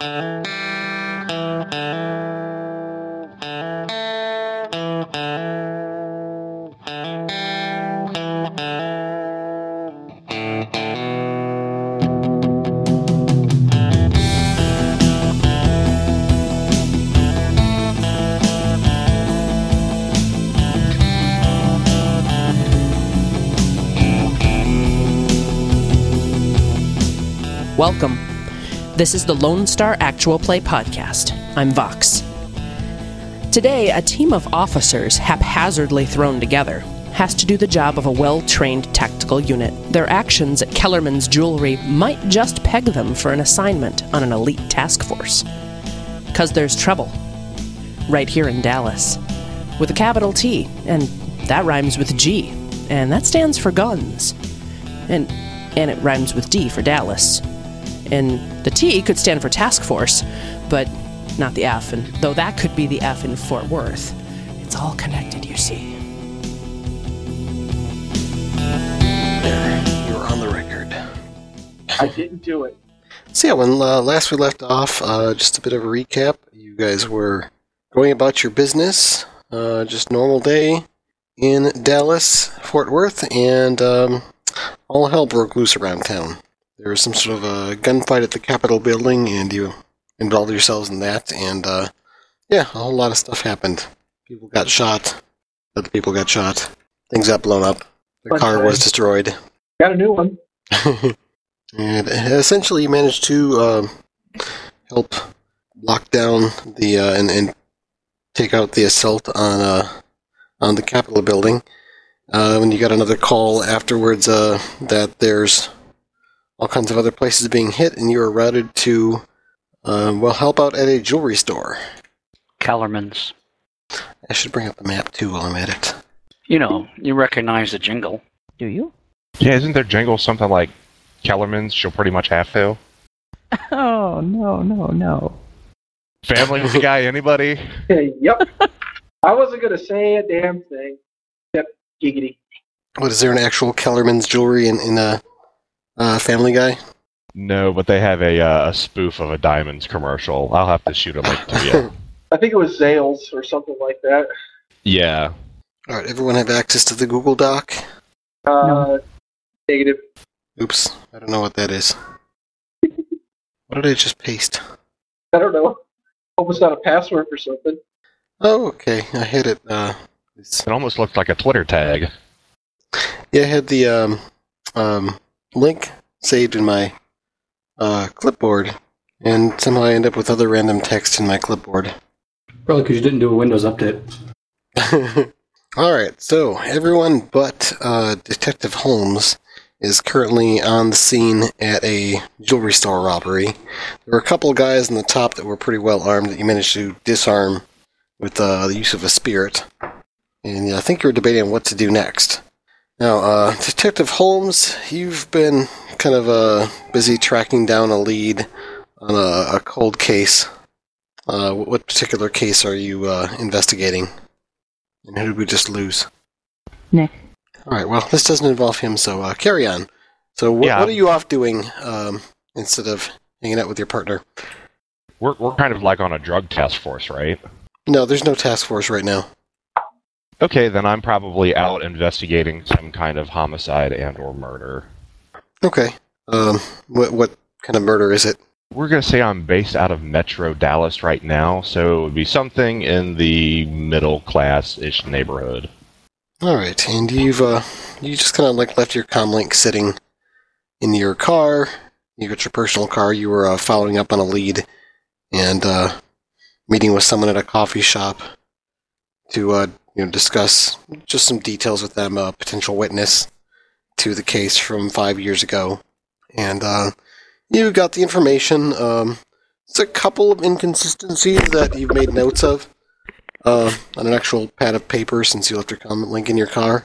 Welcome. This is the Lone Star Actual Play Podcast. I'm Vox. Today, a team of officers, haphazardly thrown together, has to do the job of a well trained tactical unit. Their actions at Kellerman's Jewelry might just peg them for an assignment on an elite task force. Because there's trouble. Right here in Dallas. With a capital T, and that rhymes with G, and that stands for guns. And and it rhymes with D for Dallas. And the T could stand for task force, but not the F, and though that could be the F in Fort Worth, it's all connected, you see. There, you're on the record. I didn't do it. So yeah, when uh, last we left off, uh, just a bit of a recap. You guys were going about your business, uh, just normal day in Dallas, Fort Worth, and um, all hell broke loose around town. There was some sort of a gunfight at the Capitol building, and you involved yourselves in that, and uh, yeah, a whole lot of stuff happened. People got shot, other people got shot, things got blown up, the Fun car was destroyed. Got a new one. and essentially, you managed to um, help lock down the uh, and, and take out the assault on uh, on the Capitol building. Uh, when you got another call afterwards uh, that there's all kinds of other places being hit, and you are routed to uh, well help out at a jewelry store. Kellerman's. I should bring up the map too while I'm at it. You know, you recognize the jingle. Do you? Yeah, isn't there jingle something like Kellerman's? She'll pretty much have to. Oh, no, no, no. Family guy, anybody? yep. I wasn't gonna say a damn thing. Except giggity. What is there an actual Kellerman's jewelry in in a uh, Family Guy? No, but they have a, uh, a spoof of a Diamonds commercial. I'll have to shoot a link to you. I think it was Zales or something like that. yeah. All right, everyone have access to the Google Doc. Uh, Negative. Oops, I don't know what that is. What did I just paste? I don't know. Hope it's not a password or something. Oh, okay, I hit it. Uh, it's, It almost looks like a Twitter tag. yeah, I had the um, um, link saved in my uh, clipboard, and somehow I end up with other random text in my clipboard. Probably because you didn't do a Windows update. All right, so everyone but uh, Detective Holmes is currently on the scene at a jewelry store robbery. There were a couple of guys in the top that were pretty well armed that you managed to disarm with uh, the use of a spirit. And yeah, I think you were debating what to do next. Now, uh, Detective Holmes, you've been kind of uh, busy tracking down a lead on a, a cold case. Uh, what what particular case are you uh, investigating? And who did we just lose? Nick. All right. Well, this doesn't involve him, so uh, carry on. So, wh- Yeah. what are you off doing um, instead of hanging out with your partner? We're, we're kind of like on a drug task force, right? No, there's no task force right now. Okay, then I'm probably out investigating some kind of homicide and or murder. Okay. Um, what what kind of murder is it? We're going to say I'm based out of Metro Dallas right now, so it would be something in the middle class-ish neighborhood. All right, and you've uh, you just kind of like left your comlink sitting in your car. You got your personal car. You were uh, following up on a lead and uh, meeting with someone at a coffee shop to uh, you know discuss just some details with them, a potential witness to the case from five years ago, and uh, you got the information. Um, it's a couple of inconsistencies that you've made notes of uh, on an actual pad of paper since you left your comm link in your car.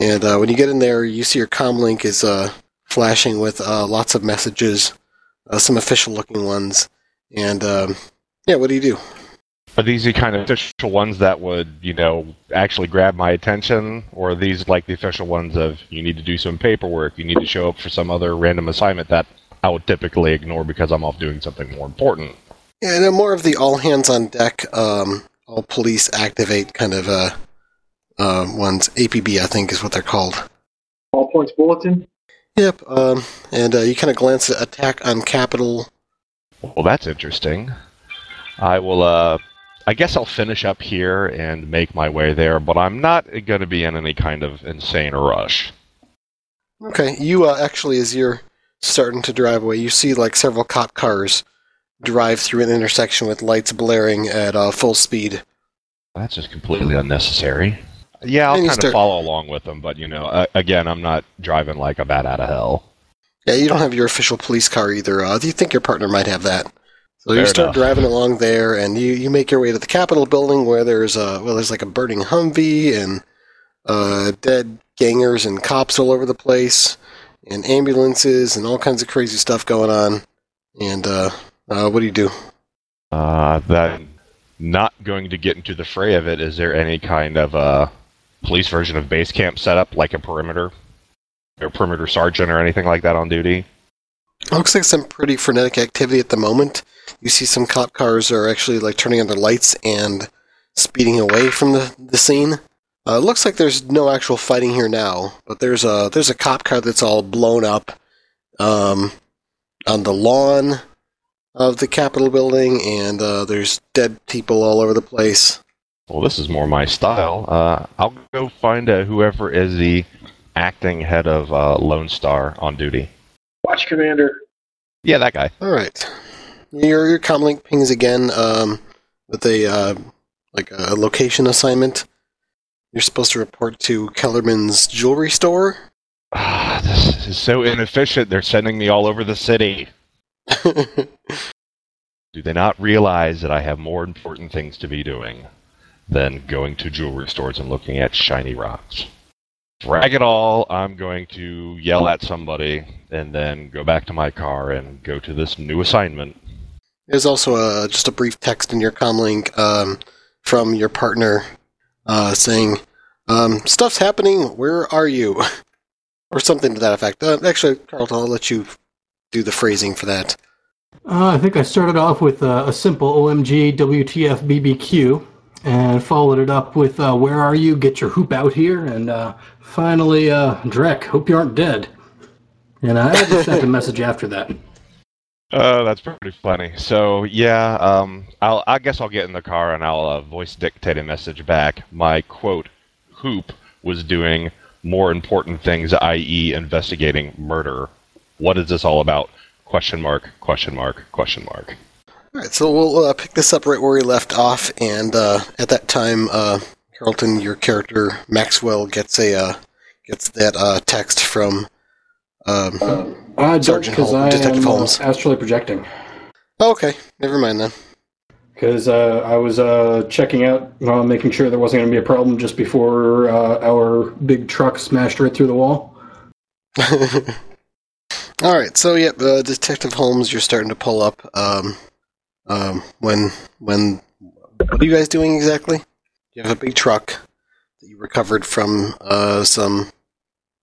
And uh, when you get in there, you see your comm link is uh, flashing with uh, lots of messages, uh, some official-looking ones. And um, yeah, what do you do? Are these the kind of official ones that would, you know, actually grab my attention? Or are these like the official ones of you need to do some paperwork, you need to show up for some other random assignment that I would typically ignore because I'm off doing something more important. Yeah, and more of the all hands on deck, um, all police activate kind of uh, uh, ones. APB, I think, is what they're called. All points bulletin. Yep. Um, and uh, you kind of glance at attack on capital. Well, that's interesting. I will, uh, I guess I'll finish up here and make my way there, but I'm not going to be in any kind of insane rush. Okay, you uh, actually, as you're starting to drive away, you see like several cop cars drive through an intersection with lights blaring at uh, full speed. That's just completely unnecessary. Yeah, I'll kind start- of follow along with them, but you know, uh, again, I'm not driving like a bat out of hell. Yeah, you don't have your official police car either. Uh, do you think your partner might have that? So you start enough. driving along there, and you, you make your way to the Capitol building where there's a well, there's like a burning Humvee and uh, dead gangers and cops all over the place, and ambulances and all kinds of crazy stuff going on. And uh, uh, what do you do? Uh, that not going to get into the fray of it. Is there any kind of uh, police version of base camp setup, like a perimeter, or perimeter sergeant, or anything like that on duty? Looks like some pretty frenetic activity at the moment. You see some cop cars are actually like turning on their lights and speeding away from the, the scene. Uh, it looks like there's no actual fighting here now, but there's a there's a cop car that's all blown up um, on the lawn of the Capitol building, and uh, there's dead people all over the place. Well, this is more my style. Uh, I'll go find whoever is the acting head of uh, Lone Star on duty. Watch commander. Yeah, that guy. All right, your your comlink pings again um, with a uh, like a location assignment. You're supposed to report to Kellerman's jewelry store. Ah, this is so inefficient. They're sending me all over the city. Do they not realize that I have more important things to be doing than going to jewelry stores and looking at shiny rocks? Drag it all, I'm going to yell at somebody and then go back to my car and go to this new assignment. There's also a, just a brief text in your comlink um, from your partner uh, saying, um, "Stuff's happening. Where are you?" or something to that effect. Uh, actually, Carlton, I'll let you do the phrasing for that. Uh, I think I started off with uh, a simple OMG WTF BBQ and followed it up with uh, Where are you? Get your hoop out here. And uh, finally, uh, Drek, hope you aren't dead. And I just sent a message after that. Oh, that's pretty funny. So yeah, um, I'll I guess I'll get in the car and I'll uh, voice dictate a message back. My quote hoop was doing more important things, i.e., investigating murder. What is this all about? Question mark? Question mark? Question mark? All right, so we'll uh, pick this up right where we left off, and uh, at that time, uh, Carlton, your character Maxwell gets a uh, gets that uh, text from. Um, I Sergeant Hol- I Detective uh, Holmes. astrally projecting. okay, never mind then. Because uh, I was uh, checking out, making sure there wasn't going to be a problem just before uh, our big truck smashed right through the wall. All right, so yep, uh, Detective Holmes, you're starting to pull up. Um, um, when when what are you guys doing exactly? You have a big truck that you recovered from uh, some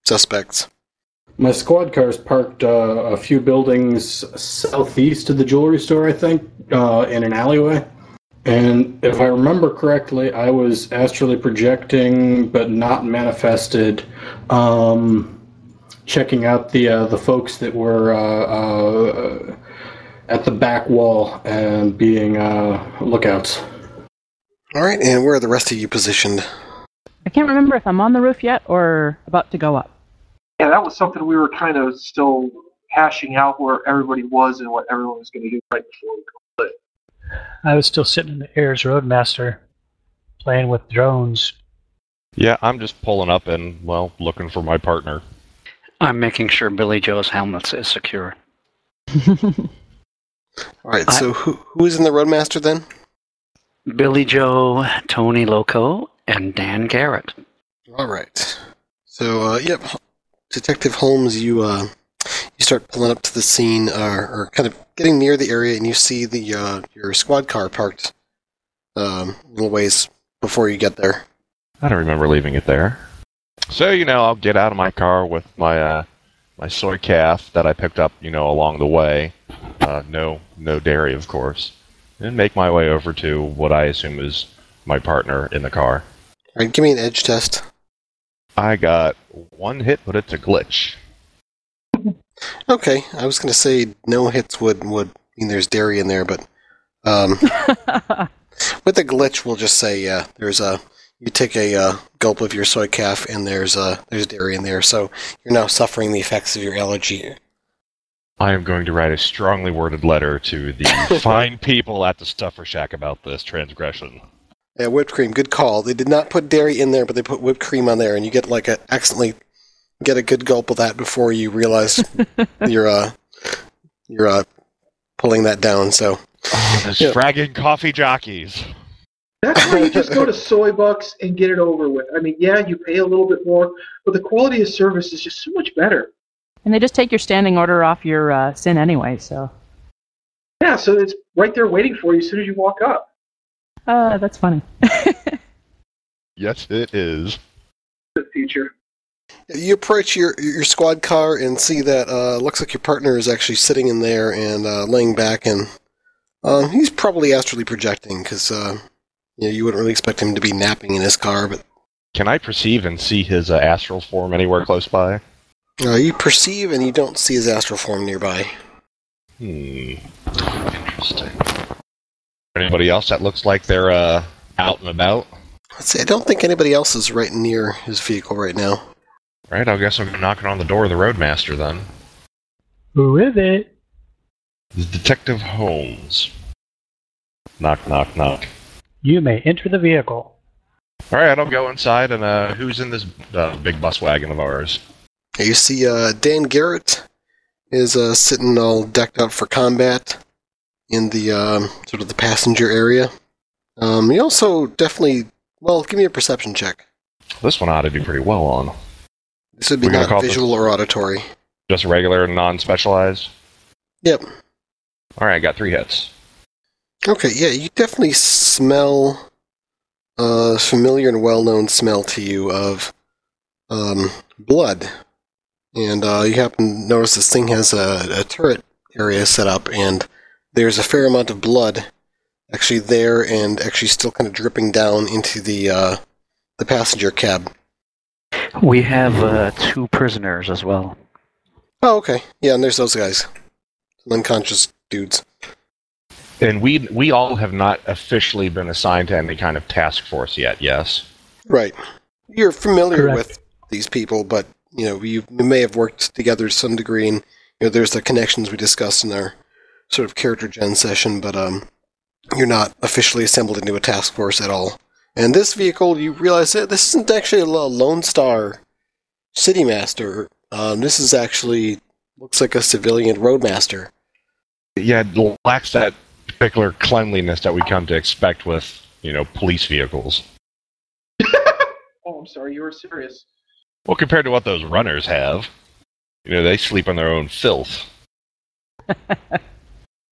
suspects. My squad car is parked uh, a few buildings southeast of the jewelry store, I think, uh, in an alleyway. And if I remember correctly, I was astrally projecting, but not manifested, um, checking out the uh, the folks that were uh, uh, at the back wall and being uh, lookouts. All right, and where are the rest of you positioned? I can't remember if I'm on the roof yet or about to go up. Yeah, that was something we were kind of still hashing out where everybody was and what everyone was going to do right before we called it. I was still sitting in the Ares Roadmaster playing with drones. Yeah, I'm just pulling up and well, looking for my partner. I'm making sure Billy Joe's helmet is secure. All right, I- so who who is in the Roadmaster then? Billy Joe, Tony Loco, and Dan Garrett. All right. So, uh, yep, Detective Holmes, you uh, you start pulling up to the scene, uh, or kind of getting near the area, and you see the uh, your squad car parked um, a little ways before you get there. I don't remember leaving it there. So you know, I'll get out of my car with my uh, my soycaf that I picked up, you know, along the way. Uh, no, no dairy, of course. And make my way over to what I assume is my partner in the car. All right, give me an edge test. I got one hit, but it's a glitch. Okay, I was going to say no hits would would mean there's dairy in there, but um, with the glitch, we'll just say yeah. There's a you take a uh, gulp of your soycaf, and there's uh, there's dairy in there, so you're now suffering the effects of your allergy. I am going to write a strongly worded letter to the fine people at the Stuffer Shack about this transgression. Yeah, whipped cream, good call. They did not put dairy in there, but they put whipped cream on there, and you get like a accidentally get a good gulp of that before you realize you're uh you're uh pulling that down. So Oh, those Yeah. fragging coffee jockeys. That's why you just go to Soy Bucks and get it over with. I mean, yeah, you pay a little bit more, but the quality of service is just so much better. And they just take your standing order off your uh, sin anyway, so. Yeah, so it's right there waiting for you as soon as you walk up. Uh, that's funny. Yes, it is. The future. you approach your your squad car and see that uh looks like your partner is actually sitting in there and uh, laying back, and um, he's probably astrally projecting because uh, you know you wouldn't really expect him to be napping in his car, but Can I perceive and see his uh, astral form anywhere close by? Uh, you perceive and you don't see his astral form nearby. Hmm. Interesting. Anybody else that looks like they're uh, out and about? Let's see. I don't think anybody else is right near his vehicle right now. Right, I guess I'm knocking on the door of the Roadmaster then. Who is it? This Detective Holmes. Knock, knock, knock. You may enter the vehicle. All right, I'll go inside. And uh, who's in this uh, big bus wagon of ours? You see, uh, Dan Garrett is uh, sitting all decked out for combat in the um, sort of the passenger area. Um, he also definitely, well, give me a perception check. This one ought to do pretty well on. This would be We're not visual or auditory. Just regular, non-specialized. Yep. All right, I got three hits. Okay, yeah, you definitely smell a familiar and well-known smell to you of um, blood, and uh, you happen to notice this thing has a, a turret area set up, and there's a fair amount of blood actually there, and actually still kind of dripping down into the uh, the passenger cab. We have uh, two prisoners as well. Oh, okay, yeah, and there's those guys, unconscious dudes. And we we all have not officially been assigned to any kind of task force yet. Yes. Right. You're familiar Correct. with these people, but you know you may have worked together to some degree, and you know there's the connections we discussed in our sort of character gen session, but um, you're not officially assembled into a task force at all. And this vehicle, you realize that this isn't actually a Lo- Lone Star Citymaster. Um, this is actually looks like a civilian roadmaster. Yeah, it lacks that particular cleanliness that we come to expect with you know police vehicles. Oh, I'm sorry, you were serious. Well, compared to what those runners have, you know, they sleep on their own filth.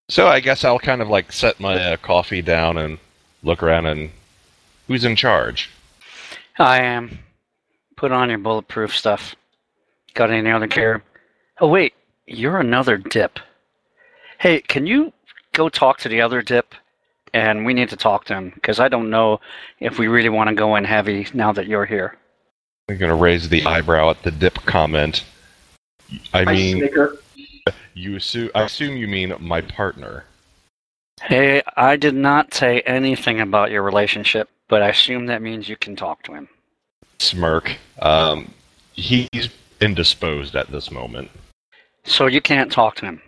so I guess I'll kind of like set my uh, coffee down and look around and who's in charge? I am. Put on your bulletproof stuff. Got any other gear? Oh, wait. You're another dip. Hey, can you go talk to the other dip? And we need to talk to him because I don't know if we really want to go in heavy now that you're here. I'm gonna raise the eyebrow at the dip comment. I I mean, snicker. you assume I assume you mean my partner. Hey, I did not say anything about your relationship, but I assume that means you can talk to him. Smirk. Um, he's indisposed at this moment. So you can't talk to him.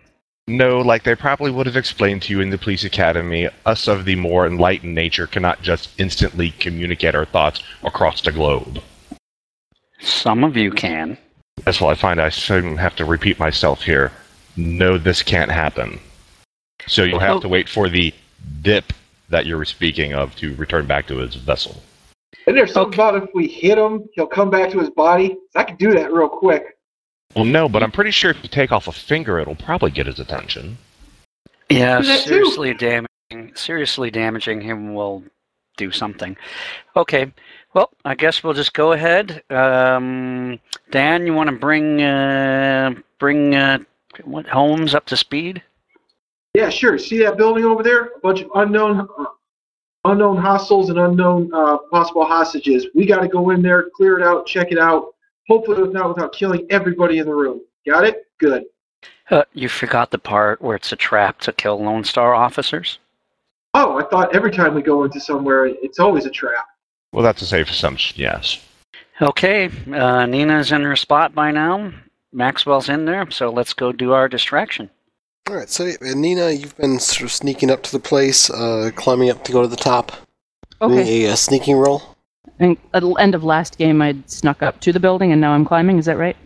No, like they probably would have explained to you in the police academy, us of the more enlightened nature cannot just instantly communicate our thoughts across the globe. Some of you can. That's why I find I soon have to repeat myself here. No, this can't happen. So you'll have to wait for the dip that you're speaking of to return back to his vessel. And there's something about if we hit him, he'll come back to his body. I can do that real quick. Well, no, but I'm pretty sure if you take off a finger, it'll probably get his attention. Yeah, Do that too. seriously damaging. Seriously damaging him will do something. Okay, Well, I guess we'll just go ahead. Um, Dan, you want to bring uh, bring uh, what Holmes up to speed? Yeah, sure. See that building over there? A bunch of unknown, uh, unknown hostiles and unknown uh, possible hostages. We got to go in there, clear it out, check it out. Hopefully, not without killing everybody in the room. Got it? Good. Uh, you forgot the part where it's a trap to kill Lone Star officers. Oh, I thought every time we go into somewhere, it's always a trap. Well, that's a safe assumption, yes. Okay, uh, Nina's in her spot by now. Maxwell's in there, so let's go do our distraction. All right, so uh, Nina, you've been sort of sneaking up to the place, uh, climbing up to go to the top. Okay. a, uh sneaking roll. And at the end of last game, I'd snuck up to the building, and now I'm climbing. Is that right?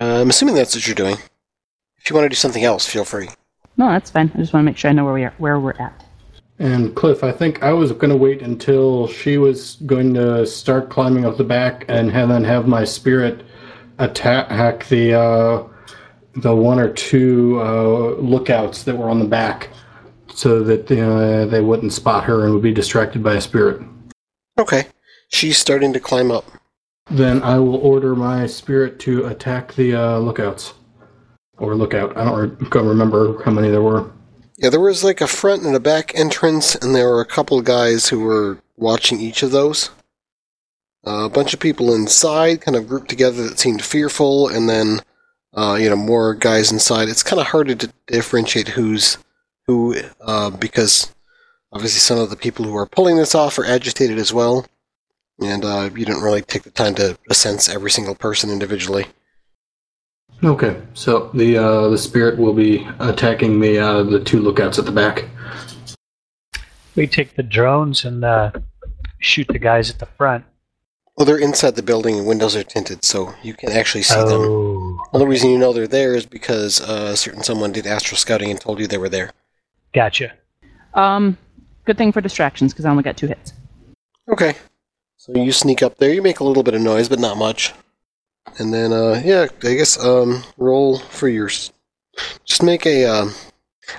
Uh, I'm assuming that's what you're doing. If you want to do something else, feel free. No, that's fine. I just want to make sure I know where we are, where we're at. And Cliff, I think I was going to wait until she was going to start climbing up the back and have, then have my spirit attack the uh, the one or two uh, lookouts that were on the back, so that uh, they wouldn't spot her and would be distracted by a spirit. Okay. She's starting to climb up. Then I will order my spirit to attack the uh, lookouts or lookout. I don't re- remember how many there were. Yeah, there was like a front and a back entrance, and there were a couple of guys who were watching each of those. Uh, a bunch of people inside, kind of grouped together that seemed fearful, and then, uh, you know, more guys inside. It's kind of hard to differentiate who's who, uh, because obviously some of the people who are pulling this off are agitated as well, and uh, you didn't really take the time to sense every single person individually. Okay, so the uh, the spirit will be attacking the uh, the two lookouts at the back. We take the drones and uh, shoot the guys at the front. Well, they're inside the building and windows are tinted, so you can actually see them. Oh, Only reason you know they're there is because uh, a certain someone did astral scouting and told you they were there. gotcha. Um, good thing for distractions because I only got two hits. Okay. So you sneak up there. You make a little bit of noise, but not much. And then, uh, yeah, I guess um, roll for your. Just make a. Um,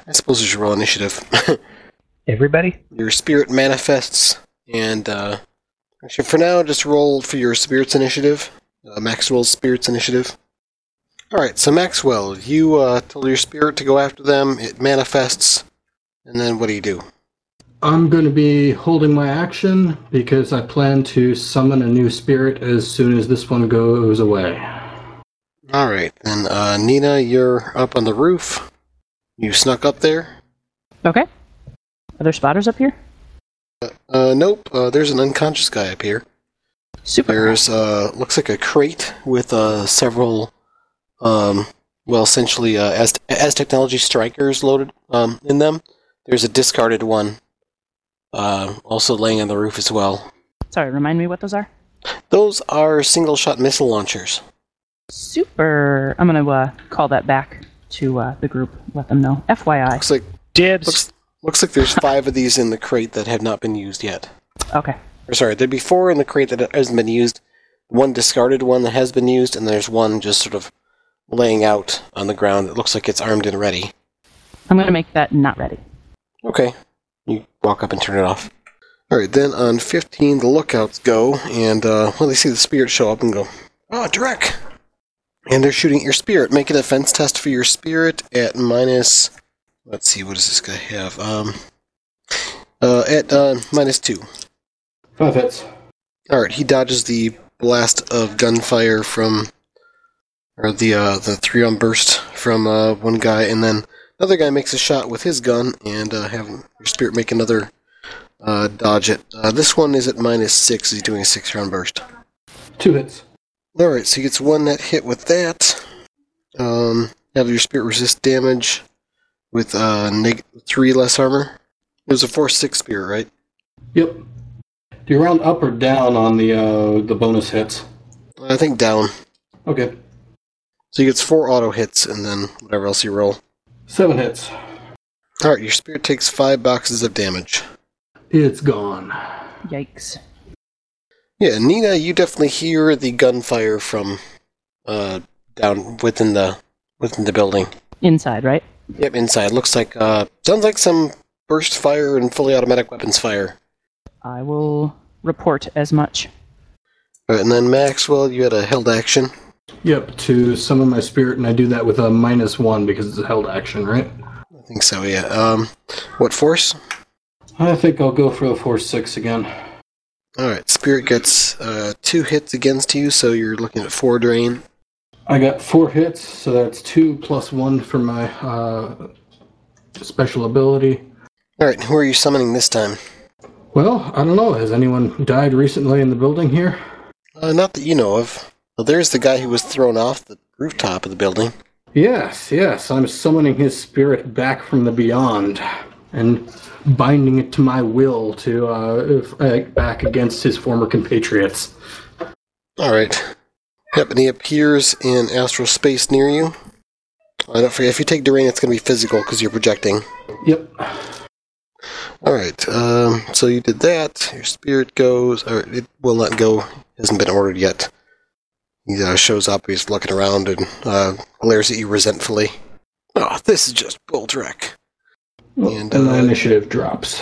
I suppose it's your roll initiative. Everybody? your spirit manifests, and uh, actually, for now, just roll for your spirits initiative. Uh, Maxwell's spirits initiative. All right, so Maxwell, you uh, told your spirit to go after them. It manifests, and then what do you do? I'm going to be holding my action because I plan to summon a new spirit as soon as this one goes away. All right, then uh, Nina, you're up on the roof. You snuck up there. Okay. Are there spotters up here? Uh, nope. Uh, there's an unconscious guy up here. Super. There's uh, looks like a crate with uh, several, um, well, essentially uh, as Aztechnology strikers loaded um, in them. There's a discarded one, uh, also laying on the roof as well. Sorry, remind me what those are. Those are single shot missile launchers. Super. I'm gonna uh, call that back to uh, the group. Let them know. FYI. Looks like Dibs. looks looks like there's five of these in the crate that have not been used yet. Okay. Or sorry, there'd be four in the crate that hasn't been used, one discarded one that has been used, and there's one just sort of laying out on the ground. It looks like it's armed and ready. I'm gonna make that not ready. Okay. You walk up and turn it off. Alright, then on 15, the lookouts go, and, uh, well, they see the spirit show up and go, Oh, Drek! And they're shooting at your spirit. Make a defense test for your spirit at minus. Let's see, what does this guy have? Um, uh, at, uh, minus two. Five hits. Alright, he dodges the blast of gunfire from, or the, uh, the three on burst from, uh, one guy, and then another guy makes a shot with his gun, and, uh, have your spirit make another, uh, dodge it. Uh, this one is at minus six, he's doing a six round burst. Two hits. Alright, so he gets one net hit with that. Um, have your spirit resist damage with, uh, neg- three less armor. It was a 4-6 spear, right? Yep. Do you round up or down on the uh, the bonus hits? I think down. Okay. So he gets four auto hits, and then whatever else you roll. Seven hits. Alright, your spirit takes five boxes of damage. It's gone. Yikes. Yeah, Nina, you definitely hear the gunfire from uh down within the within the building. Inside, right? Yep, inside. Looks like uh sounds like some burst fire and fully automatic weapons fire. I will report as much. All right, and then Maxwell, you had a held action. Yep, to summon my spirit, and I do that with a minus one because it's a held action, right? I think so, yeah. Um, what force? I think I'll go for the force six again. All right, spirit gets uh, two hits against you, so you're looking at four drain. I got four hits, so that's two plus one for my uh, special ability. All right, who are you summoning this time? Well, I don't know. Has anyone died recently in the building here? Uh, not that you know of. Well, there's the guy who was thrown off the rooftop of the building. Yes, yes. I'm summoning his spirit back from the beyond and binding it to my will to uh, fight back against his former compatriots. All right. Yep, and he appears in astral space near you. I don't forget if you take drain, it's going to be physical because you're projecting. Yep. All right. Um, so you did that. Your spirit goes, or it will not go. Hasn't been ordered yet. He uh, shows up. He's looking around and uh, glares at you resentfully. Oh, this is just Bulldrek. And, And, my uh, initiative drops.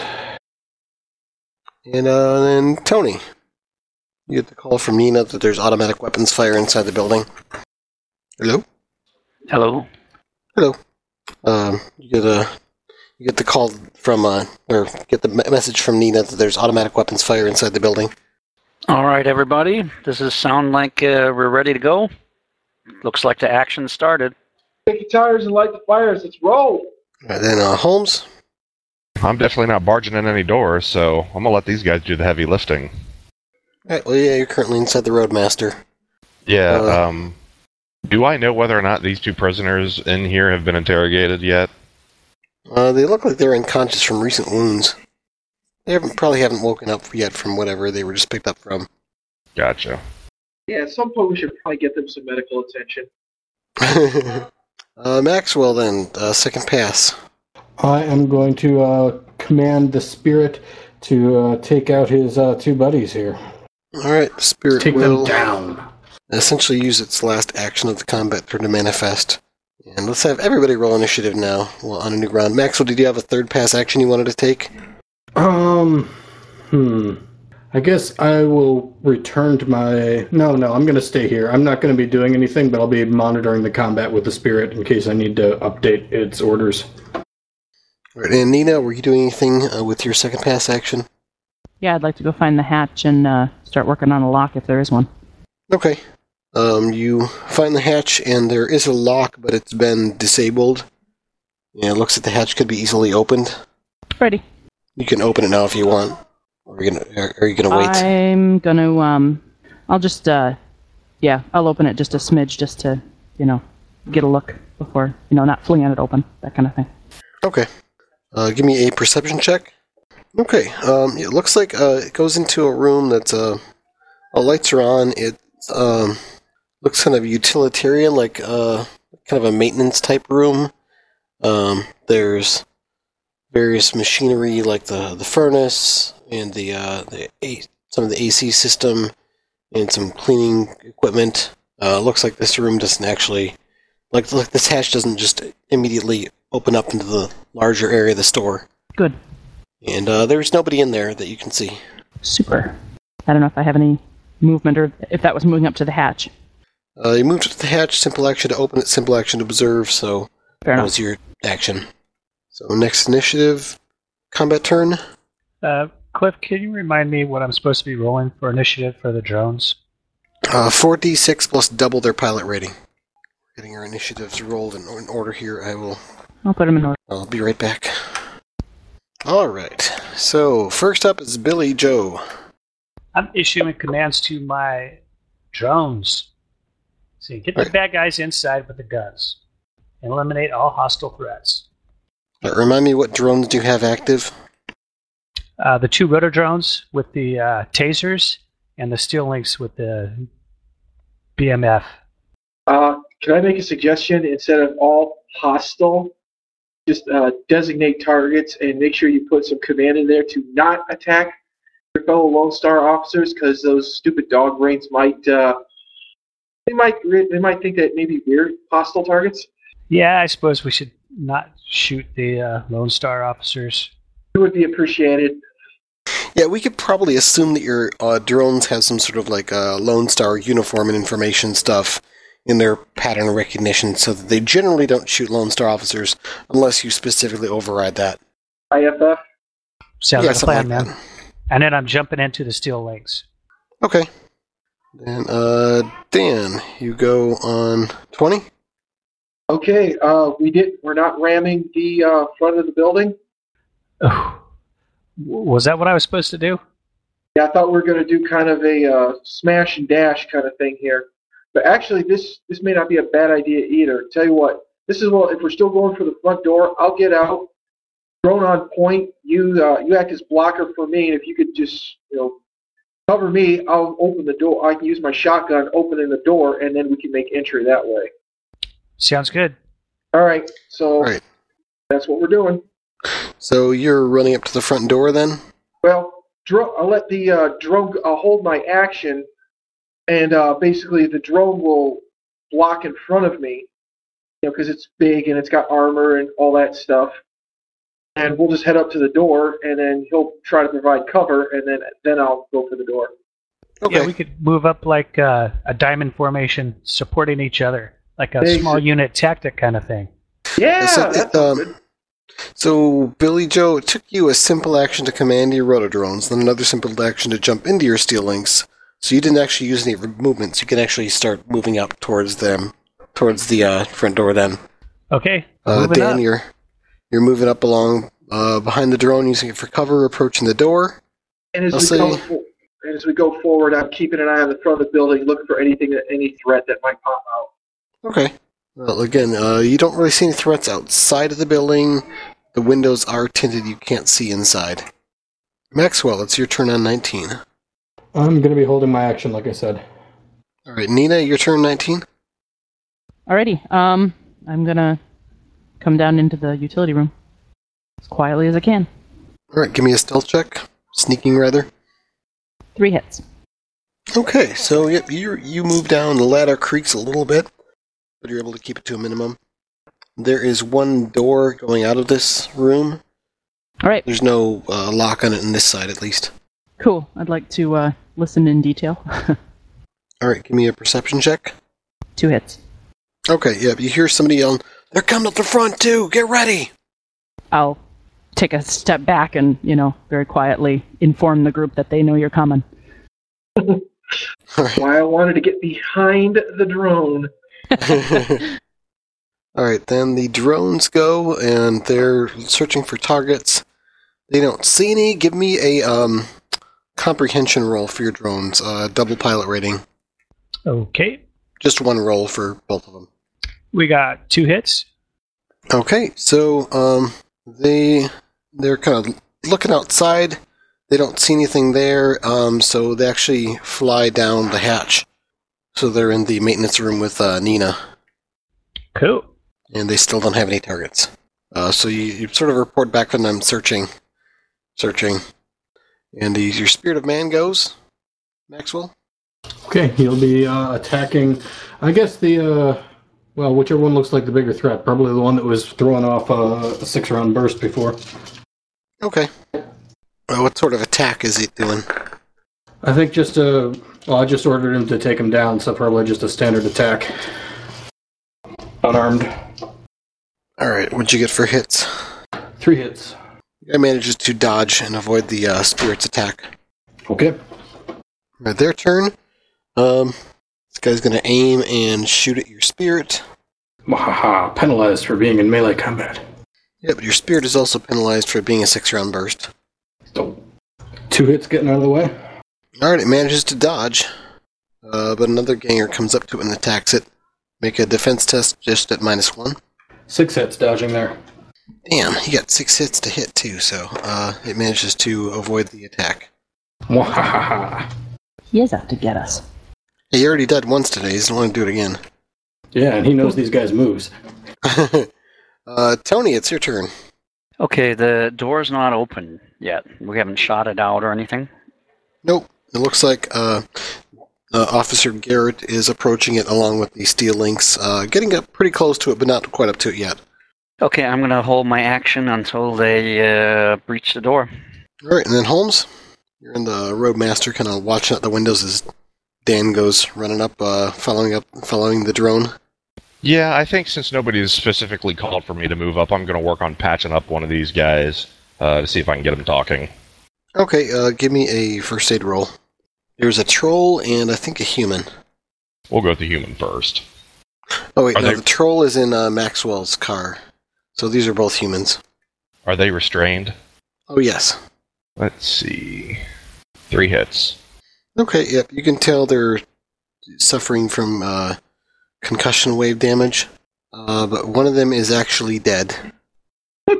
And uh, then Tony, you get the call from Nina that there's automatic weapons fire inside the building. Hello. Hello. Hello. Um, you get a you get the call from uh, or get the message from Nina that there's automatic weapons fire inside the building. All right, everybody. Does this sound like uh, we're ready to go? Looks like the action started. Take your tires and light the fires. Let's roll. All right, then uh, Holmes. I'm definitely not barging in any doors, so I'm gonna let these guys do the heavy lifting. All right, well, yeah, you're currently inside the Roadmaster. Yeah. Uh, um, do I know whether or not these two prisoners in here have been interrogated yet? Uh, they look like they're unconscious from recent wounds. They haven't probably haven't woken up yet from whatever they were just picked up from. Gotcha. Yeah, at some point we should probably get them some medical attention. uh, Maxwell, then uh, second pass. I am going to uh, command the spirit to uh, take out his uh, two buddies here. All right, spirit Take will them down. essentially use its last action of the combat turn to manifest. And let's have everybody roll initiative now well, on a new round. Maxwell, did you have a third pass action you wanted to take? Um, hmm. I guess I will return to my. No, no, I'm going to stay here. I'm not going to be doing anything, but I'll be monitoring the combat with the spirit in case I need to update its orders. All right, and Nina, were you doing anything uh, with your second pass action? Yeah, I'd like to go find the hatch and uh, start working on a lock if there is one. Okay. Um, you find the hatch, and there is a lock, but it's been disabled. And it looks like the hatch could be easily opened. Ready. You can open it now if you want. Or are you gonna? Are you gonna wait? I'm gonna um, I'll just uh, yeah, I'll open it just a smidge just to you know get a look before you know not flinging it open that kind of thing. Okay. Uh, give me a perception check. Okay. Um, it looks like uh, it goes into a room that's uh, all lights are on. It um, looks kind of utilitarian, like uh, kind of a maintenance type room. Um, there's various machinery like the the furnace and the uh, the a- some of the AC system and some cleaning equipment. Uh, looks like this room doesn't actually like like this hatch doesn't just immediately open up into the larger area of the store. Good. And uh, there's nobody in there that you can see. Super. I don't know if I have any movement or if that was moving up to the hatch. Uh, you moved to the hatch, simple action to open it, simple action to observe, so Fair that enough. was your action. So next initiative, combat turn. Uh, Cliff, can you remind me what I'm supposed to be rolling for initiative for the drones? Uh, 4d6 plus double their pilot rating. Getting our initiatives rolled in, in order here. I will. I'll put them in order. I'll be right back. All right. So first up is Billy Joe. I'm issuing commands to my drones. See, get the Right. bad guys inside with the guns. and Eliminate all hostile threats. Uh, remind me what drones do you have active? Uh, the two rotor drones with the uh, tasers and the Steel Lynx with the BMF. Uh, can I make a suggestion? Instead of all hostile, just uh, designate targets and make sure you put some command in there to not attack your fellow Lone Star officers, because those stupid dog brains might uh, they might they might think that maybe we're hostile targets. Yeah, I suppose we should not shoot the uh, Lone Star officers. It would be appreciated. Yeah, we could probably assume that your uh, drones have some sort of like uh, Lone Star uniform and information stuff in their pattern recognition, so that they generally don't shoot Lone Star officers unless you specifically override that. IFF. Sounds yeah, like a plan, like man. And then I'm jumping into the Steel Lynx. Okay. Then, uh, Dan, you go on twenty. Okay, uh, we did. We're not ramming the uh, front of the building. Oh, was that what I was supposed to do? Yeah, I thought we were going to do kind of a uh, smash and dash kind of thing here, but actually, this this may not be a bad idea either. Tell you what, this is well. If we're still going for the front door, I'll get out, drone on point. You uh, you act as blocker for me, and if you could just you know cover me, I'll open the door. I can use my shotgun opening the door, and then we can make entry that way. Sounds good. All right, so All right. that's what we're doing. So you're running up to the front door then. Well, dro- I'll let the uh, drone. I'll hold my action, and uh, basically the drone will block in front of me, you know, because it's big and it's got armor and all that stuff. And we'll just head up to the door, and then he'll try to provide cover, and then then I'll go for the door. Okay. Yeah, we could move up like uh, a diamond formation, supporting each other, like a Basic. small unit tactic kind of thing. Yeah, So, that's um. So, Billy Joe, it took you a simple action to command your rotodrones, then another simple action to jump into your Steel Lynx. So you didn't actually use any movements. You can actually start moving up towards them, towards the uh, front door. Then, Okay, uh, Dan, up. you're you're moving up along uh, behind the drone, using it for cover, approaching the door. And as I'll we say- go, for- and as we go forward, I'm keeping an eye on the front of the building, looking for anything, any threat that might pop out. Okay. Well, again, uh, you don't really see any threats outside of the building. The windows are tinted; you can't see inside. Maxwell, it's your turn on 19. I'm going to be holding my action, like I said. All right, Nina, your turn 19. Alrighty. Um, I'm gonna come down into the utility room as quietly as I can. All right, give me a stealth check. Sneaking, rather. Three hits. Okay, so yep, you you move down. The ladder creaks a little bit, but you're able to keep it to a minimum. There is one door going out of this room. All right. There's no uh, lock on it on this side, at least. Cool. I'd like to uh, listen in detail. All right, give me a perception check. Two hits. Okay, yep, you hear somebody yelling, "They're coming up the front too! Get ready!" I'll take a step back and, you know, very quietly inform the group that they know you're coming. All right. Why I wanted to get behind the drone. All right, then the drones go and they're searching for targets. They don't see any. Give me a um, comprehension roll for your drones. Uh, double pilot rating. Okay, Just one roll for both of them. we got two hits. Okay, so um, they they're kind of looking outside. They don't see anything there, um, so they actually fly down the hatch. So they're in the maintenance room with uh, Nina. Cool. and they still don't have any targets. Uh, so you, you sort of report back to them searching, searching, and the, your spirit of man goes, Maxwell. Okay, he'll be uh, attacking. I guess the uh, well, whichever one looks like the bigger threat. Probably the one that was throwing off uh, a six-round burst before. Okay. Uh, what sort of attack is he doing? I think just uh, well, I just ordered him to take him down, so probably just a standard attack. Unarmed, All right. What'd you get for hits? three hits. Guy manages to dodge and avoid the uh, spirit's attack. Okay. Right, their turn. Um, this guy's gonna aim and shoot at your spirit. Wahaha! Penalized for being in melee combat. Yeah, but your spirit is also penalized for being a six-round burst. So, two hits getting out of the way. All right, it manages to dodge, uh, but another ganger comes up to it and attacks it. Make a defense test just at minus one. Six hits dodging there. Damn, he got six hits to hit too, so uh, it manages to avoid the attack. Wahaha! He is out to get us. He already died once today. He doesn't want to do it again. Yeah, and he knows these guys' moves. uh, Tony, it's your turn. Okay, the door's not open yet. We haven't shot it out or anything. Nope. It looks like uh, uh, Officer Garrett is approaching it along with the Steel Lynx, uh, getting up pretty close to it, but not quite up to it yet. Okay, I'm gonna hold my action until they uh, breach the door. All right, and then Holmes. You're in the roadmaster, kind of watching out the windows as Dan goes running up, uh, following up, following the drone. Yeah, I think since nobody has specifically called for me to move up, I'm going to work on patching up one of these guys uh, to see if I can get him talking. Okay, uh, give me a first aid roll. There's a troll and I think a human. We'll go with the human first. Oh wait, Are no, they- the troll is in uh, Maxwell's car. So these are both humans. Are they restrained? Oh yes. Let's see. Three hits. Okay, yep. You can tell they're suffering from uh, concussion wave damage, uh, but one of them is actually dead.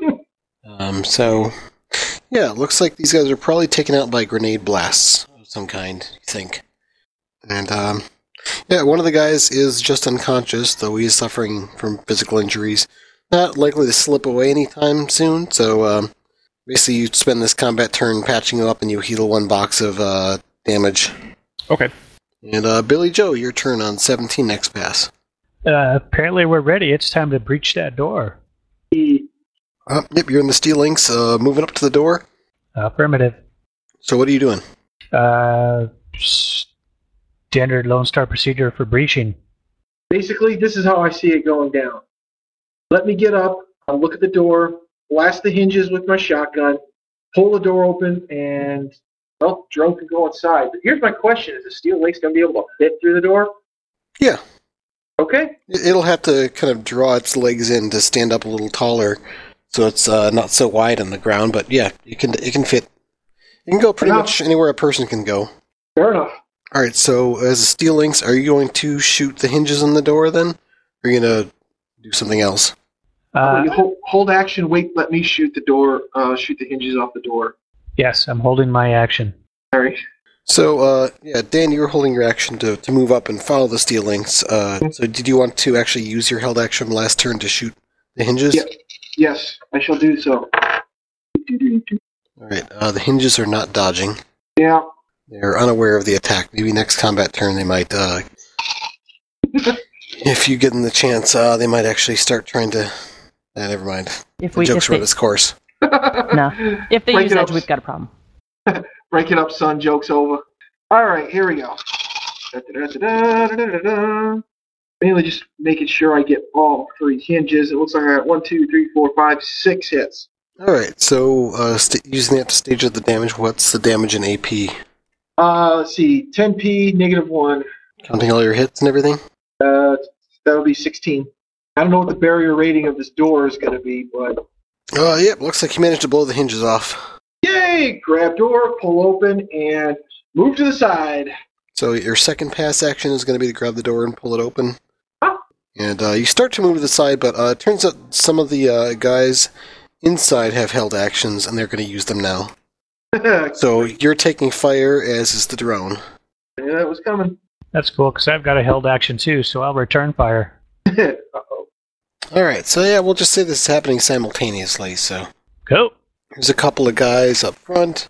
um, so, yeah, it looks like these guys are probably taken out by grenade blasts of some kind. You think? And um, yeah, one of the guys is just unconscious, though he is suffering from physical injuries. Not likely to slip away anytime soon. So um, basically, you spend this combat turn patching him up, and you heal one box of uh, damage. Okay. And uh, Billy Joe, your turn on 17 next pass. Uh, apparently, we're ready. It's time to breach that door. Uh, yep, you're in the Steel Lynx, uh, moving up to the door. Affirmative. So what are you doing? Uh, standard Lone Star procedure for breaching. Basically, this is how I see it going down. Let me get up, I'll look at the door, blast the hinges with my shotgun, pull the door open, and well, drone can go inside. But here's my question: Is the Steel Lynx going to be able to fit through the door? Yeah. Okay. It- It'll have to kind of draw its legs in to stand up a little taller, so it's uh, not so wide on the ground. But yeah, you can it can fit. You can go pretty Enough. much anywhere a person can go. Fair enough. All right. So as a Steel Lynx, are you going to shoot the hinges on the door then? Or are you gonna do something else? Uh, you hold, hold action. Wait. Let me shoot the door. Uh, shoot the hinges off the door. yes, I'm holding my action. Sorry. So, uh, yeah, Dan, you were holding your action to, to move up and follow the Steel Lynx. Uh, so, did you want to actually use your held action last turn to shoot the hinges? Yeah. Yes, I shall do so. All right. Uh, the hinges are not dodging. Yeah. They're unaware of the attack. Maybe next combat turn they might. Uh, if you give them the chance, uh, they might actually start trying to. Uh, never mind. If The we if joke's run they, its course. no, if they Break use it edge, up. we've got a problem. Break it up, son. Joke's over. All right, here we go. Da-da-da-da-da-da-da-da. Mainly just making sure I get all three hinges. It looks like I got one, two, three, four, five, six hits. All right. So, uh, st- using that to stage of the damage, what's the damage in AP? Uh, let's see, 10p, negative one. Counting all your hits and everything. Uh, that'll be 16. I don't know what the barrier rating of this door is going to be, but Uh, yep. looks like you managed to blow the hinges off. yay! Grab door, pull open, and move to the side. So your second pass action is going to be to grab the door and pull it open. And uh, you start to move to the side, but uh, it turns out some of the uh, guys inside have held actions, and they're going to use them now. So you're taking fire, as is the drone. yeah, it was coming. That's cool because I've got a held action too, so I'll return fire. Uh-oh. All right, so yeah, we'll just say this is happening simultaneously. So Go. there's a couple of guys up front.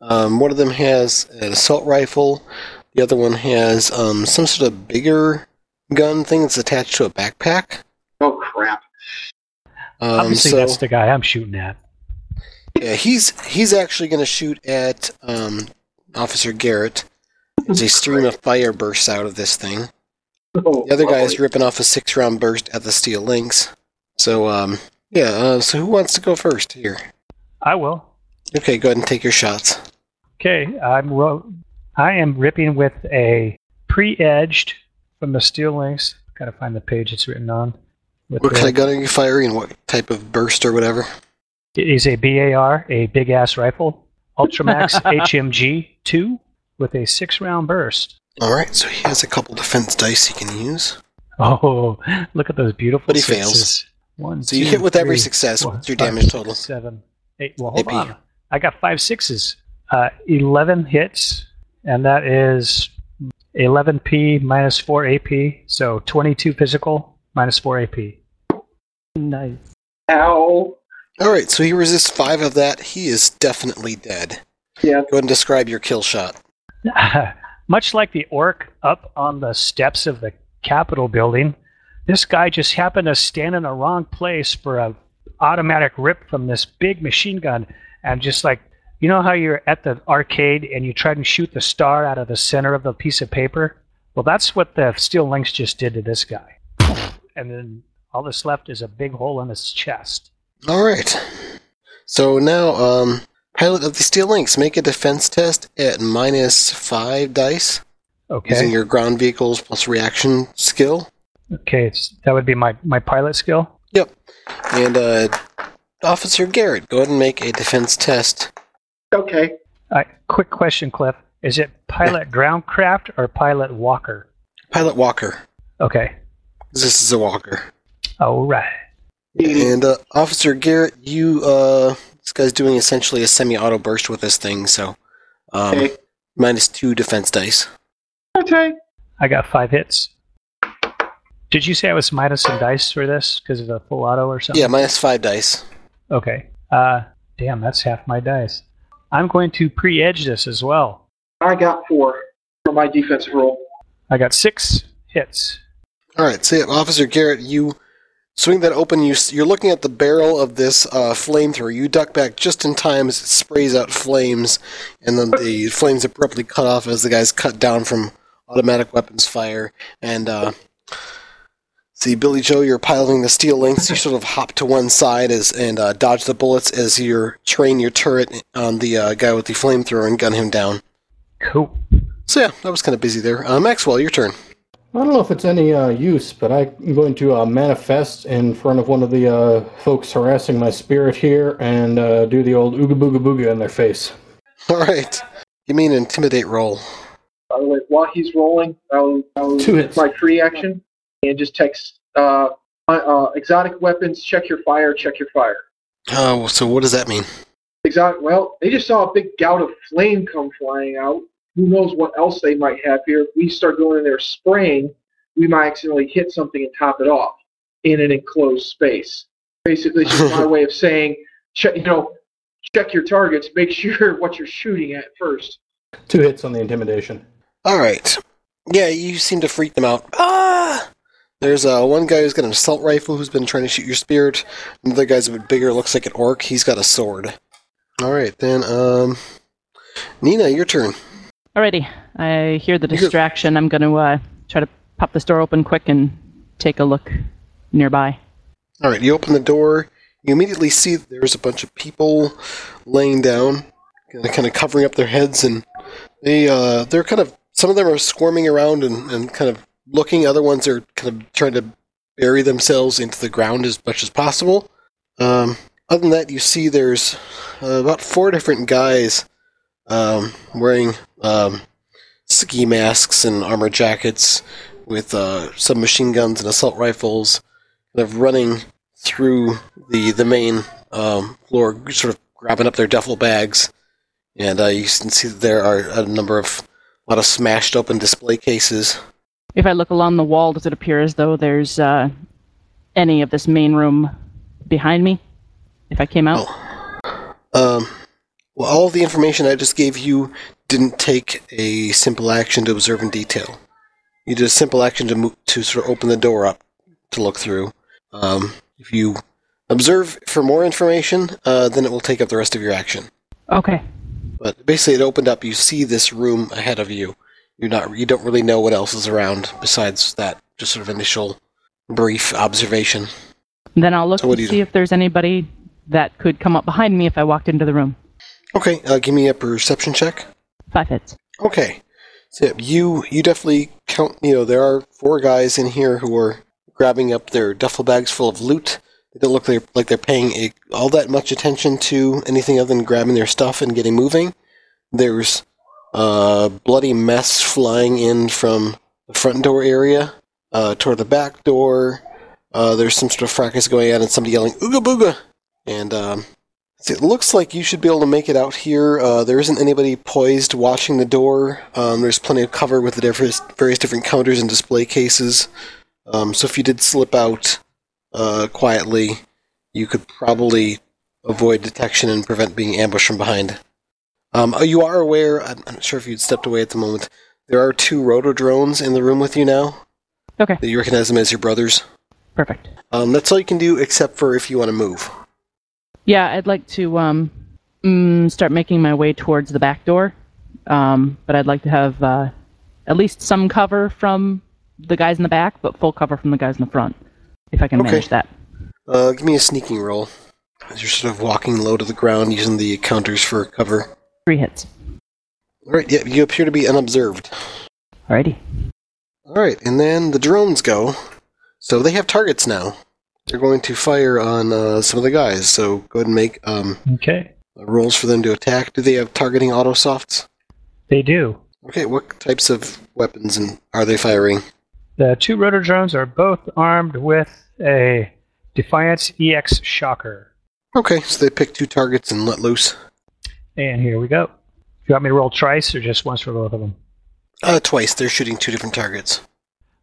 Um, one of them has an assault rifle. The other one has um, some sort of bigger gun thing that's attached to a backpack. Oh, crap. Um, Obviously, so- that's the guy I'm shooting at. Yeah, he's he's actually going to shoot at um, Officer Garrett. As a stream of fire bursts out of this thing. Oh, The other guy is ripping off a six-round burst at the Steel Lynx. So, um, yeah. Uh, so who wants to go first here? I will. Okay, go ahead and take your shots. Okay, I'm ro- I am ripping with a pre-edged from the Steel Lynx. Gotta find the page it's written on. With What the- kind of gun are you firing? What type of burst or whatever? It is a BAR, a big ass rifle, Ultimax HMG 2 with a six round burst. All right, so he has a couple defense dice he can use. Oh, look at those beautiful But he sixes. fails. One, So you two, hit with every success. four, What's your five, damage six, total? Seven, eight. Well, hold AP. on. I got five sixes. Uh, 11 hits, and that is 11p minus 4 AP. So 22 physical minus 4 AP. Nice. Ow. All right, so he resists five of that. He is definitely dead. Yeah. Go ahead and describe your kill shot. Much like the orc up on the steps of the Capitol building, this guy just happened to stand in the wrong place for a automatic rip from this big machine gun, and just like You know how you're at the arcade and you try to shoot the star out of the center of the piece of paper? Well, that's what the Steel Lynx just did to this guy. And then all that's left is a big hole in his chest. All right. So now, um, pilot of the Steel Lynx, make a defense test at minus five dice Okay. using your ground vehicles plus reaction skill. Okay, that would be my, my pilot skill. Yep. And uh, Officer Garrett, go ahead and make a defense test. Okay. Uh, quick question, Cliff. Is it pilot groundcraft or pilot walker? Pilot Walker. Okay. This is a walker. All right. And uh, Officer Garrett, you uh, this guy's doing essentially a semi-auto burst with this thing, so um, Okay. minus two defense dice. Okay. I got five hits. Did you say I was minus some dice for this because of the full auto or something? Yeah, minus five dice. Okay. Uh, damn, that's half my dice. I'm going to pre-edge this as well. I got four for my defensive roll. I got six hits. All right, so yeah, Officer Garrett, you swing that open. You you're looking at the barrel of this uh, flamethrower. You duck back just in time as it sprays out flames, and then the flames abruptly cut off as the guys cut down from automatic weapons fire. And uh, see, Billy Joe, you're piloting the Steel Lynx. You sort of hop to one side as and uh, dodge the bullets as you train your turret on the uh, guy with the flamethrower and gun him down. Cool. So yeah, that was kind of busy there. Uh, Maxwell, your turn. I don't know if it's any uh, use, but I'm going to uh, manifest in front of one of the uh, folks harassing my spirit here and uh, do the old ooga booga booga in their face. All right, You mean intimidate roll. By the way, while he's rolling, I'll, I'll Two hits. my free action and just text uh, uh, exotic weapons. Check your fire. Check your fire. Oh, so what does that mean? Exotic. Well, they just saw a big gout of flame come flying out. Who knows what else they might have here? If we start going in there spraying, we might accidentally hit something and top it off in an enclosed space. Basically, it's just my way of saying, check, you know, check your targets. Make sure what you're shooting at first. Two hits on the intimidation. All right. Yeah, you seem to freak them out. Ah! There's uh, one guy who's got an assault rifle who's been trying to shoot your spirit. Another guy's a bit bigger, looks like an orc. He's got a sword. All right, then. Um, Nina, your turn. Alrighty, I hear the distraction. I'm going to uh, try to pop this door open quick and take a look nearby. All right, you open the door. You immediately see that there's a bunch of people laying down, kind of covering up their heads, and they uh, they're kind of some of them are squirming around and, and kind of looking. Other ones are kind of trying to bury themselves into the ground as much as possible. Um, other than that, you see there's uh, about four different guys um, wearing um, ski masks and armor jackets with uh, machine guns and assault rifles, kind of running through the the main um, floor, sort of grabbing up their duffel bags, and uh, you can see that there are a number of a lot of smashed open display cases. If I look along the wall, does it appear as though there's uh, any of this main room behind me? If I came out? Um, well, all the information I just gave you didn't take a simple action to observe in detail. You did a simple action to move, to sort of open the door up to look through. Um, if you observe for more information, uh, then it will take up the rest of your action. Okay. But basically, it opened up. You see this room ahead of you. You're not. You don't really know what else is around besides that. Just sort of initial, brief observation. Then I'll look So to see do? if there's anybody that could come up behind me if I walked into the room. Okay, uh, give me a perception check. Five hits. Okay, so you you definitely count. You know, there are four guys in here who are grabbing up their duffel bags full of loot. They don't look like, like they're paying a, all that much attention to anything other than grabbing their stuff and getting moving. There's a bloody mess flying in from the front door area uh, toward the back door. Uh, there's some sort of fracas going on and somebody yelling "Ooga booga!" And um, it looks like you should be able to make it out here. Uh, there isn't anybody poised watching the door. Um, there's plenty of cover with the different, various different counters and display cases. Um, so if you did slip out uh, quietly, you could probably avoid detection and prevent being ambushed from behind. Um, oh, you are aware, I'm I'm not sure if you'd stepped away at the moment, there are two rotodrones in the room with you now. Okay. That you recognize them as your brothers. Perfect. Um, that's all you can do except for if you want to move. Yeah, I'd like to um, mm, start making my way towards the back door. Um, but I'd like to have uh, at least some cover from the guys in the back, but full cover from the guys in the front, if I can Okay. manage that. Uh, give me a sneaking roll. As you're sort of walking low to the ground using the counters for cover. Three hits. All right, yeah, you appear to be unobserved. Alrighty. All right, and then the drones go. So they have targets now. They're going to fire on uh, some of the guys. So go ahead and make um, Okay. rolls for them to attack. Do they have targeting auto softs? They do. Okay, what types of weapons and are they firing? The two rotor drones are both armed with a Defiance EX shocker. Okay, so they pick two targets and let loose. And here we go. Do you want me to roll twice or just once for both of them? Uh, twice. They're shooting two different targets.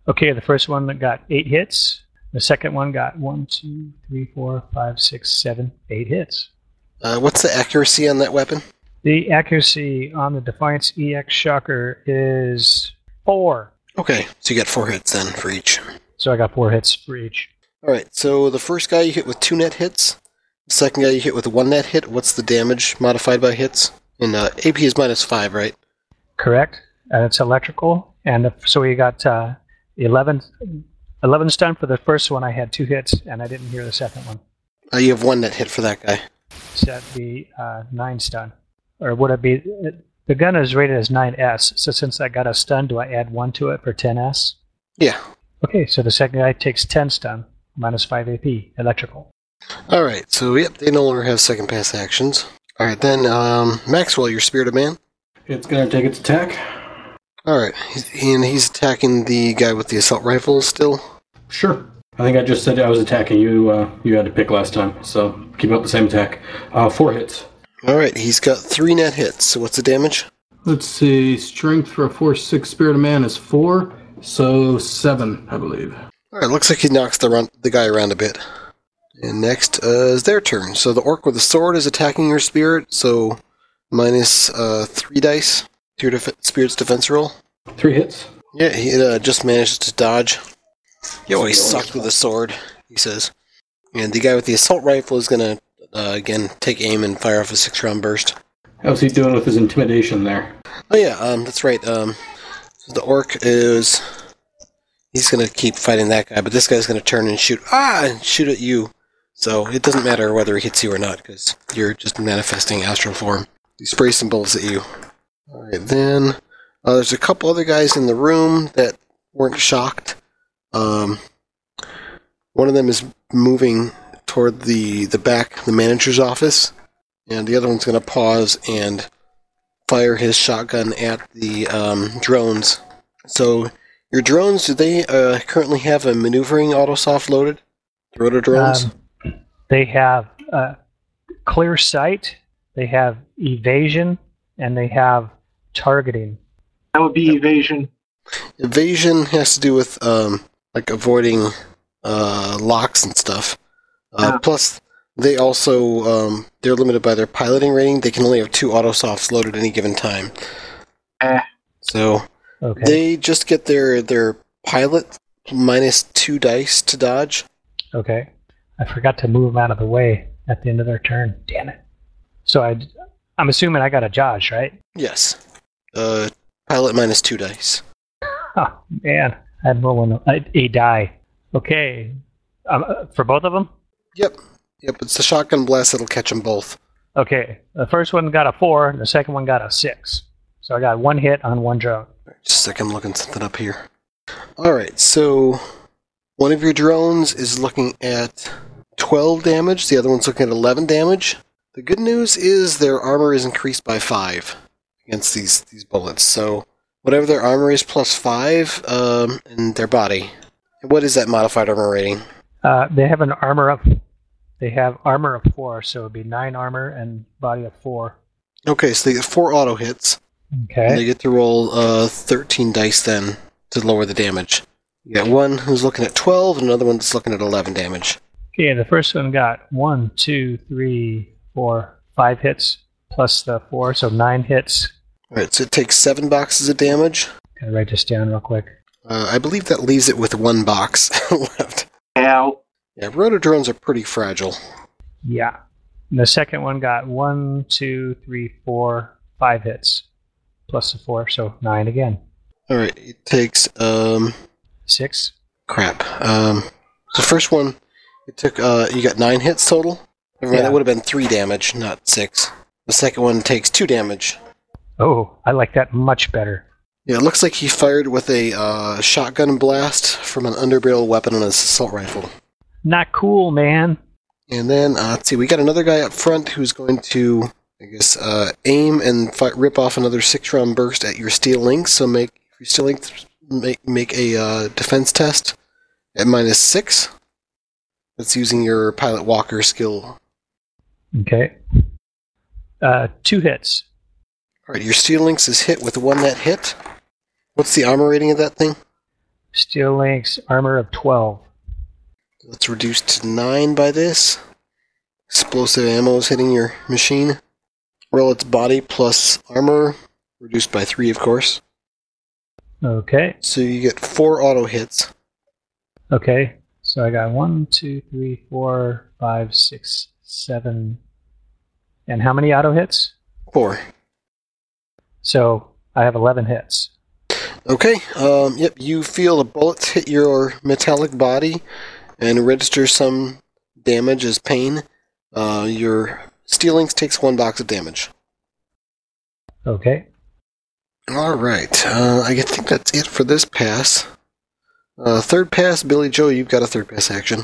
Okay, the first one that got eight hits. The second one got one, two, three, four, five, six, seven, eight hits. Uh, what's the accuracy on that weapon? The accuracy on the Defiance EX shocker is four. Okay, so you got four hits then for each. So I got four hits for each. All right, so the first guy you hit with two net hits. Second guy you hit with a one net hit. What's the damage modified by hits? And uh, AP is minus five, right? Correct. And it's electrical. And the, so we got uh, 11, 11 stun for the first one. I had two hits, and I didn't hear the second one. Uh, you have one net hit for that guy. So that'd be uh, nine stun. Or would it be? The gun is rated as 9S. So since I got a stun, do I add one to it for 10S? Yeah. Okay, so the second guy takes 10 stun, minus 5 AP, electrical. All right, so yep, they no longer have second pass actions. All right, then um, Maxwell, your spirit of man. It's gonna take its attack. All right, he's, and he's attacking the guy with the assault rifle still. Sure. I think I just said I was attacking you. Uh, you had to pick last time, so keep up the same attack. Uh, four hits. All right, he's got three net hits. So what's the damage? Let's see. Strength for a force six spirit of man is four, so seven, I believe. All right, looks like he knocks the run, the guy around a bit. And next uh, is their turn. So the orc with the sword is attacking your spirit. So minus uh, three dice to your def- spirit's defense roll. Three hits. Yeah, he uh, just managed to dodge. You always sucked with a sword, he says. And the guy with the assault rifle is gonna uh, again take aim and fire off a six-round burst. How's he doing with his intimidation there? Oh yeah, um, that's right. Um, the orc is he's gonna keep fighting that guy, but this guy's gonna turn and shoot ah and shoot at you. So it doesn't matter whether he hits you or not because you're just manifesting astral form. He sprays some bullets at you. All right, then uh, there's a couple other guys in the room that weren't shocked. Um, one of them is moving toward the the back, the manager's office, and the other one's gonna pause and fire his shotgun at the um, drones. So, your drones, do they uh, currently have a maneuvering autosoft loaded? The rotor drones? Um, they have uh, clear sight, they have evasion, and they have targeting. That would be evasion. Evasion has to do with um, like avoiding uh, locks and stuff. Uh, Yeah. Plus, they also um, they're limited by their piloting rating. They can only have two autosofts loaded at any given time. Eh. So Okay. they just get their their pilot minus two dice to dodge. Okay. I forgot to move them out of the way at the end of their turn. Damn it. So I, I'm assuming I got a dodge, right? Yes. Uh, pilot minus two dice. Oh, man. I'm rolling a, a die. Okay. Um, uh, for both of them? Yep. Yep. It's the shotgun blast that'll catch them both. Okay. The first one got a four, and the second one got a six. So I got one hit on one drone. Just a second, I'm looking something up here. All right. So one of your drones is looking at 12 damage. The other one's looking at 11 damage. The good news is their armor is increased by five against these these bullets. So whatever their armor is plus five, um, and their body. What is that modified armor rating? Uh, they have an armor of. They have armor of four, so it'd be nine armor and body of four. Okay, so they get four auto hits. And they get to roll uh, 13 dice then to lower the damage. You got one who's looking at 12, and another one that's looking at 11 damage. Okay, the first one got one, two, three, four, five hits plus the four, so nine hits. Alright, so it takes seven boxes of damage. Gotta write this down real quick. Uh, I believe that leaves it with one box left. Ow. Yeah, rotodrones are pretty fragile. Yeah. And the second one got one, two, three, four, five hits, plus the four, so nine again. All right. It takes um Six. crap. Um, the first one, it took uh you got nine hits total. Never mind, Yeah. That would have been three damage, not six. The second one takes two damage. Oh, I like that much better. Yeah, it looks like he fired with a uh, shotgun blast from an underbarrel weapon on his assault rifle. Not cool, man. And then uh, let's see, we got another guy up front who's going to, I guess, uh, aim and fi- rip off another six-round burst at your Steel Lynx. So make your Steel Lynx make make a uh, defense test at minus six. That's using your pilot walker skill. Okay. Uh, two hits. All right, your Steel Lynx is hit with one net hit. What's the armor rating of that thing? Steel Lynx, armor of 12. Let's reduce to nine by this. Explosive ammo is hitting your machine. Roll its body plus armor, reduced by three, of course. Okay. So you get four auto hits. Okay. So I got one, two, three, four, five, six, seven. And how many auto hits? Four. So I have 11 hits. Okay. Um, yep. You feel the bullets hit your metallic body and register some damage as pain. Uh, your Steel Lynx takes one box of damage. Okay. All right. Uh, I think that's it for this pass. Uh, third pass, Billy Joe. You've got a third pass action.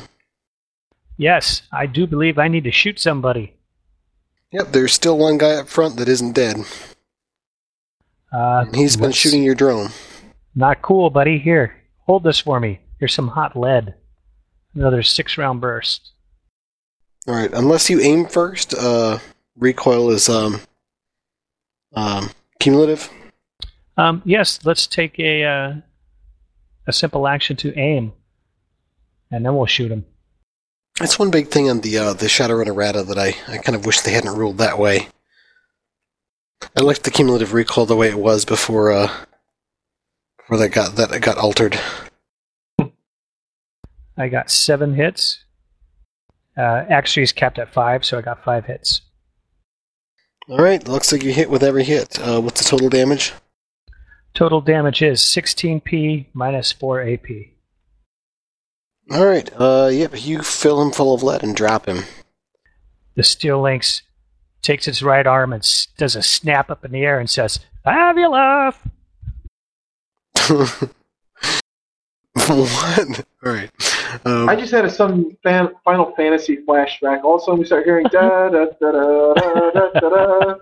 Yes, I do believe I need to shoot somebody. Yep. There's still one guy up front that isn't dead. Uh, And he's been shooting your drone. Not cool, buddy. Here, hold this for me. Here's some hot lead. Another six round burst. All right. Unless you aim first, uh, recoil is um, um, cumulative. Um, yes, let's take a uh, a simple action to aim, and then we'll shoot him. That's one big thing on the uh, the Shadowrun errata that I, I kind of wish they hadn't ruled that way. I liked the cumulative recoil the way it was before uh, before that got that got altered. I got seven hits. Uh, actually, is capped at five, so I got five hits. All right. Looks like you hit with every hit. Uh, what's the total damage? Total damage is 16p minus 4 AP. All right. Uh, yep. You fill him full of lead and drop him. The steel lynx takes its right arm and s- does a snap up in the air and says, "Have you laugh?" what? All right. Um, I just had a some fan, Final Fantasy flashback. All of a sudden, we start hearing da da da da da da da.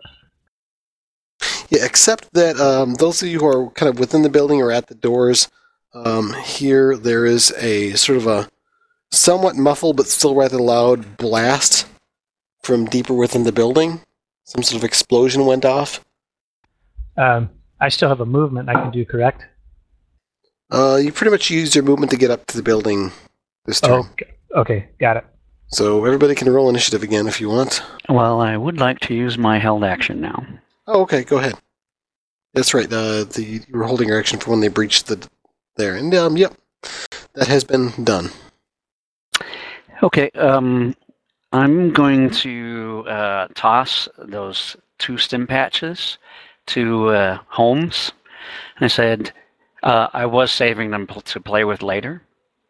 Da. Yeah, except that um, those of you who are kind of within the building or at the doors, um, here there is a sort of a somewhat muffled but still rather loud blast from deeper within the building. Some sort of explosion went off. Um, I still have a movement I can do, correct? Uh, you pretty much used your movement to get up to the building this turn. Oh, okay, got it. So everybody can roll initiative again if you want. Well, I would like to use my held action now. Oh, okay, go ahead. That's right. Uh, the you were holding your action for when they breached the there, and um, yep, that has been done. Okay, um, I'm going to uh, toss those two stim patches to uh, Holmes. And I said, uh, I was saving them to play with later.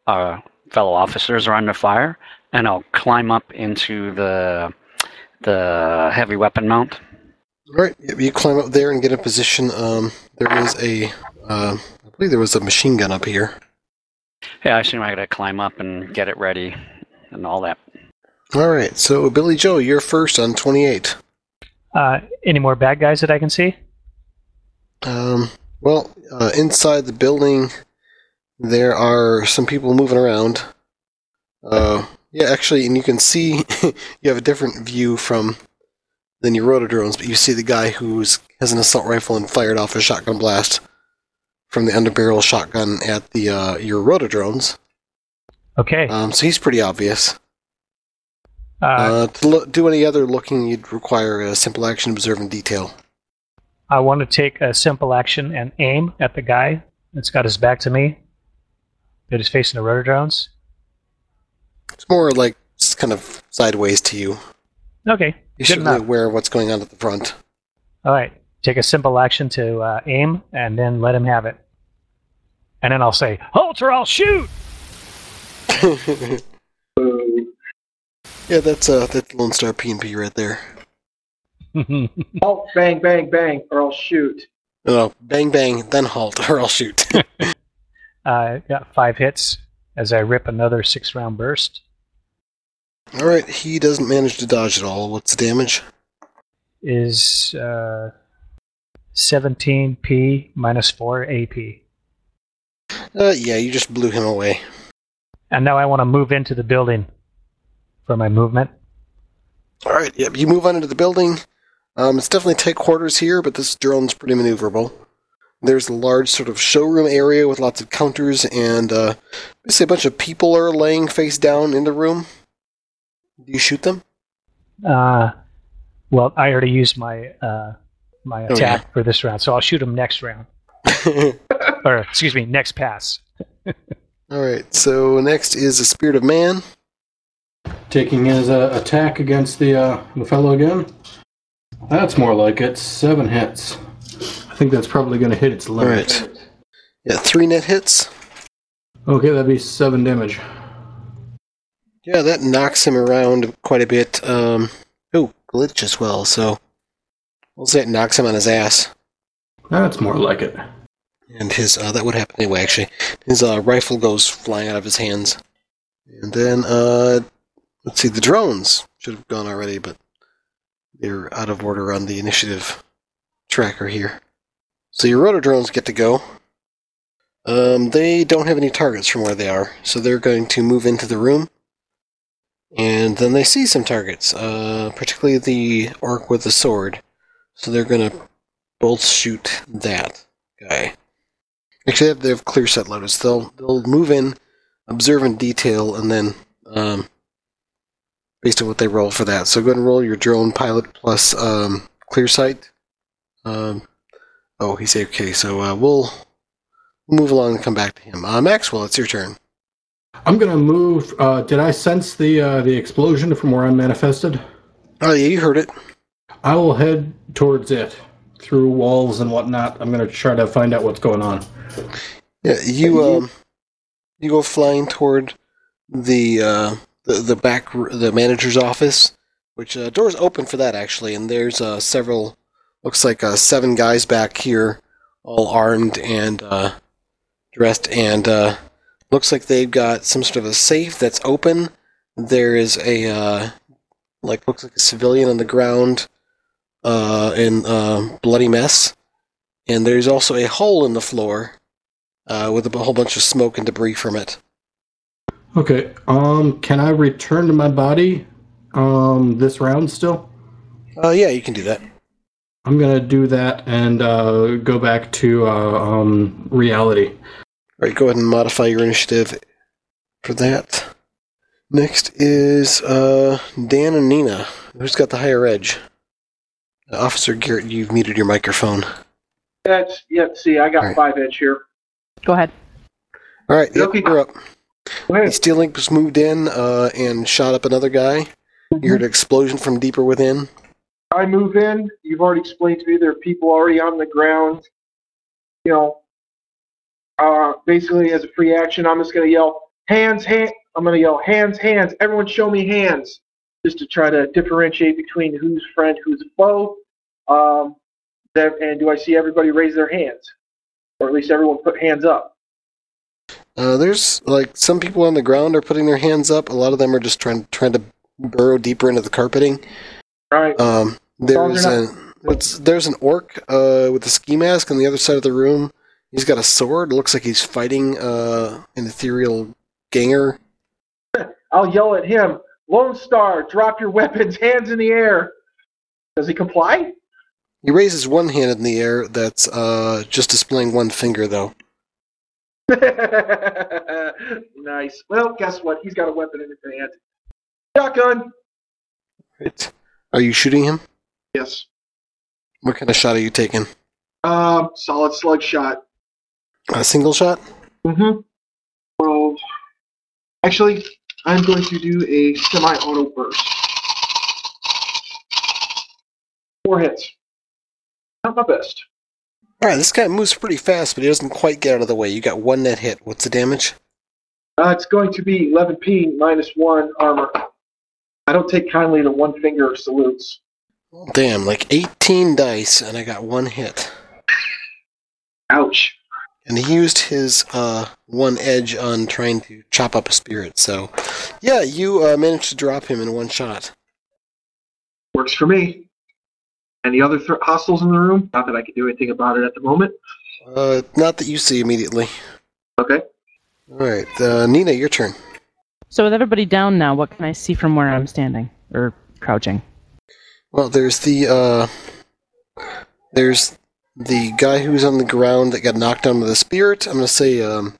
Uh, fellow officers are under fire, and I'll climb up into the the heavy weapon mount. All right, you climb up there and get a position. Um, there is a, uh, I believe there was a machine gun up here. Yeah, I assume I gotta climb up and get it ready and all that. All right, so Billy Joe, you're first on 28. Uh, any more bad guys that I can see? Um, well, uh, inside the building, there are some people moving around. Uh, yeah, actually, and you can see you have a different view from than your rotodrones, but you see the guy who has an assault rifle and fired off a shotgun blast from the underbarrel shotgun at the uh, your rotodrones. Okay. Um, so he's pretty obvious. Uh, Uh, to lo- do any other looking, you'd require a simple action, observe, detail. I want to take a simple action and aim at the guy that's got his back to me, that is facing the rotor drones. It's more like just kind of sideways to you. Okay. You Good should be aware of what's going on at the front. All right. Take a simple action to uh, aim, and then let him have it. And then I'll say, "Halt or I'll shoot." Yeah, that's uh, that's Lone Star PNP right there. Oh, bang, bang, bang, or I'll shoot. No, bang bang, then halt, or I'll shoot. uh, got five hits as I rip another six-round burst. All right, he doesn't manage to dodge at all. What's the damage? Is uh, 17p minus four AP. Uh, yeah, you just blew him away. And now I want to move into the building for my movement. All right, yep. You move on into the building. Um, it's definitely tight quarters here, but this drone's pretty maneuverable. There's a large sort of showroom area with lots of counters, and uh, basically a bunch of people are laying face down in the room. Do you shoot them? Uh, well, I already used my uh, my Oh, attack for this round, so I'll shoot him next round, or excuse me, next pass. All right. So next is the Spirit of Man. Taking his uh, attack against the, uh, the fellow again. That's more like it. Seven hits. I think that's probably going to hit its All limit. right. Yeah, three net hits. Okay, that'd be seven damage. Yeah, that knocks him around quite a bit. Um, oh, glitch as well. So we'll say it knocks him on his ass. That's more like it. And his uh, that would happen anyway. Actually, his uh, rifle goes flying out of his hands. And then uh, let's see, the drones should have gone already, but they're out of order on the initiative tracker here. So your rotor drones get to go. Um, they don't have any targets from where they are, so they're going to move into the room. And then they see some targets, uh, particularly the orc with the sword. So they're going to both shoot that guy. Actually, they have, they have clear set loaders. They'll they'll move in, observe in detail, and then um, based on what they roll for that. So go ahead and roll your drone pilot plus um, clear sight. Um, oh, he's okay. So uh, we'll move along and come back to him. Uh, Maxwell, it's your turn. I'm going to move. Uh, did I sense the uh, the explosion from where I'm manifested? Oh yeah, you heard it. I will head towards it through walls and whatnot. I'm going to try to find out what's going on. Yeah, you um, you go flying toward the uh, the the back the manager's office, which uh, doors open for that actually, and there's uh, several looks like uh, seven guys back here, all armed and uh, dressed, and uh, looks like they've got some sort of a safe that's open. There is a uh, like looks like a civilian on the ground, uh, in a bloody mess, and there's also a hole in the floor uh, with a whole bunch of smoke and debris from it. Okay. Um, can I return to my body? Um, this round still. Uh, yeah, you can do that. I'm gonna do that and uh, go back to uh, um, reality. All right, go ahead and modify your initiative for that. Next is uh, Dan and Nina. Who's got the higher edge? Uh, Officer Garrett, you've muted your microphone. That's yep. See, I got Alright. five edge here. Go ahead. All right, yep, you're up. Go ahead. Steel Link was moved in uh, and shot up another guy. You heard an explosion from deeper within. I move in. You've already explained to me there are people already on the ground. You know, uh, basically as a free action, I'm just gonna yell hands, hand. I'm gonna yell hands, hands. Everyone, show me hands, just to try to differentiate between who's friend, who's foe. Um, that, and do I see everybody raise their hands, or at least everyone put hands up? Uh, there's like some people on the ground are putting their hands up. A lot of them are just trying trying to burrow deeper into the carpeting. Right. Um, there's an what's there's an orc uh, with a ski mask on the other side of the room. He's got a sword. Looks like he's fighting uh, an ethereal ganger. I'll yell at him. Lone Star, drop your weapons, hands in the air. Does he comply? He raises one hand in the air. That's uh, just displaying one finger, though. nice. Well, guess what? He's got a weapon in his hand. Shotgun. Right. Are you shooting him? Yes. What kind of shot are you taking? Um, solid slug shot. A single shot? Mm-hmm. Well, actually, I'm going to do a semi-auto burst. Four hits. Not my best. All right, this guy moves pretty fast, but he doesn't quite get out of the way. You got one net hit. What's the damage? Uh, it's going to be 11p minus one armor. I don't take kindly to one finger salutes. Damn, like 18 dice, and I got one hit. Ouch. And he used his uh, one edge on trying to chop up a spirit. So, yeah, you uh, managed to drop him in one shot. Works for me. Any other th- hostiles in the room? Not that I can do anything about it at the moment. Uh, not that you see immediately. Okay. All right, uh, Nina, your turn. So with everybody down now, what can I see from where I'm standing or crouching? Well, there's the uh, there's the guy who's on the ground that got knocked down with the spirit. I'm gonna say um,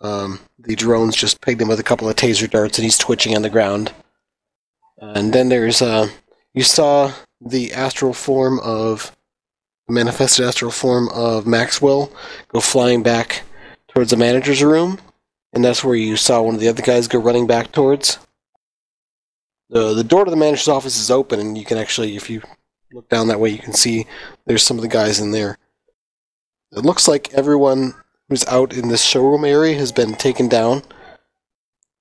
um, the drones just pegged him with a couple of taser darts, and he's twitching on the ground. And then there's uh, you saw the astral form of manifested astral form of Maxwell go flying back towards the manager's room, and that's where you saw one of the other guys go running back towards. The the door to the manager's office is open, and you can actually, if you look down that way, you can see there's some of the guys in there. It looks like everyone who's out in this showroom area has been taken down.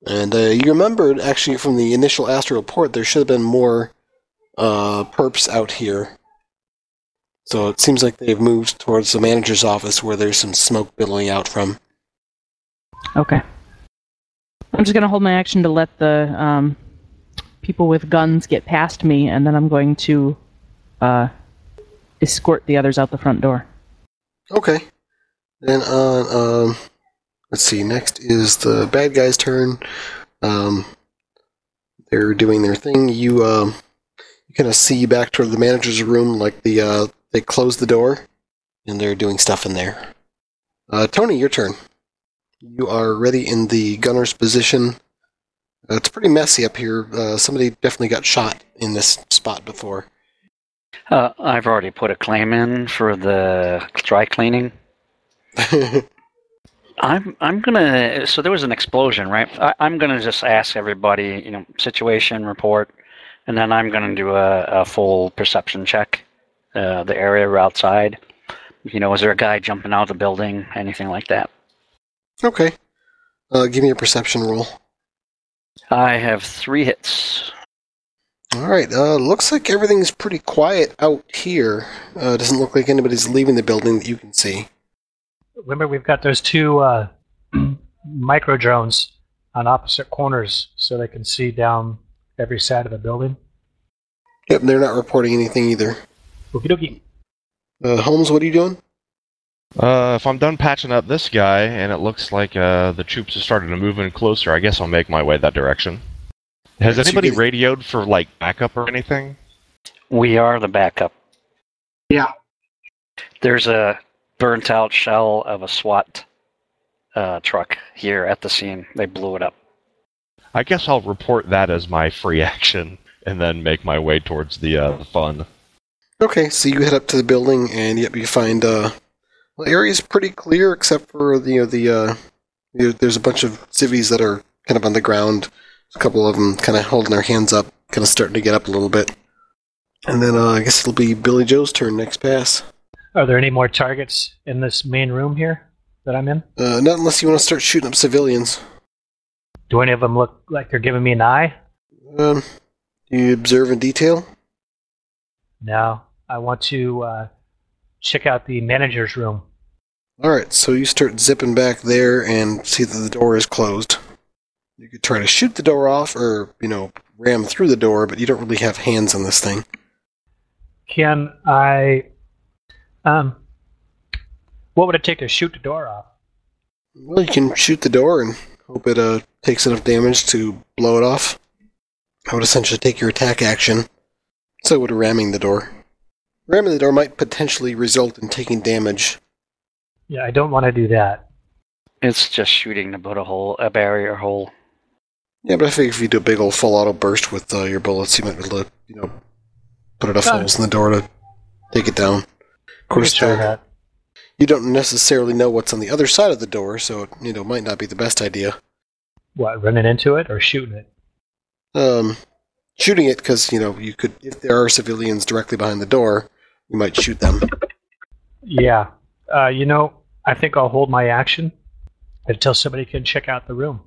And uh, you remembered actually from the initial astral report, there should have been more uh, perps out here. So it seems like they've moved towards the manager's office where there's some smoke billowing out from. Okay. I'm just gonna hold my action to let the um, people with guns get past me, and then I'm going to uh, escort the others out the front door. Okay. Then on, um, let's see. Next is the bad guy's turn. Um, they're doing their thing. You, um, you kind of see back toward the manager's room, like the uh, they close the door, and they're doing stuff in there. Uh, Tony, your turn. You are ready in the gunner's position. Uh, it's pretty messy up here. Uh, somebody definitely got shot in this spot before. Uh, I've already put a claim in for the dry cleaning. I'm I'm gonna. So there was an explosion, right? I, I'm gonna just ask everybody, you know, situation report, and then I'm gonna do a, a full perception check, uh, the area outside. You know, is there a guy jumping out of the building? Anything like that? okay. Uh, give me a perception roll. I have three hits. All right. Uh, looks like everything's pretty quiet out here. Uh, doesn't look like anybody's leaving the building that you can see. Remember, we've got those two uh, micro drones on opposite corners so they can see down every side of the building. Yep, they're not reporting anything either. Okie dokie. Uh, Holmes, what are you doing? Uh, if I'm done patching up this guy, and it looks like uh, the troops have started to move in closer, I guess I'll make my way that direction. Has Right, so you anybody get- radioed for like backup or anything? We are the backup. Yeah. There's a burnt out shell of a SWAT uh, truck here at the scene. They blew it up. I guess I'll report that as my free action, and then make my way towards the uh, the fun. Okay, so you head up to the building, and yep, you find uh, well, the area's pretty clear except for the you know, the uh, you there's a bunch of civvies that are kind of on the ground. A couple of them kind of holding their hands up, kind of starting to get up a little bit. And then uh, I guess it'll be Billy Joe's turn next pass. Are there any more targets in this main room here that I'm in? Uh, not unless you want to start shooting up civilians. Do any of them look like they're giving me an eye? Um, do you observe in detail? No. I want to uh, check out the manager's room. All right, so you start zipping back there and see that the door is closed. You could try to shoot the door off, or you know, ram through the door, but you don't really have hands on this thing. Can I. Um, what would it take to shoot the door off? Well, you can shoot the door and hope it uh, takes enough damage to blow it off. I would essentially take your attack action. So would ramming the door. Ramming the door might potentially result in taking damage. Yeah, I don't want to do that. It's just shooting to put a hole, a barrier hole. Yeah, but I figure if you do a big old full auto burst with uh, your bullets, you might be able to, you know, put enough Uh. holes in the door to take it down. Of course, could try that. you don't necessarily know what's on the other side of the door, so it, you know might not be the best idea. What, running into it or shooting it? Um, shooting it because you know you could if there are civilians directly behind the door, you might shoot them. Yeah. Uh, you know, I think I'll hold my action until somebody can check out the room.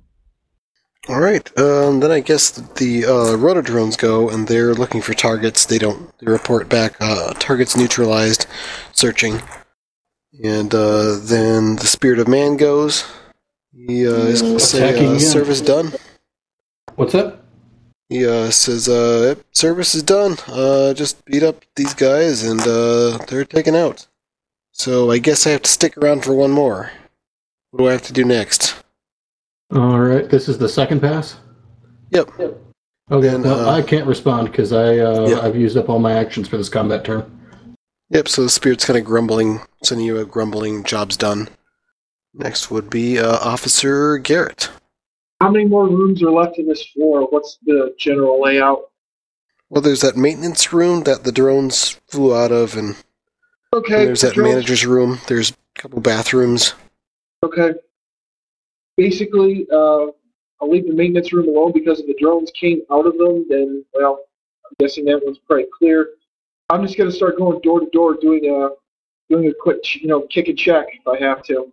All right. Um, then I guess the uh, rotodrones go, and they're looking for targets. They don't. They report back uh, targets neutralized, searching. And uh, then the spirit of man goes. He uh, is going to say uh, service done. What's up? He uh, says, uh, yep, service is done. Uh, just beat up these guys and uh, they're taken out. So I guess I have to stick around for one more. What do I have to do next? All right. This is the second pass. Yep. Okay. And, well, uh, I can't respond because I uh, Yeah. I've used up all my actions for this combat turn. Yep, so the spirit's kind of grumbling, sending you a grumbling, job's done. Next would be uh, Officer Garrett. How many more rooms are left in this floor? What's the general layout? Well, there's that maintenance room that the drones flew out of, and Okay. there's that drones- manager's room. There's a couple bathrooms. Okay. Basically, uh, I'll leave the maintenance room alone because if the drones came out of them, then, well, I'm guessing that one's probably clear. I'm just going to start going door to door doing a, doing a quick, you know, kick and check if I have to.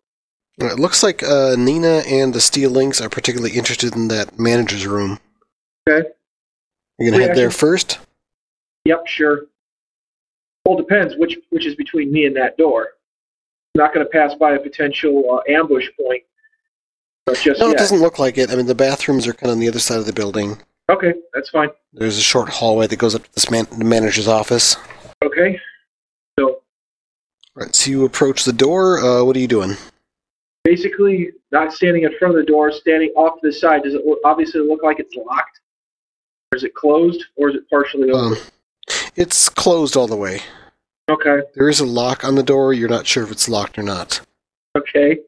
Uh, It looks like uh, Nina and the Steel Lynx are particularly interested in that manager's room. Okay. You're gonna head there first. Yep, sure. Well, depends which which is between me and that door. I'm not going to pass by a potential uh, ambush point just No, it doesn't look like it. I mean, the bathrooms are kind of on the other side of the building. Okay, that's fine. There's a short hallway that goes up to this man- the manager's office. Okay. So All right, so you approach the door. Uh, what are you doing? basically, not standing in front of the door, standing off to the side. Does it look, obviously look like it's locked? Or is it closed? Or is it partially open? Um, it's closed all the way. okay. There is a lock on the door. You're not sure if it's locked or not. Okay.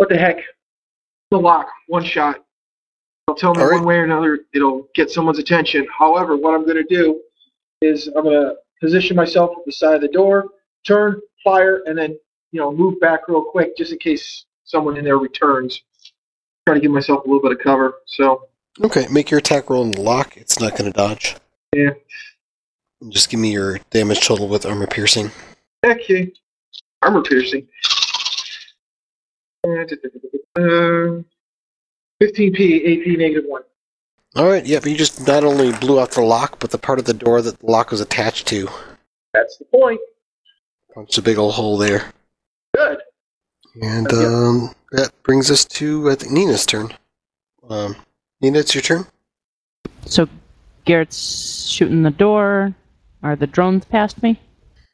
What the heck? The lock. One shot. It'll tell me right. one way or another. It'll get someone's attention. However, what I'm going to do is I'm going to position myself at the side of the door, turn, fire, and then you know move back real quick just in case someone in there returns. Try to give myself a little bit of cover. So Okay, make your attack roll on the lock. It's not going to dodge. yeah. Just give me your damage total with armor piercing. Okay. Armor piercing. Uh, 15p, AP negative 1. All right, yeah, but you just not only blew out the lock, but the part of the door that the lock was attached to. That's the point. Punched a big old hole there. Good. And Yeah. um, that brings us to I think Nina's turn. Um, Nina, it's your turn. So Garrett's shooting the door. Are the drones past me?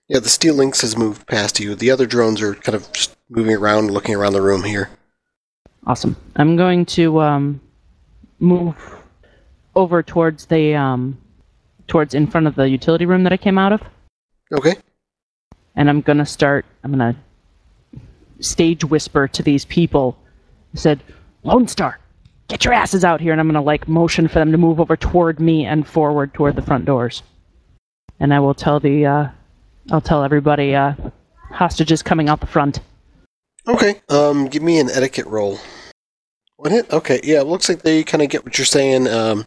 Yeah, the steel lynx has moved past you. The other drones are kind of just moving around, looking around the room here. Awesome. I'm going to um, move over towards the um, towards in front of the utility room that I came out of, Okay. and I'm gonna start. I'm gonna stage whisper to these people. I said, "Lone Star, get your asses out here!" And I'm gonna like motion for them to move over toward me and forward toward the front doors. And I will tell the uh, I'll tell everybody uh, hostages coming out the front. Okay. Um, give me an etiquette roll. One hit. Okay. Yeah, it looks like they kind of get what you're saying. Um,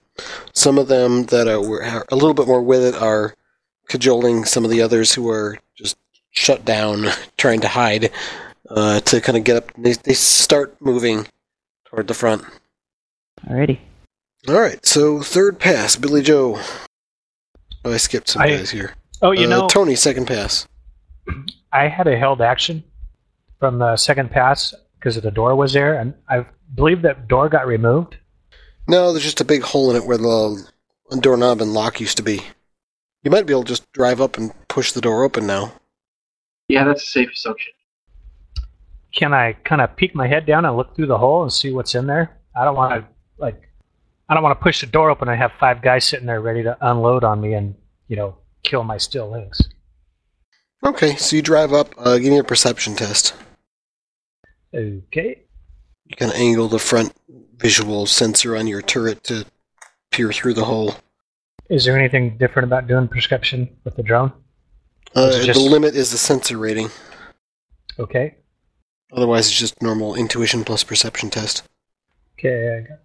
some of them that are, are a little bit more with it are cajoling some of the others who are just shut down, trying to hide, uh, to kind of get up. They they start moving toward the front. Alrighty. All right. So third pass, Billy Joe. Oh, I skipped some I- guys here. Oh, you uh, know, Tony, second pass. I had a held action from the second pass because the door was there, and I believe that door got removed. No, there's just a big hole in it where the doorknob and lock used to be. You might be able to just drive up and push the door open now. Yeah, that's a safe assumption. Can I kind of peek my head down and look through the hole and see what's in there? I don't want to like, I don't want to push the door open and have five guys sitting there ready to unload on me and you know kill my Steel Lynx. Okay, so you drive up. Uh, give me a perception test. Okay. You can angle the front visual sensor on your turret to peer through the hole. Is there anything different about doing prescription with the drone? Uh, just- The limit is the sensor rating. Okay. Otherwise, it's just normal intuition plus perception test. Okay. I got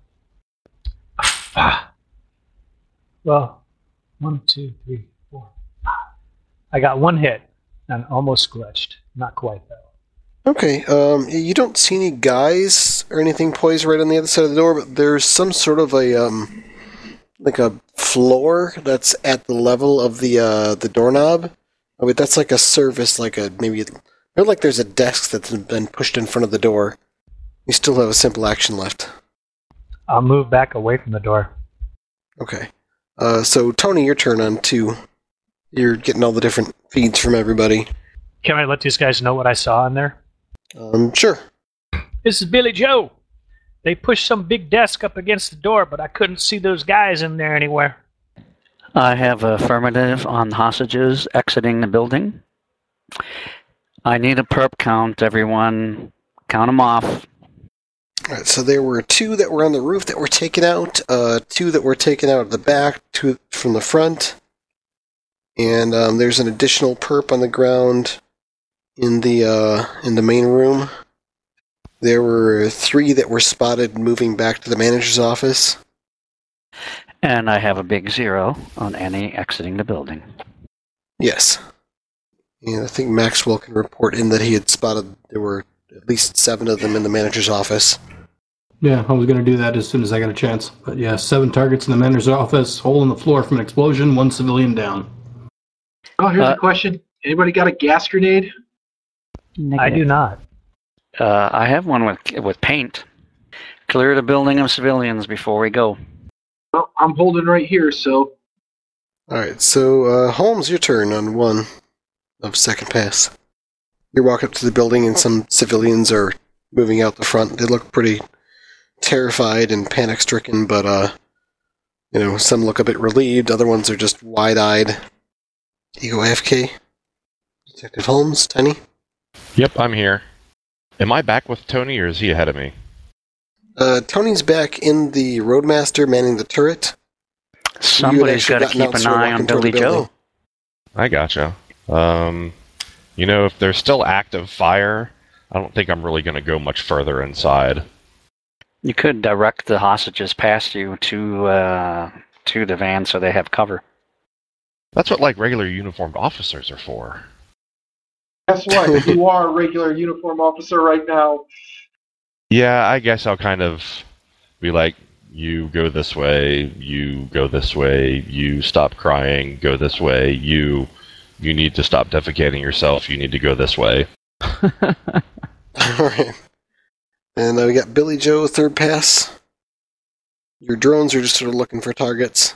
Ah. Well, one, two, three, four, five. I got one hit and almost glitched. Not quite though. Okay, um, you don't see any guys or anything poised right on the other side of the door, but there's some sort of a um, like a floor that's at the level of the uh, the doorknob. Oh, wait, that's like a service, like a maybe, or like there's a desk that's been pushed in front of the door. You still have a simple action left. I'll move back away from the door. Okay. Uh, so Tony, your turn on two. You're getting all the different feeds from everybody. Can I let these guys know what I saw in there? Um, sure. This is Billy Joe. They pushed some big desk up against the door, but I couldn't see those guys in there anywhere. I have affirmative on hostages exiting the building. I need a perp count, everyone. Count them off. All right, so there were two that were on the roof that were taken out, uh, two that were taken out of the back, two from the front, and um, there's an additional perp on the ground in the uh, in the main room. There were three that were spotted moving back to the manager's office. And I have a big zero on any exiting the building. Yes, and I think Maxwell can report in that he had spotted there were at least seven of them in the manager's office. Yeah, I was going to do that as soon as I got a chance. But yeah, seven targets in the manager's office, hole in the floor from an explosion, one civilian down. Oh, here's Uh, a question. Anybody got a gas grenade? I do not. Uh, I have one with with paint. Clear the building of civilians before we go. Well, I'm holding right here, so All right, so uh, Holmes, your turn on one of second pass. You walk up to the building, and some civilians are moving out the front. They look pretty terrified and panic-stricken, but uh, you know, some look a bit relieved. Other ones are just wide-eyed. You go AFK. Detective Holmes, Tiny. Yep, I'm here. Am I back with Tony, or is he ahead of me? Uh, Tony's back in the Roadmaster manning the turret. Somebody's got to keep an eye on Billy the building. Joe. I gotcha. Um, you know, if there's still active fire, I don't think I'm really going to go much further inside. You could direct the hostages past you to uh, to the van so they have cover. That's what like regular uniformed officers are for. Guess what? you are a regular uniform officer right now. Yeah, I guess I'll kind of be like, you go this way, you go this way, you stop crying, go this way, you you need to stop defecating yourself, you need to go this way. Alright. And uh, we got Billy Joe, third pass. Your drones are just sort of looking for targets,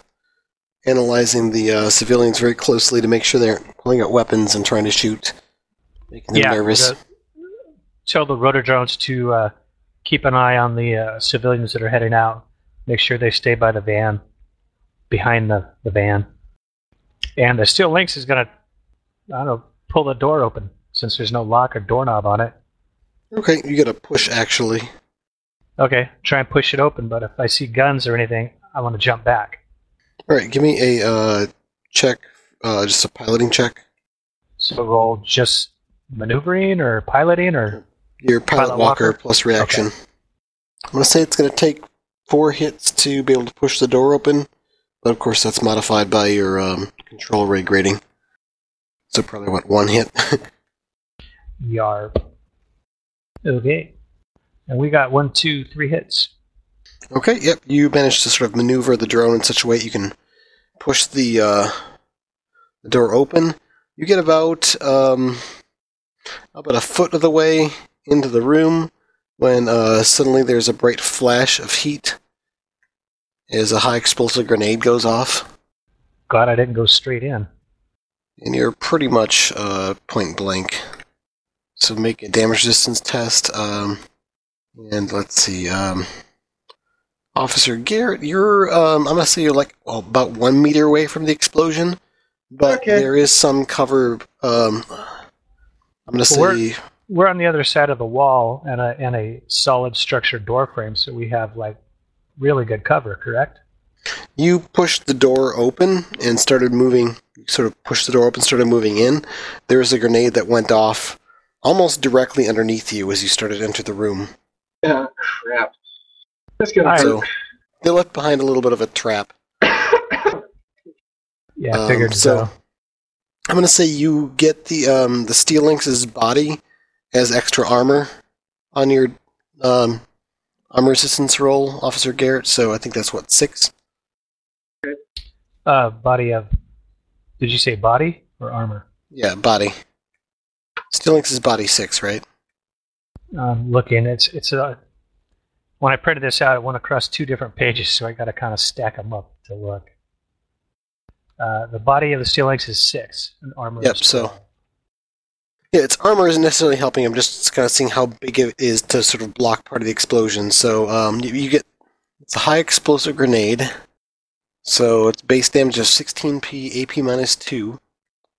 analyzing the uh, civilians very closely to make sure they aren't pulling out weapons and trying to shoot, making them yeah. nervous. the- tell the rotor drones to uh, keep an eye on the uh, civilians that are heading out. Make sure they stay by the van, behind the, the van. And the Steel Lynx is going to, I don't know, pull the door open since there's no lock or doorknob on it. Okay, you got to push actually. Okay, try and push it open, but if I see guns or anything, I want to jump back. Alright, give me a uh, check, uh, just a piloting check. So roll just maneuvering or piloting or Your pilot, Pilot walker, walker? plus reaction. I'm going to say it's going to take four hits to be able to push the door open, but of course that's modified by your um, control rig rating. So probably what one hit. yarb. Okay. And we got one, two, three hits. okay, yep. You managed to sort of maneuver the drone in such a way you can push the uh, the door open. You get about um, about a foot of the way into the room when uh, suddenly there's a bright flash of heat as a high explosive grenade goes off. Glad I didn't go straight in. and you're pretty much uh, point blank. So make a damage resistance test. Um, and let's see. Um, Officer Garrett, you're um, I'm gonna say you're like well, about one meter away from the explosion, but Okay. there is some cover. Um, I'm gonna Well, say We're on the other side of the wall and a and a solid structured door frame, so we have like really good cover, correct? you pushed the door open and started moving. You sort of pushed the door open, started moving in. There was a grenade that went off almost directly underneath you as you started to enter the room. Yeah, crap. That's gonna Alright. So they left behind a little bit of a trap. Yeah, I Um, figured so. so. I'm gonna say you get the um, the Steel Lynx's body as extra armor on your um, armor resistance roll, Officer Garrett. So I think that's what six. Uh, body of. Did you say body or armor? Yeah, body. Steel Lynx's body six, right? Um, looking, it's it's a. When I printed this out, it went across two different pages, so I got to kind of stack them up to look. Uh, the body of the Steel Lynx is six, and armor. Yep, is so- Yeah, its armor isn't necessarily helping. I'm just kind of seeing how big it is to sort of block part of the explosion. So um, you, you get it's a high explosive grenade. So it's base damage is 16p, AP minus two.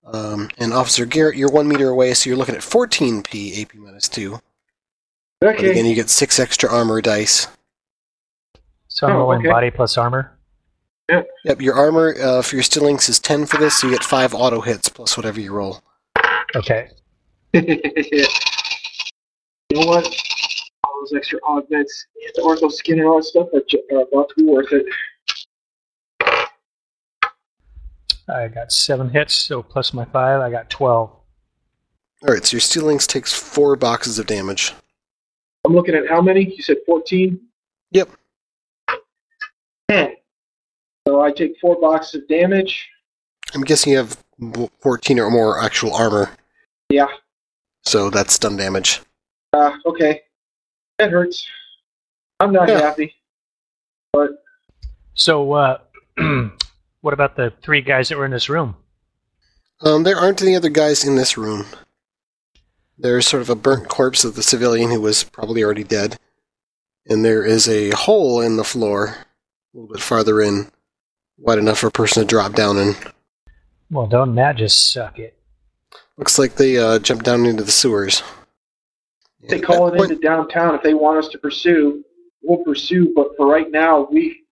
Um, and Officer Garrett, you're one meter away, so you're looking at 14p, AP minus two. But Okay. again, you get six extra armor dice. So I'm Oh, rolling okay. body plus armor. Yep, your armor uh, for your Steel Lynx is 10 for this, so you get five auto hits plus whatever you roll. Okay. you know what? All those extra augments, the ortho skin and all that stuff are, ju- are about to be worth it. I got seven hits, so plus my five, I got twelve. Alright, so your Steel Lynx takes four boxes of damage. I'm looking at how many? You said 14? Yep. 10. So I take four boxes of damage. I'm guessing you have 14 or more actual armor. Yeah. So that's stun damage. Uh, okay. That hurts. I'm not Yeah. happy. But So, uh, what about the three guys that were in this room? Um, there aren't any other guys in this room. There's sort of a burnt corpse of the civilian who was probably already dead. And there is a hole in the floor, a little bit farther in, wide enough for a person to drop down in. Well, don't that just suck it? Looks like they uh, jumped down into the sewers. they At call it point- into downtown if they want us to pursue. We'll pursue, but for right now, we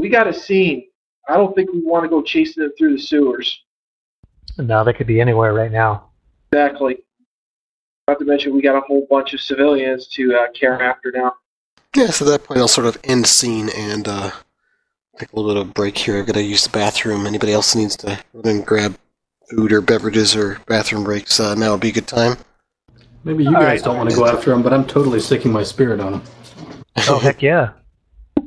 we got a scene. I don't think we want to go chasing them through the sewers. No, they could be anywhere right now. Exactly. Not to mention, we got a whole bunch of civilians to uh, care after now. Yeah, so at that point I'll sort of end scene and uh, take a little bit of a break here. I've got to use the bathroom. Anybody else needs to run and grab food or beverages or bathroom breaks, uh, now would be a good time. Maybe you All guys right. don't want to go after him, but I'm totally sticking my spirit on him. Oh heck yeah!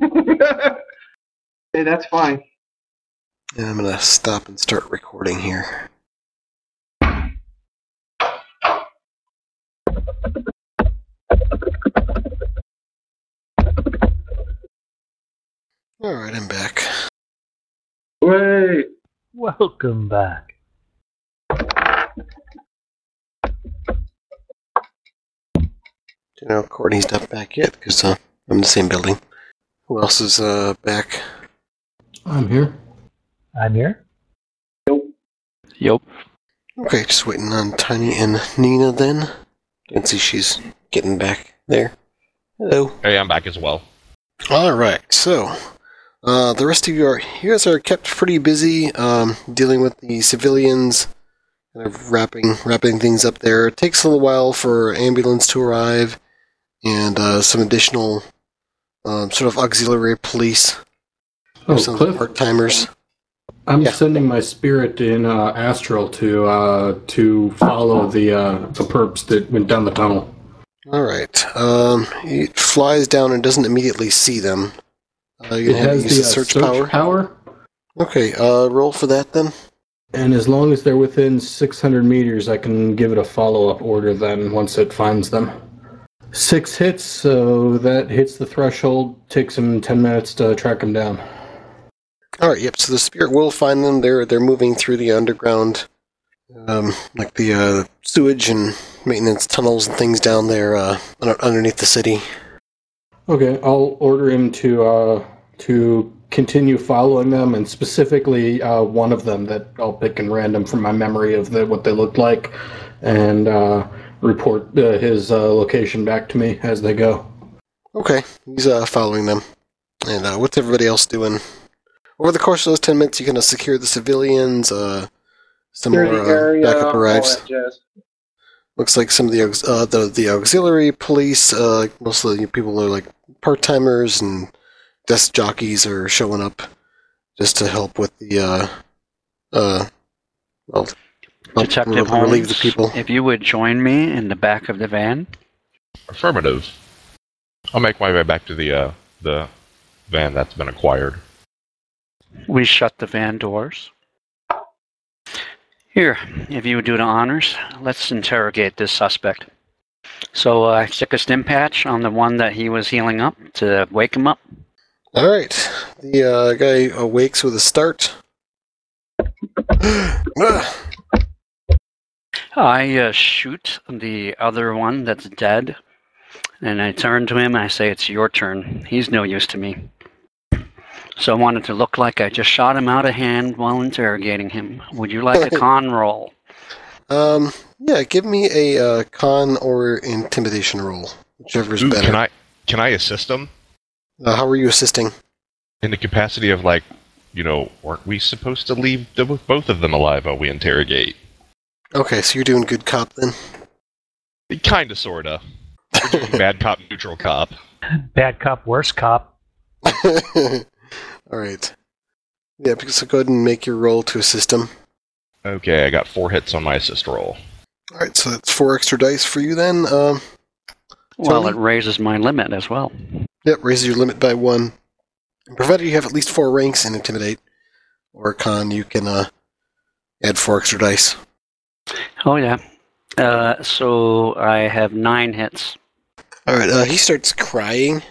hey, that's fine. And I'm going to stop and start recording here. Alright, I'm back. Wait. Welcome back. You know, Courtney's not back yet because uh, I'm in the same building. Who else is uh, back? I'm here. I'm here. Nope. Yep. Okay, just waiting on Tiny and Nina then. Can see she's getting back there. Hello. Hey, I'm back as well. All right, so uh, the rest of you are guys are kept pretty busy um, dealing with the civilians, kind of wrapping wrapping things up there. It takes a little while for ambulance to arrive, and uh, some additional um, sort of auxiliary police, Oh, some part timers. I'm Yeah. sending my spirit in uh, astral to uh, to follow the uh, the perps that went down the tunnel. All right, um, it flies down and doesn't immediately see them. Uh, It has the the uh, search, search power. power, Okay, uh, roll for that then. and as long as they're within 600 meters, I can give it a follow up order. Then once it finds them, six hits, so that hits the threshold. Takes them 10 minutes to track them down. All right. Yep. So the spirit will find them. They're they're moving through the underground, um, like the uh, sewage and maintenance tunnels and things down there uh, underneath the city. Okay, I'll order him to uh, to continue following them, and specifically uh, one of them that I'll pick in random from my memory of the, what they looked like, and uh, report uh, his uh, location back to me as they go. Okay. He's uh, following them. And uh, what's everybody else doing? Over the course of those ten minutes, you kind of secure the civilians. Uh, some more Security uh, area, backup all arrives. that jazz. Looks like some of the uh, the the auxiliary police, uh, like most of the people are like part timers and desk jockeys are showing up just to help with the uh, uh, well, help Detective relieve Holmes, the people. if you would join me in the back of the van. Affirmative. I'll make my way back to the uh, the van that's been acquired. We shut the van doors. Here, if you would do the honors, let's interrogate this suspect. So uh, I stick a stim patch on the one that he was healing up to wake him up. All right, the uh, guy awakes with a start. I uh, shoot the other one that's dead, and I turn to him and I say, It's your turn. He's no use to me. So I wanted to look like I just shot him out of hand while interrogating him. Would you like a con roll? um, yeah, give me a uh, con or intimidation roll, whichever's Ooh, better. can I can I assist him Uh, how are you assisting? in the capacity of like, you know, weren't we supposed to leave the, both of them alive while we interrogate? Okay, so you're doing good cop then. Kinda, sorta. Bad cop, neutral cop. Bad cop, worst cop. All right. Yeah, so go ahead and make your roll to assist him. Okay, I got four hits on my assist roll. All right, so that's four extra dice for you then. Um, Well, Tony? it raises my limit as well. yep, raises your limit by one. Provided you have at least four ranks in Intimidate or Con, you can uh, add four extra dice. Oh, yeah. Uh, so I have nine hits. All right, uh, he starts crying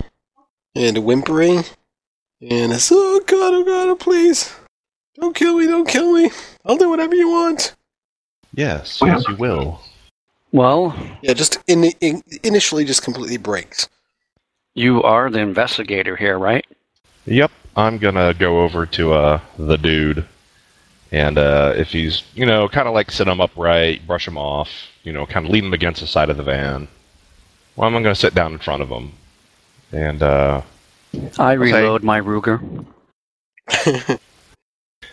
and whimpering, and it's oh god, oh god, oh please, don't kill me, don't kill me. I'll do whatever you want. Yes, yes, you will. Well, Yeah, just in, in, initially just completely breaks. you are the investigator here, right? Yep, I'm gonna go over to uh the dude, and uh, if he's you know kind of like sit him upright, brush him off, you know, kind of lean him against the side of the van. Well, I'm gonna sit down in front of him, and uh, I say- reload my Ruger.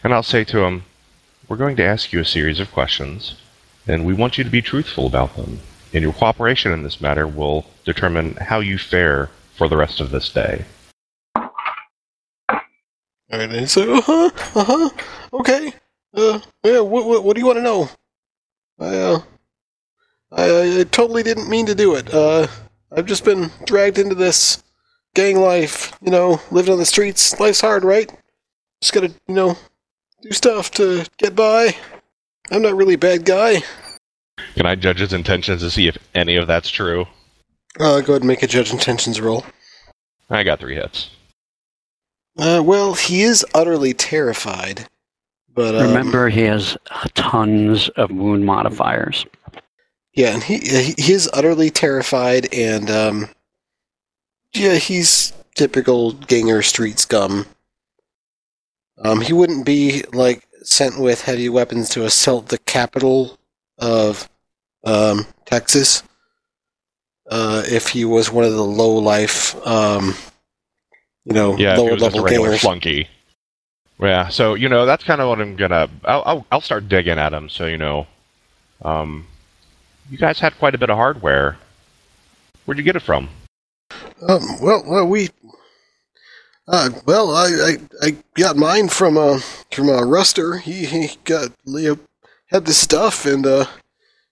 and I'll say to him, "We're going to ask you a series of questions, and we want you to be truthful about them. And your cooperation in this matter will determine how you fare for the rest of this day." All right, and so uh huh, uh huh, okay, uh, yeah. What, what, what do you want to know? I, uh, I, I totally didn't mean to do it. Uh, I've just been dragged into this gang life. You know, living on the streets. Life's hard, right? Just gotta, you know, do stuff to get by. I'm not really a bad guy. Can I judge his intentions to see if any of that's true? Uh, go ahead and make a judge intentions roll. I got three hits. Uh, well, he is utterly terrified, but um, Remember, he has tons of wound modifiers. Yeah, and he he he is utterly terrified, and um, yeah, he's typical ganger street scum. Um, he wouldn't be like sent with heavy weapons to assault the capital of um, Texas uh, if he was one of the low life, um, you know, Yeah, lower was just a level gangers. flunky. Yeah, so you know that's kind of what I'm gonna. I'll, I'll I'll start digging at him. So you know, um, you guys had quite a bit of hardware. Where'd you get it from? Um, well, well, we. Uh, well, I, I, I got mine from uh from uh, Ruster. He he got Leo had this stuff and uh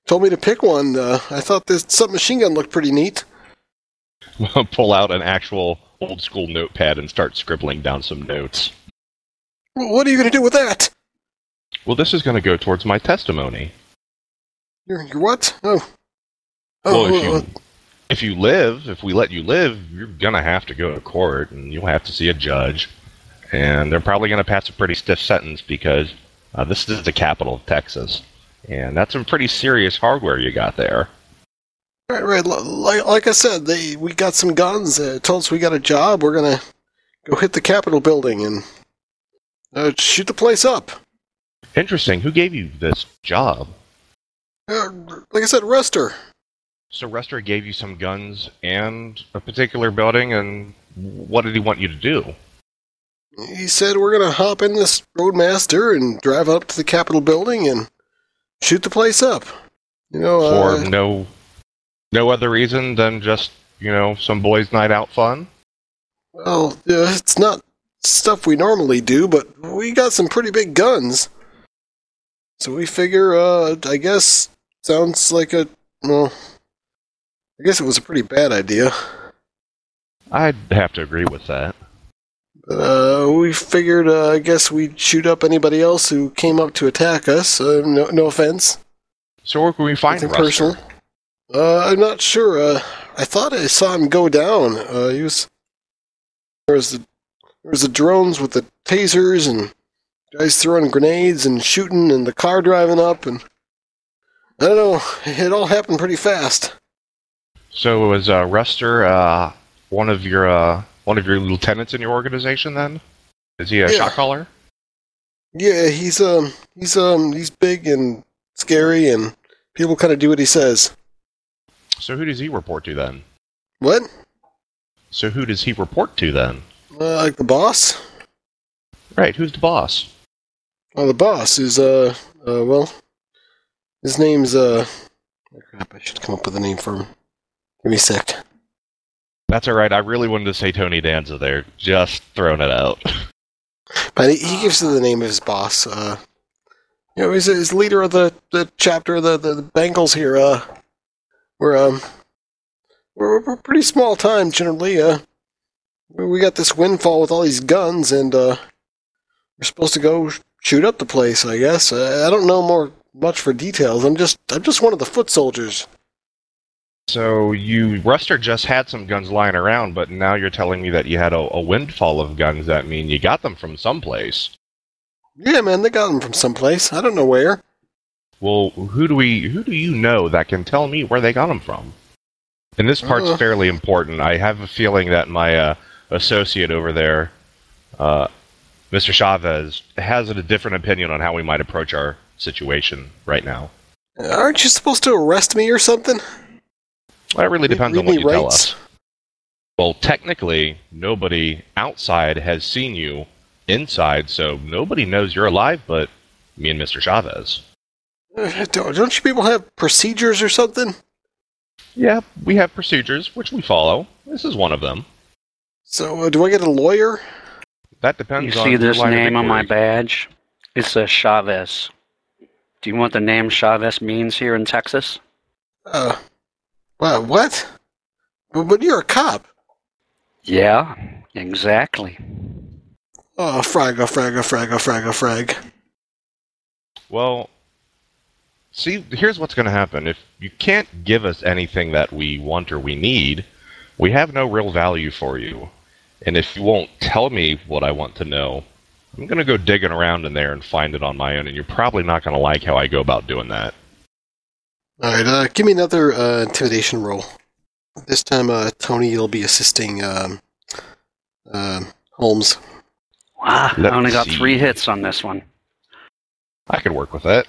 told me to pick one. Uh, I thought this submachine gun looked pretty neat. Pull out an actual old school notepad and start scribbling down some notes. Well, what are you gonna do with that? Well, this is going to go towards my testimony. Your your what? Oh, well, oh, if you uh, if you live, if we let you live, you're gonna have to go to court, and you'll have to see a judge, and they're probably gonna pass a pretty stiff sentence because uh, this is the capital of Texas, and that's some pretty serious hardware you got there. right, right. Like like I said, they we got some guns. Uh, told us we got a job. We're gonna go hit the Capitol building and uh, shoot the place up. Interesting. Who gave you this job? Uh, like I said, Ruster. So Ruster gave you some guns and a particular building, and what did he want you to do? He said we're gonna hop in this Roadmaster and drive up to the Capitol building and shoot the place up. You know, For uh, no no other reason than just you know some boys' night out fun. Well, uh, it's not stuff we normally do, but we got some pretty big guns. So we figure, uh, I guess, sounds like a, well, I guess it was a pretty bad idea. I'd have to agree with that. Uh, we figured, uh, I guess we'd shoot up anybody else who came up to attack us. Uh, no, no offense. So where can we find Ruster? personal. Uh, I'm not sure. Uh, I thought I saw him go down. Uh, he was there was the there was the drones with the tasers and guys throwing grenades and shooting and the car driving up and I don't know. It all happened pretty fast. So was uh, Ruster uh, one of your uh, one of your lieutenants in your organization? Then is he a Yeah. shot caller? Yeah, he's um he's um he's big and scary and people kind of do what he says. So who does he report to then? What? So who does he report to then? Uh, like the boss? Right, who's the boss? Well, the boss is uh uh well, his name's uh. oh, crap! I should come up with a name for him. Me a sec. That's all right. I really wanted to say Tony Danza there. Just throwing it out. But he, he gives the name of his boss. Uh, you know, he's, he's leader of the, the chapter of the, the, the Bengals here. Uh, we're um, we're, we're pretty small time generally. Uh, we we got this windfall with all these guns, and uh, we're supposed to go shoot up the place. I guess. I don't know more much for details. I'm just I'm just one of the foot soldiers. So you Ruster just had some guns lying around, but now you're telling me that you had a, a windfall of guns. That mean you got them from someplace. Yeah, man, they got them from someplace. I don't know where. Well, who do we? Who do you know that can tell me where they got them from? And this part's Uh. fairly important. I have a feeling that my uh, associate over there, uh, Mr. Chavez, has a different opinion on how we might approach our situation right now. Aren't you supposed to arrest me or something? That really depends Read on what me you tell us. Well, technically, nobody outside has seen you inside, so nobody knows you're alive but me and Mr. Chavez. Uh, Don't, don't you people have procedures or something? Yeah, we have procedures which we follow. This is one of them. So, uh, do I get a lawyer? That depends You on see this line of name on my badge? It says Chavez. Do you know what the name Chavez means here in Texas? Uh, well, what? But, but you're a cop. Yeah, exactly. Oh, fraga, oh, fraga, oh, fraga, oh, fraga, frag. Well, see, here's what's going to happen. If you can't give us anything that we want or we need, we have no real value for you. And if you won't tell me what I want to know, I'm going to go digging around in there and find it on my own, and you're probably not going to like how I go about doing that. All right, uh, give me another uh, intimidation roll. This time, uh, Tony, you'll be assisting um, um Holmes. Wow, Let I only got see. three hits on this one. I could work with that.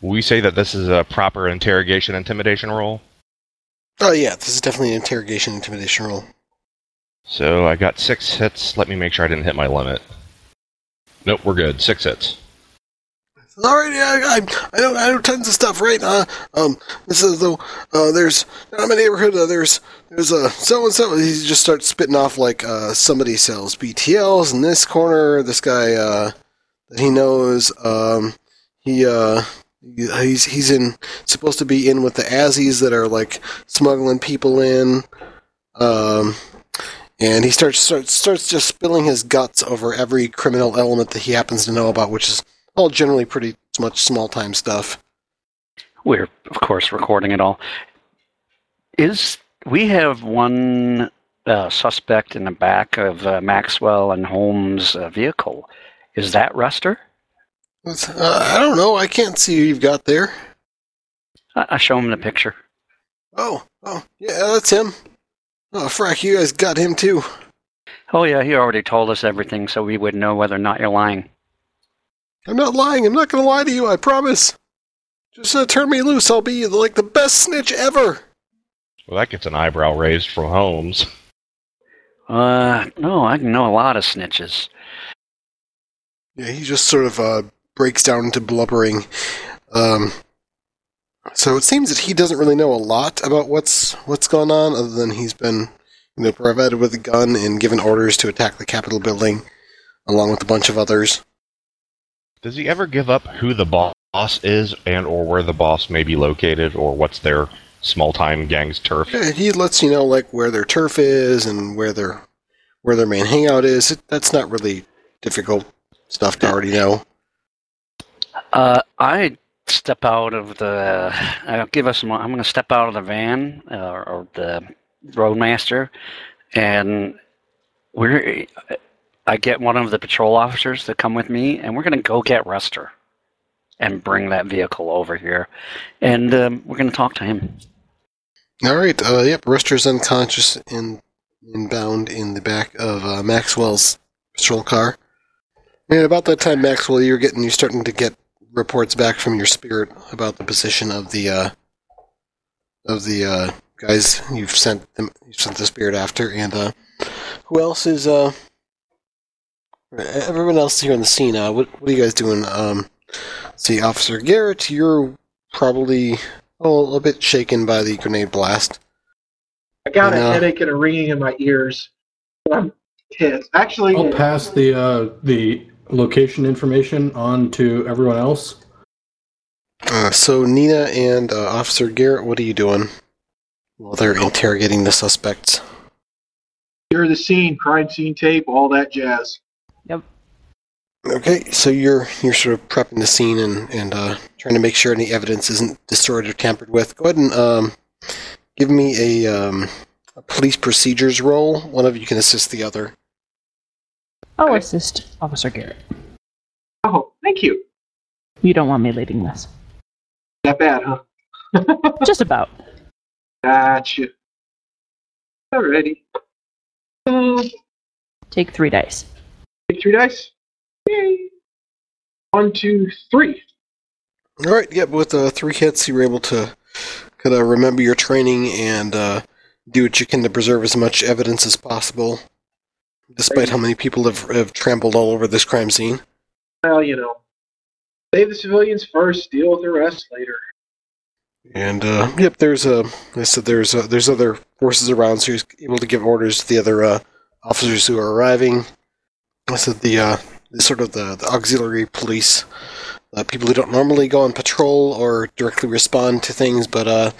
We say that this is a proper interrogation intimidation roll. Oh yeah, this is definitely an interrogation intimidation roll. So I got six hits. Let me make sure I didn't hit my limit. Nope, we're good. Six hits. Right, yeah, I, I know, I know tons of stuff, right? Uh, um, this is though. Uh, there's in my neighborhood. Uh, there's there's a so and so. He just starts spitting off like uh, somebody sells BTLs in this corner. This guy uh, that he knows. Um, he uh, he's he's in supposed to be in with the Azzies that are like smuggling people in. Um, and he starts starts starts just spilling his guts over every criminal element that he happens to know about, which is all generally pretty much small time stuff. We're of course recording it all. Is we have one uh, suspect in the back of uh, Maxwell and Holmes' uh, vehicle? Is that Ruster? Uh, I don't know. I can't see who you've got there. I, I show him the picture. Oh, oh, yeah, that's him. Oh, frack, you guys got him too. Oh yeah, he already told us everything, so we would know whether or not you're lying. I'm not lying. I'm not going to lie to you. I promise. Just uh, turn me loose. I'll be like the best snitch ever. Well, that gets an eyebrow raised from Holmes. Uh, no, I know a lot of snitches. Yeah, he just sort of uh, breaks down into blubbering. Um, so it seems that he doesn't really know a lot about what's what's going on, other than he's been, you know, provided with a gun and given orders to attack the Capitol building, along with a bunch of others. Does he ever give up who the boss is and or where the boss may be located or what's their small time gang's turf? Yeah, He lets you know like where their turf is and where their where their main hangout is. It, that's not really difficult stuff to already know. Uh, I step out of the. Uh, give us. Some, I'm going to step out of the van uh, or the roadmaster, and we're. I get one of the patrol officers to come with me, and we're going to go get Rester, and bring that vehicle over here, and um, we're going to talk to him. All right. Uh, yep. Ruster's unconscious and, bound in the back of uh, Maxwell's patrol car. And about that time, Maxwell, you're getting you're starting to get reports back from your spirit about the position of the uh, of the uh, guys you've sent them you've sent the spirit after, and uh, who else is uh, everyone else here in the scene? Uh, what what are you guys doing? Um, see, Officer Garrett, you're probably oh, a bit shaken by the grenade blast. I got No. a headache and a ringing in my ears. I'm pissed. Actually, I'll pass the uh, the location information on to everyone else. Uh, so Nina and uh, Officer Garrett, what are you doing while they're interrogating the suspects? Clear the scene, crime scene tape, all that jazz. Okay, so you're you're sort of prepping the scene and and uh, trying to make sure any evidence isn't destroyed or tampered with. Go ahead and um, give me a, um, a police procedures roll. One of you can assist the other. I'll assist Officer Garrett. Oh, thank you. You don't want me leading this. That bad, huh? Just about. Gotcha. Alrighty. Uh, Take three dice. take three dice. Yay. One, two, three. All right, yep. With uh, three hits, you were able to kind of remember your training and uh, do what you can to preserve as much evidence as possible, despite how many people have, have trampled all over this crime scene. Well, you know, save the civilians first, deal with the rest later. And uh, yep, there's a. I said there's uh there's other forces around, so you're able to give orders to the other uh, officers who are arriving. I said the, uh, the sort of the, the auxiliary police, uh, people who don't normally go on patrol or directly respond to things. But uh,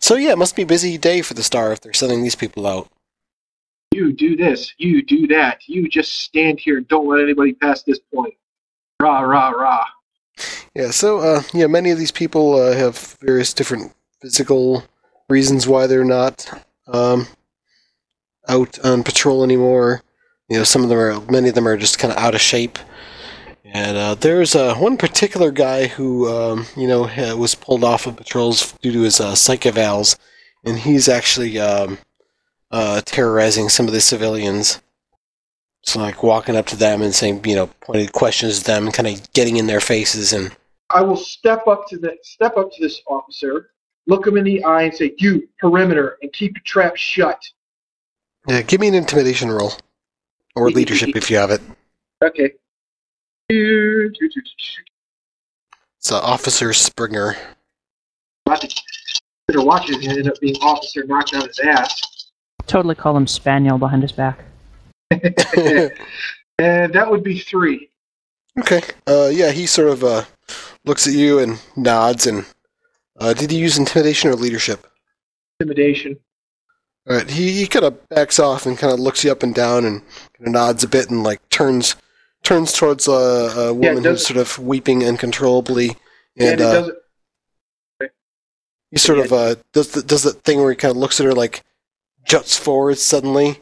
so yeah, it must be a busy day for the Star if they're sending these people out. You do this, you do that. You just stand here and don't let anybody pass this point. Rah, rah, rah. Yeah, so uh, yeah, many of these people uh, have various different physical reasons why they're not um, out on patrol anymore. You know, some of them are, many of them are just kind of out of shape. And uh, there's uh, one particular guy who, um, you know, was pulled off of patrols due to his uh, psych evals, and he's actually um, uh, terrorizing some of the civilians. So, like walking up to them and saying, you know, pointed questions to them, and kind of getting in their faces and I will step up to the step up to this officer, look him in the eye, and say, "You perimeter, and keep your trap shut." Yeah, give me an intimidation roll. Or leadership if you have it. Okay. It's uh, Officer Springer. Better watch it. It ended up being officer knocked out his ass, Totally call him Spaniel behind his back. and that would be three. Okay. Uh, yeah, he sort of uh, looks at you and nods. And uh, did he use intimidation or leadership? Intimidation. All right, he, he kind of backs off and kind of looks you up and down and kind of nods a bit and like turns turns towards uh, a woman does- who's sort of weeping uncontrollably. And, And uh, doesn't. he sort of uh, does the, does that thing where he kind of looks at her like juts forward suddenly,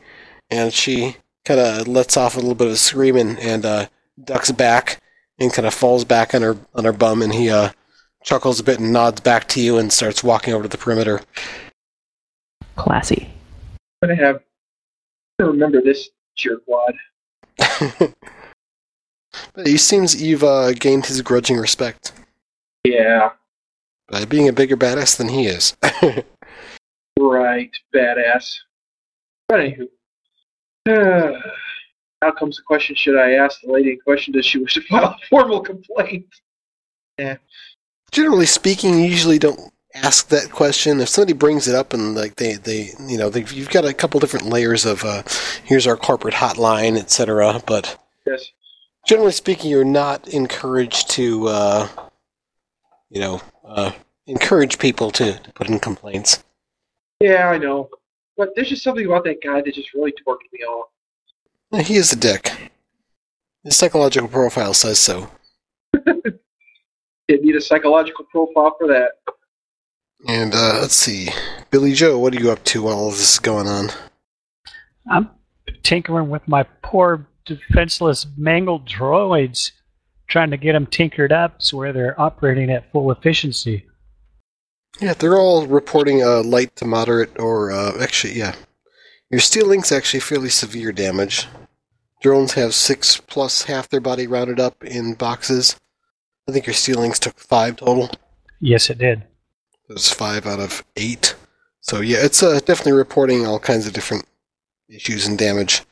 and she kind of lets off a little bit of a scream and, and uh, ducks back and kind of falls back on her on her bum, and he uh, chuckles a bit and nods back to you and starts walking over to the perimeter. Classy. I'm gonna have. I'm gonna remember this jerkwad. but he seems you've uh, gained his grudging respect Yeah. by being a bigger badass than he is. Right. Badass. But anywho. Uh, now comes the question: Should I ask the lady in question? Does she wish to file a formal complaint? Yeah. Generally speaking, you usually don't ask that question. If somebody brings it up and like they, they you know, they've, you've got a couple different layers of uh, here's our corporate hotline, etc. But Yes. generally speaking, you're not encouraged to, uh, you know, uh, encourage people to, to put in complaints. Yeah, I know. But there's just something about that guy that just really torqued me off. He is a dick. His psychological profile says so. Didn't need a psychological profile for that. And uh, let's see, Billy Joe, what are you up to while all this is going on? I'm tinkering with my poor defenseless mangled droids, trying to get them tinkered up so where they're operating at full efficiency. Yeah, they're all reporting uh, light to moderate, or uh, actually, yeah, your Steel Lynx's actually fairly severe damage. Drones have six plus half their body rounded up in boxes. I think your Steel Lynx took five total. Yes, it did. It's five out of eight. So yeah, it's uh, definitely reporting all kinds of different issues and damage.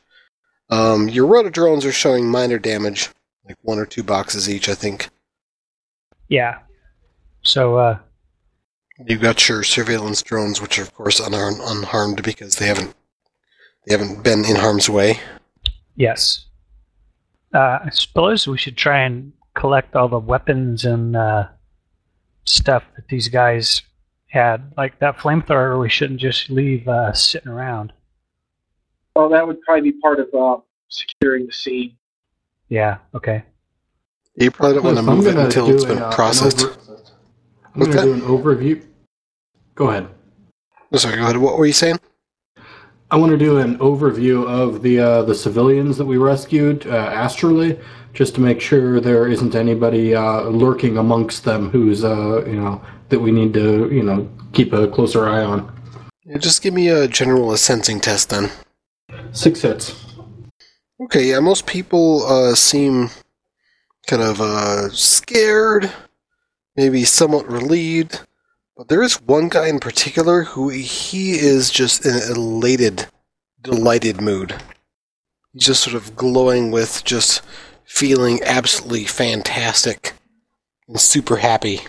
Um, your rotor drones are showing minor damage, like one or two boxes each, I think. Yeah. So, uh, You've got your surveillance drones, which are of course unharmed, unharmed because they haven't they haven't been in harm's way. yes. Uh, I suppose we should try and collect all the weapons and uh, stuff that these guys had. Like that flamethrower, we shouldn't just leave uh, sitting around. Well, that would probably be part of uh, securing the scene. Yeah, okay. You probably don't want to move it gonna until do it's a, been uh, an processed. over- I'm going to do an overview. Go ahead. Oh, sorry, go ahead. What were you saying? I want to do an overview of the uh, the civilians that we rescued uh, astrally, just to make sure there isn't anybody uh, lurking amongst them who's uh, you know that we need to you know keep a closer eye on. Yeah, just give me a general sensing test then. Six hits. Okay, yeah, most people uh, seem kind of uh, scared, maybe somewhat relieved. But there is one guy in particular who he is just in an elated, delighted mood. He's just sort of glowing with just feeling absolutely fantastic and super happy.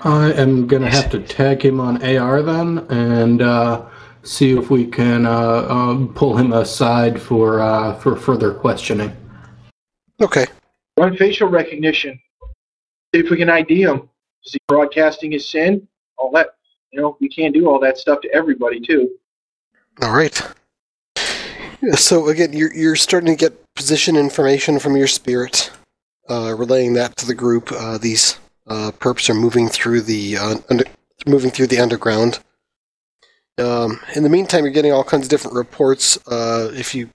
I am gonna have to tag him on AR then, and uh, see if we can uh, um, pull him aside for uh, for further questioning. Okay. Run facial recognition. See if we can ID him. Is broadcasting is SIN? All that. You know, we can't do all that stuff to everybody, too. All right. So again, you're you're starting to get position information from your spirit, uh, relaying that to the group. Uh, these uh, perps are moving through the uh, under, moving through the underground. Um, in the meantime, you're getting all kinds of different reports. Uh, if you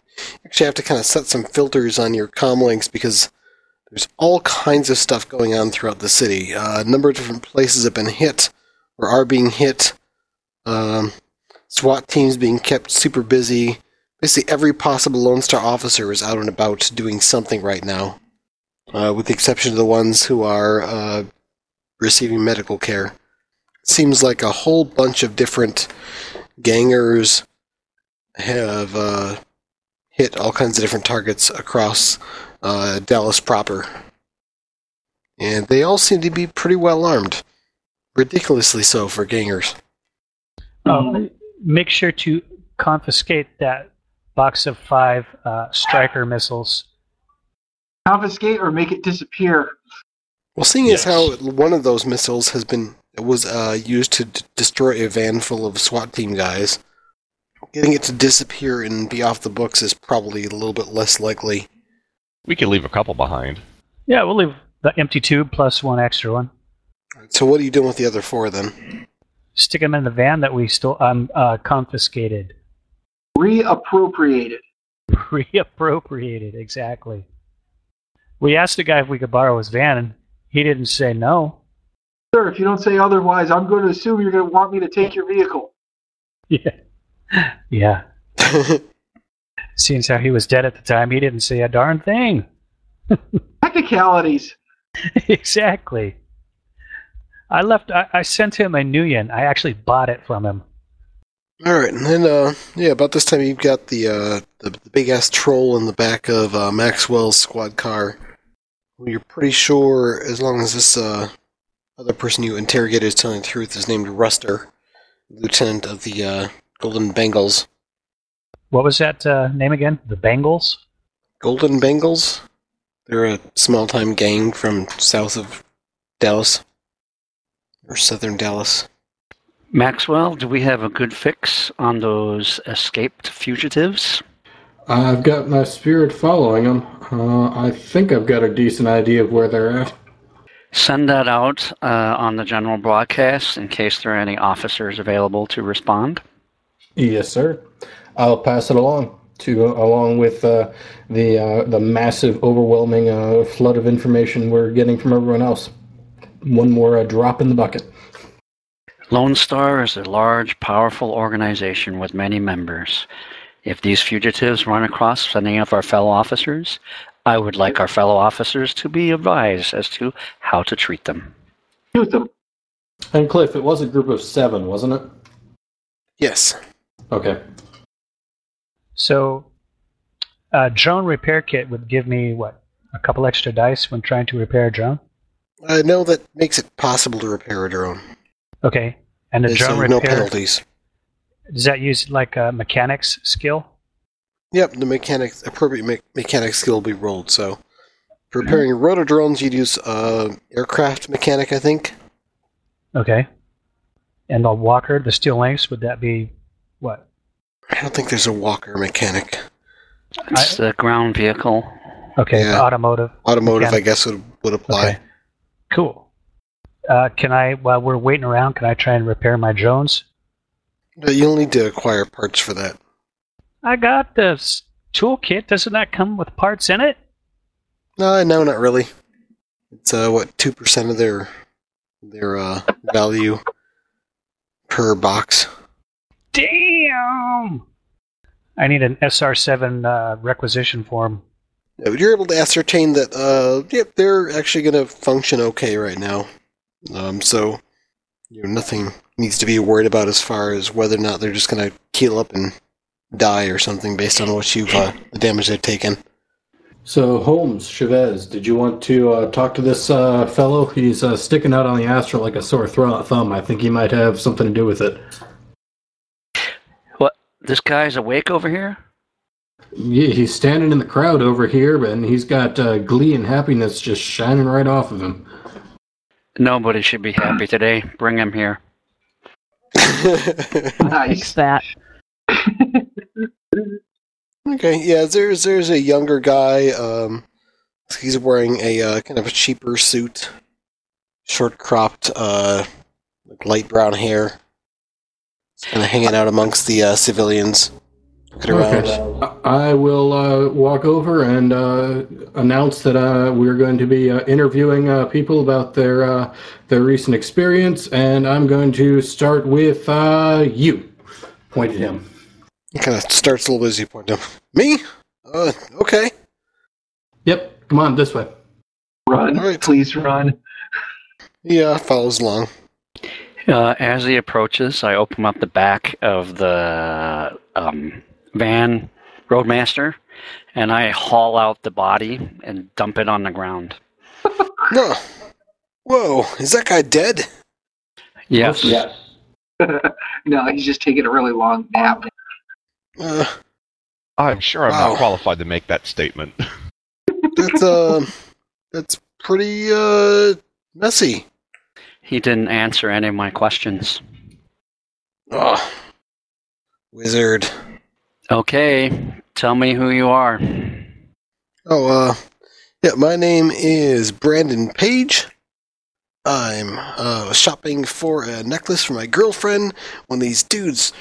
actually have to kind of set some filters on your comm links because there's all kinds of stuff going on throughout the city. Uh, a number of different places have been hit or are being hit. Um, SWAT teams being kept super busy. Basically, every possible Lone Star officer is out and about doing something right now, uh, with the exception of the ones who are uh, receiving medical care. Seems like a whole bunch of different gangers have uh, hit all kinds of different targets across uh, Dallas proper. And they all seem to be pretty well armed. Ridiculously so for gangers. Um, make sure to confiscate that box of five uh, striker missiles. Confiscate or make it disappear. Well, seeing as how one of those missiles has been was uh, used to d- destroy a van full of SWAT team guys, getting it to disappear and be off the books is probably a little bit less likely. We could leave a couple behind. Yeah, we'll leave the empty tube plus one extra one. So, what are you doing with the other four then? Stick them in the van that we still um, uh, confiscated. Reappropriated. Reappropriated, exactly. We asked the guy if we could borrow his van, and he didn't say no. Sir, if you don't say otherwise, I'm going to assume you're going to want me to take your vehicle. Yeah. Yeah. Seeing as how he was dead at the time, he didn't say a darn thing. Technicalities. exactly. I left. I, I sent him a Nuyen. I actually bought it from him. All right, and then uh, yeah, about this time you've got the uh, the, the big ass troll in the back of uh, Maxwell's squad car. Well, you're pretty sure as long as this uh, other person you interrogated is telling the truth is named Ruster, lieutenant of the uh, Golden Bengals. What was that uh, name again? The Bengals? Golden Bengals? They're a small time gang from south of Dallas. Or southern Dallas. Maxwell, do we have a good fix on those escaped fugitives? I've got my spirit following them. Uh, I think I've got a decent idea of where they're at. Send that out uh, on the general broadcast in case there are any officers available to respond. Yes, sir. I'll pass it along to along with uh, the uh, the massive, overwhelming uh, flood of information we're getting from everyone else. One more uh, drop in the bucket. Lone Star is a large, powerful organization with many members. If these fugitives run across any of our fellow officers, I would like our fellow officers to be advised as to how to treat them. Shoot them. And Cliff, it was a group of seven, wasn't it? Yes. Okay. So, a drone repair kit would give me, what, a couple extra dice when trying to repair a drone? I know that makes it possible to repair a drone. Okay. And the There's drone uh, no penalties. does that use like a mechanics skill? Yep, the mechanics appropriate me- mechanic skill will be rolled. So, for repairing rotor drones, you'd use uh, aircraft mechanic, I think. Okay. And the walker, the Steel Lynx, would that be what? I don't think there's a walker mechanic. It's the ground vehicle. Okay, Yeah. automotive. Automotive, I Mechanic. guess, would would apply. Okay. Cool. Uh, can I, while we're waiting around, can I try and repair my drones? But you'll need to acquire parts for that. I got this toolkit. Doesn't that come with parts in it? No, no, not really. It's uh, what two percent of their their uh, value per box. Damn! I need an SR7 uh, requisition form. You're able to ascertain that, uh, yep, they're actually going to function okay right now. Um, so, you know, nothing needs to be worried about as far as whether or not they're just going to keel up and die or something based on what you've, uh, the damage they've taken. So Holmes, Chavez, did you want to uh, talk to this uh, fellow? He's uh, sticking out on the astral like a sore thro- thumb. I think he might have something to do with it. What? This guy's awake over here? Yeah, he's standing in the crowd over here, and he's got uh, glee and happiness just shining right off of him. Nobody should be happy today. Bring him here. Nice. that. Okay, yeah, there's there's a younger guy. Um, he's wearing a uh, kind of a cheaper suit, short cropped, uh, like light brown hair. Kind of hanging out amongst the uh, civilians, looking around. Okay. I I will uh, walk over and uh, announce that uh, we're going to be uh, interviewing uh, people about their uh, their recent experience, and I'm going to start with uh, you. Point at him. He kind of starts a little busy. as point to him. Me? Uh, okay. Yep, come on this way. Run. All right. Please run. He uh, follows along. Uh, as he approaches, I open up the back of the um, van Roadmaster, and I haul out the body and dump it on the ground. No. Whoa, is that guy dead? Yes. Yes. no, he's just taking a really long nap. Uh, I'm sure I'm Wow. not qualified to make that statement. that's uh, that's pretty uh messy. He didn't answer any of my questions. Oh, wizard. Okay, tell me who you are. Oh, uh, yeah, my name is Brandon Page. I'm uh, shopping for a necklace for my girlfriend when these dudes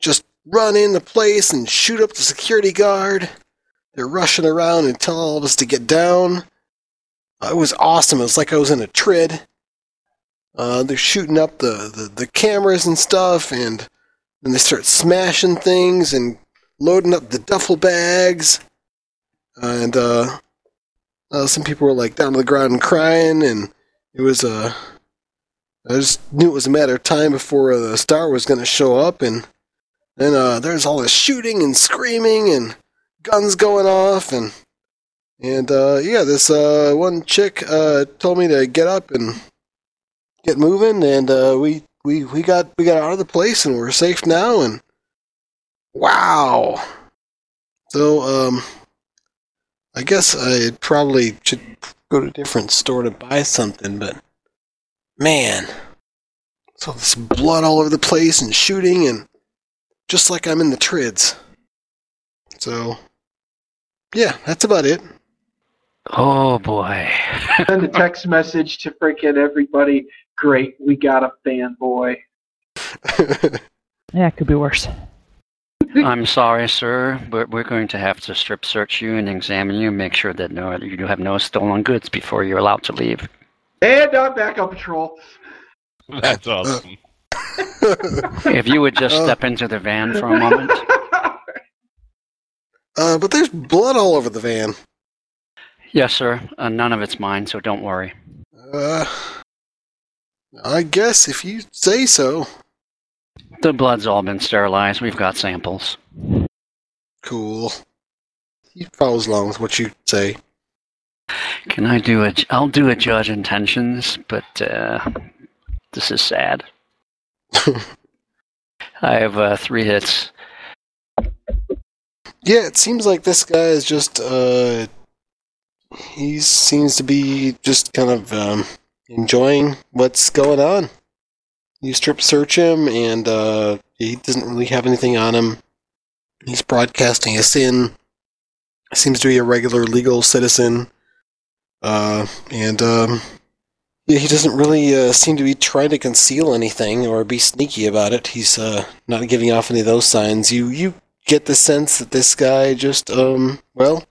just run in the place and shoot up the security guard. They're rushing around and tell all of us to get down. Uh, it was awesome. It was like I was in a trid. Uh, they're shooting up the, the, the cameras and stuff, and then they start smashing things and loading up the duffel bags. And uh, uh, some people were like down to the ground and crying, and it was uh, I just knew it was a matter of time before uh, the star was going to show up, and then uh, there's all this shooting and screaming and guns going off, and and uh, yeah, this uh, one chick uh, told me to get up and get moving, and uh, we we we got we got out of the place, and we're safe now. And wow. So um, I guess I probably should go to a different store to buy something, but man, so this blood all over the place and shooting, and just like I'm in the trids. So yeah, that's about it. Oh boy. Send a text message to freaking everybody. Great, we got a fanboy. Yeah, it could be worse. I'm sorry, sir, but we're going to have to strip search you and examine you, make sure that no you have no stolen goods before you're allowed to leave. And I'm back on patrol. That's awesome. If you would just step into the van for a moment. uh, but there's blood all over the van. Yes, sir. Uh, none of it's mine, so don't worry. Uh, I guess if you say so. The blood's all been sterilized. We've got samples. Cool. He follows along with what you say. Can I do a? I'll do a judge intentions, but uh, this is sad. I have uh, three hits. Yeah, it seems like this guy is just uh he seems to be just kind of um enjoying what's going on. You strip search him and uh he doesn't really have anything on him. He's broadcasting a SIN. Seems to be a regular legal citizen. Uh and um he doesn't really uh, seem to be trying to conceal anything or be sneaky about it. He's uh, not giving off any of those signs. You you get the sense that this guy just um well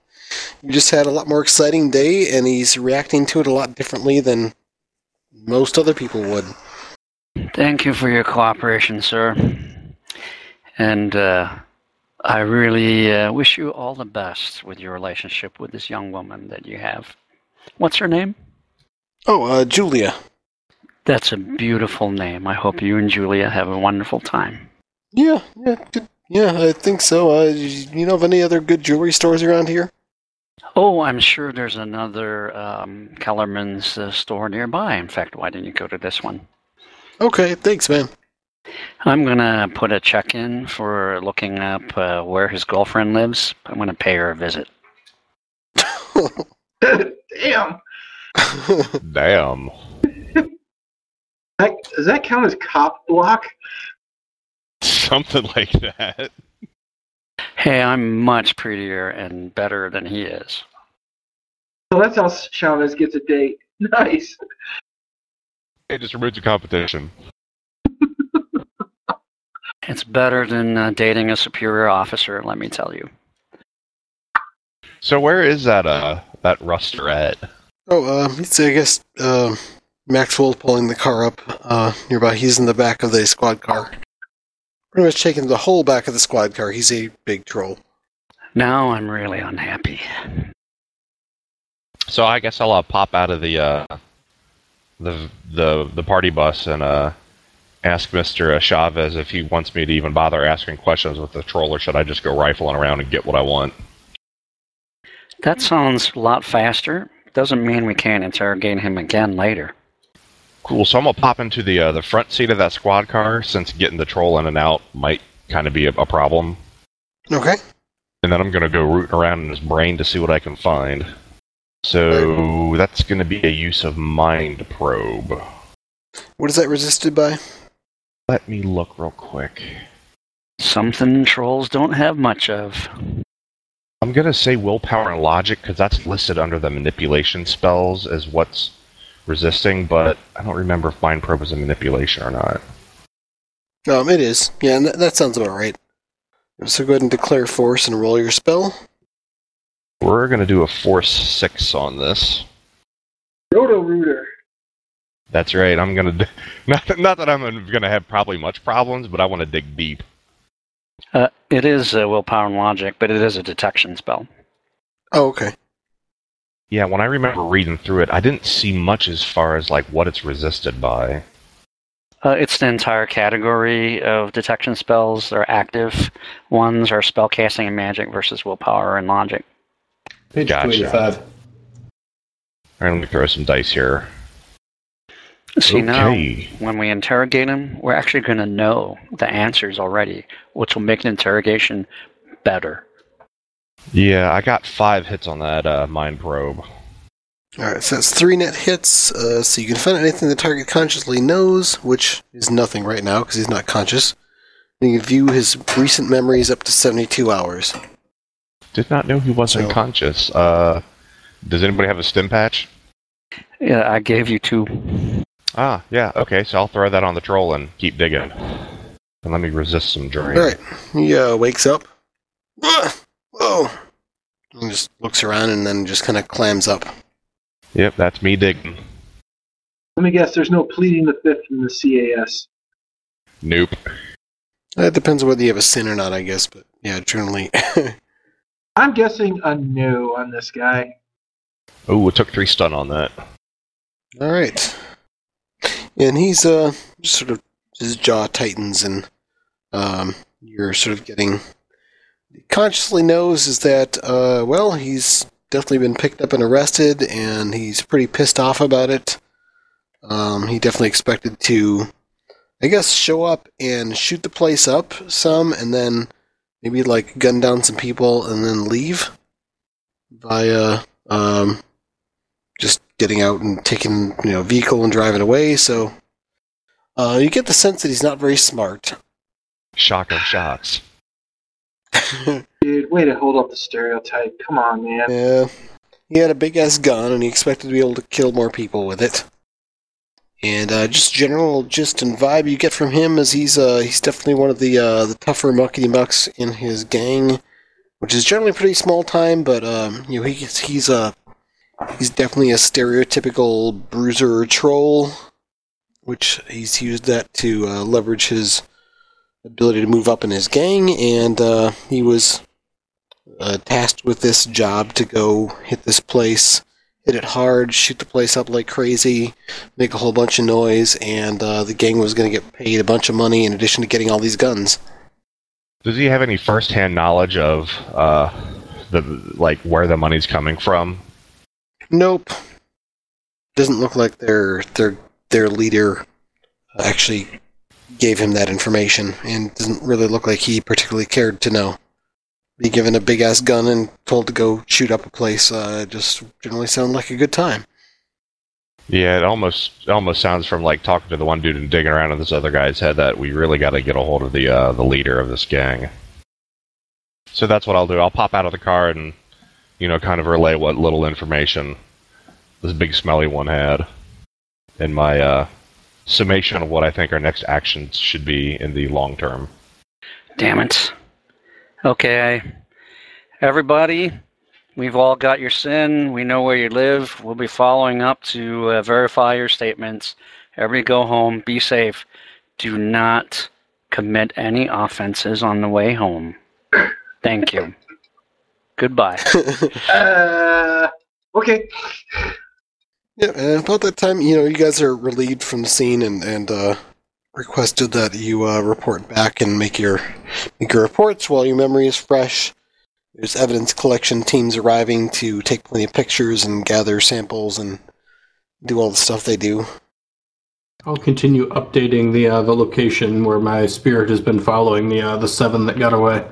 you just had a lot more exciting day and he's reacting to it a lot differently than most other people would Thank you for your cooperation, sir. And uh, I really uh, wish you all the best with your relationship with this young woman that you have. What's her name? oh uh julia That's a beautiful name. I hope you and Julia have a wonderful time. yeah yeah good. yeah i think so uh you know of any other good jewelry stores around here Oh, I'm sure there's another um, Kellerman's uh, store nearby. In fact, why didn't you go to this one? okay thanks man I'm gonna put a check in for looking up uh, where his girlfriend lives. I'm gonna pay her a visit. Damn. Damn. That, does that count as cop block? Something like that. Hey, I'm much prettier and better than he is. So that's how Chavez gets a date. Nice. It just removes the competition. It's better than uh, dating a superior officer, let me tell you. So where is that uh that ruster at? oh uh it's i guess uh maxwell pulling the car up uh nearby he's in the back of the squad car pretty much taking the whole back of the squad car he's a big troll Now I'm really unhappy. So I guess I'll uh, pop out of the uh the the the party bus and uh ask Mr. Chavez if he wants me to even bother asking questions with the troll, or should I just go rifling around and get what I want? That sounds a lot faster. Doesn't mean we can't interrogate him again later. Cool. So I'm gonna pop into the uh, the front seat of that squad car since getting the troll in and out might kind of be a, a problem. okay And then I'm gonna go rooting around in his brain to see what I can find. So that's gonna be a use of mind probe. what is that resisted by Let me look real quick. Something trolls don't have much of. I'm gonna say willpower and logic because that's listed under the manipulation spells as what's resisting, but I don't remember if mind probe is a manipulation or not. Um, it is. Yeah, and that, that sounds about right. So go ahead and declare force and roll your spell. We're gonna do a force six on this. Roto Rooter. That's right. I'm gonna d- not not that I'm gonna have probably much problems, but I want to dig deep. Uh, it is uh, willpower and logic, but it is a detection spell. Oh, okay. Yeah, when I remember reading through it, I didn't see much as far as like what it's resisted by. Uh, it's the entire category of detection spells. They're active ones are spell casting and magic versus willpower and logic. Page Gotcha. 285. All right, let me throw some dice here. See now, when we interrogate him, we're actually going to know the answers already, which will make an interrogation better. Yeah, I got five hits on that uh, mind probe. Alright, so that's three net hits, uh, so you can find anything the target consciously knows, which is nothing right now because he's not conscious. And you can view his recent memories up to 72 hours. Did not know he wasn't So- conscious. Uh, does anybody have a stim patch? Yeah, I gave you two. Ah, yeah. Okay, so I'll throw that on the troll and keep digging. And let me resist some drain. Alright, he uh, wakes up. Whoa! And just looks around and then just kind of clams up. Yep, that's me digging. Let me guess. There's no pleading the fifth in the CAS. Nope. It depends on whether you have a SIN or not, I guess, but yeah, generally. I'm guessing a no on this guy. Oh, it took three stun on that. Alright. And he's, uh, just sort of, his jaw tightens and, um, you're sort of getting. Consciously knows is that, uh, well, he's definitely been picked up and arrested, and he's pretty pissed off about it. Um, he definitely expected to, I guess, show up and shoot the place up some, and then maybe, like, gun down some people and then leave via, um, just getting out and taking you know vehicle and driving away. So uh, you get the sense that he's not very smart. Shock of shocks. Dude, way to hold up the stereotype. Come on, man. yeah, he had a big ass gun and he expected to be able to kill more people with it. And uh, just general gist and vibe you get from him is he's uh, he's definitely one of the uh, the tougher muckety mucks in his gang, which is generally pretty small time. But um, you know he's he's uh, he's definitely a stereotypical bruiser or troll, which he's used that to uh, leverage his ability to move up in his gang. And uh, he was uh, tasked with this job to go hit this place, hit it hard, shoot the place up like crazy, make a whole bunch of noise, and uh, the gang was going to get paid a bunch of money in addition to getting all these guns. Does he have any first-hand knowledge of uh, the like where the money's coming from? Nope. Doesn't look like their their their leader actually gave him that information, and doesn't really look like he particularly cared to know. Be given a big ass gun and told to go shoot up a place uh, just generally sound like a good time. Yeah, it almost almost sounds from like talking to the one dude and digging around in this other guy's head that we really got to get a hold of the uh, the leader of this gang. So that's what I'll do. I'll pop out of the car and you know kind of relay what little information this big smelly one had in my uh, summation of what I think our next actions should be in the long term. Damn it. Okay. Everybody, we've all got your SIN. We know where you live. We'll be following up to uh, verify your statements. Everybody go home. Be safe. Do not commit any offenses on the way home. Thank you. Goodbye. Uh, okay. Yeah, and about that time, you know, you guys are relieved from the scene and and uh, requested that you uh, report back and make your make your reports while your memory is fresh. There's evidence collection teams arriving to take plenty of pictures and gather samples and do all the stuff they do. I'll continue updating the uh, the location where my spirit has been following the uh, the seven that got away.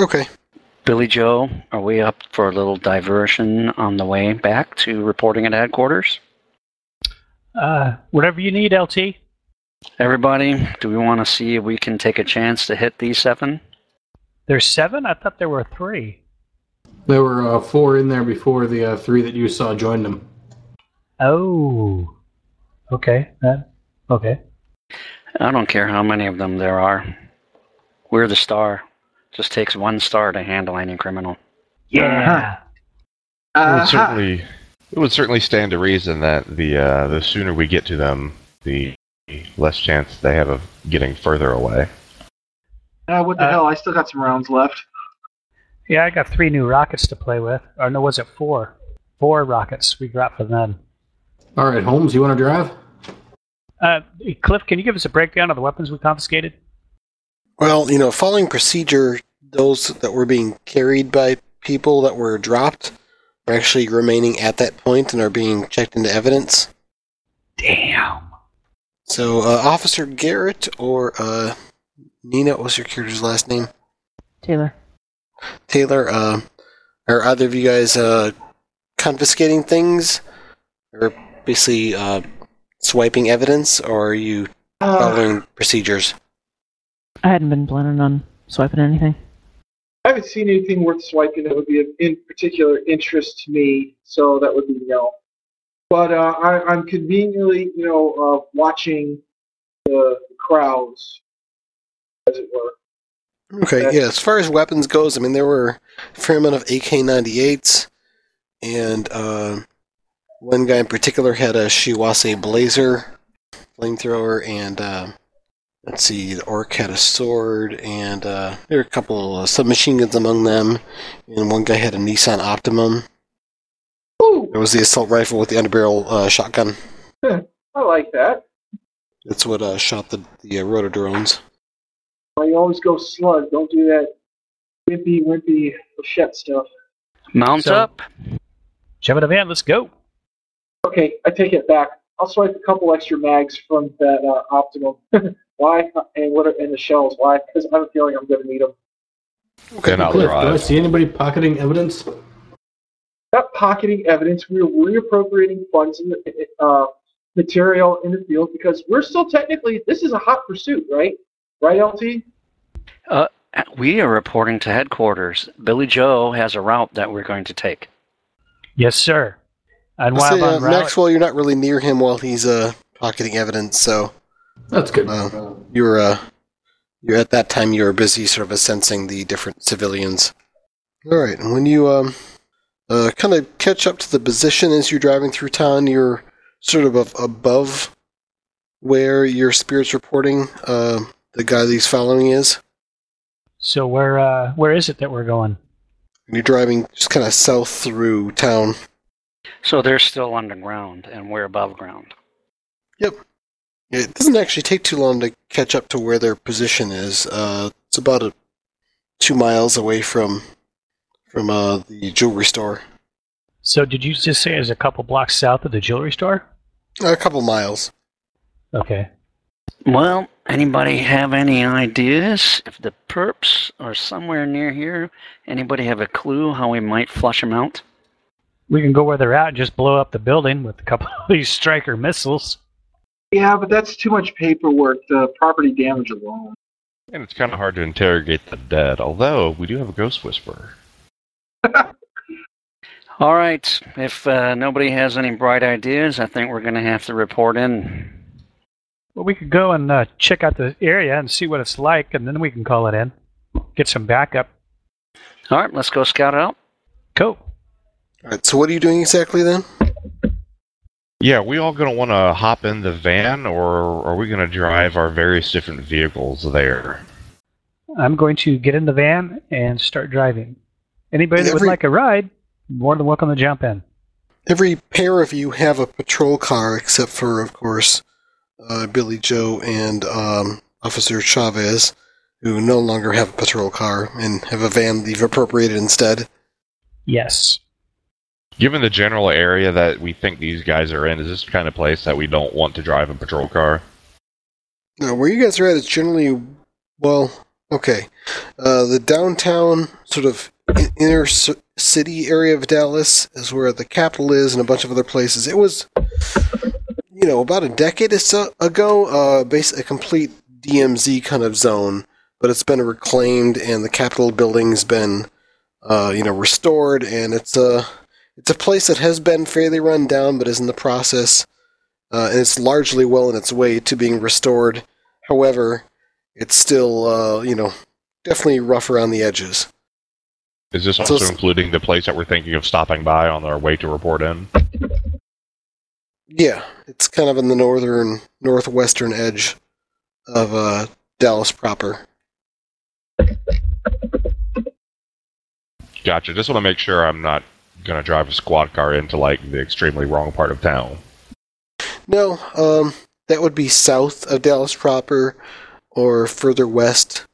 Okay. Billy Joe, are we up for a little diversion on the way back to reporting at headquarters? Uh, whatever you need, LT. Everybody, do we want to see if we can take a chance to hit these seven? There's seven? I thought there were three. There were uh, four in there before the uh, three that you saw joined them. Oh. Okay. That, okay. I don't care how many of them there are. We're the star. Just takes one star to handle any criminal. Yeah. It would Uh, certainly it would certainly stand to reason that the uh, the sooner we get to them, the less chance they have of getting further away. uh, what the Uh, hell? I still got some rounds left. Yeah, I got three new rockets to play with. Or no, was it four? Four rockets we got from them. All right, Holmes, you want to drive? Uh, Cliff, can you give us a breakdown of the weapons we confiscated? Well, you know, following procedure, those that were being carried by people that were dropped are actually remaining at that point and are being checked into evidence. Damn. So, uh, Officer Garrett or uh, Nina, what was your character's last name? Taylor. Taylor, uh, are either of you guys uh, confiscating things? Or basically uh, swiping evidence? Or are you Uh, following procedures? I hadn't been planning on swiping anything. I haven't seen anything worth swiping that would be of in particular interest to me, so that would be no. But uh, I, I'm conveniently, you know, uh, watching the crowds, as it were. Okay, yeah, as far as weapons goes, I mean, there were a fair amount of AK 98s, and uh, one guy in particular had a Shiawase Blazer flamethrower, and uh, let's see, the Orc had a sword, and uh, there were a couple of submachine guns among them, and one guy had a Nissan Optimum. Ooh, There was the assault rifle with the underbarrel uh, shotgun. I like that. That's what uh, shot the, the uh, rotor drones. Well, you always go slug. Don't do that wimpy, wimpy flechette stuff. Mount So- up. Jump in the van. Let's go. Okay, I take it back. I'll swipe a couple extra mags from that uh, Optimum. Why? And what? Are, in the shells? Why? Because I have a feeling I'm going to need them. Then I'll Cliff, do I see anybody pocketing evidence? Not pocketing evidence. We're reappropriating funds and uh, material in the field because we're still technically this is a hot pursuit, right? Right, LT? Uh, We are reporting to headquarters. Billy Joe has a route that we're going to take. Yes, sir. And while say, uh, on route, Maxwell, you're not really near him while he's uh, pocketing evidence, so That's good. Uh, you're uh, you're at that time you were busy sort of sensing the different civilians. All right, and when you um, uh, kind of catch up to the position as you're driving through town, you're sort of above where your spirit's reporting uh, the guy that he's following is. so where uh, where is it that we're going? And you're driving just kind of south through town. So they're still underground, and we're above ground. It doesn't actually take too long to catch up to where their position is. Uh, it's about a, two miles away from from uh, the jewelry store. So did you just say it's a couple blocks south of the jewelry store? A couple miles. Okay. Well, anybody have any ideas? If the perps are somewhere near here, anybody have a clue how we might flush them out? We can go where they're at and just blow up the building with a couple of these striker missiles. Yeah, but that's too much paperwork. The property damage alone. And it's kind of hard to interrogate the dead, although we do have a ghost whisperer. All right. If uh, nobody has any bright ideas, I think we're going to have to report in. Well, we could go and uh, check out the area and see what it's like, and then we can call it in. Get some backup. All right, let's go scout it out. Cool. All right. So what are you doing exactly then? Yeah, we all gonna want to hop in the van, or are we gonna drive our various different vehicles there? I'm going to get in the van and start driving. Anybody that would like a ride, more than welcome to jump in. Every pair of you have a patrol car, except for, of course, uh, Billy Joe and um, Officer Chavez, who no longer have a patrol car and have a van they've appropriated instead. Yes. Given the general area that we think these guys are in, is this the kind of place that we don't want to drive a patrol car? Now, where you guys are at is generally, well, okay. Uh, the downtown, sort of inner city area of Dallas is where the capital is, and a bunch of other places. It was, you know, about a decade so ago, uh, a complete DMZ kind of zone, but it's been reclaimed, and the Capitol building's been, uh, you know, restored, and it's a, it's a place that has been fairly run down, but is in the process uh, and it's largely well in its way to being restored. However, it's still, uh, you know, definitely rough around the edges. Is this also s- including the place that we're thinking of stopping by on our way to report in? Yeah, it's kind of in the northern, northwestern edge of uh, Dallas proper. Gotcha. Just want to make sure I'm not gonna drive a squad car into like the extremely wrong part of town. No, um, that would be south of Dallas proper, or further west.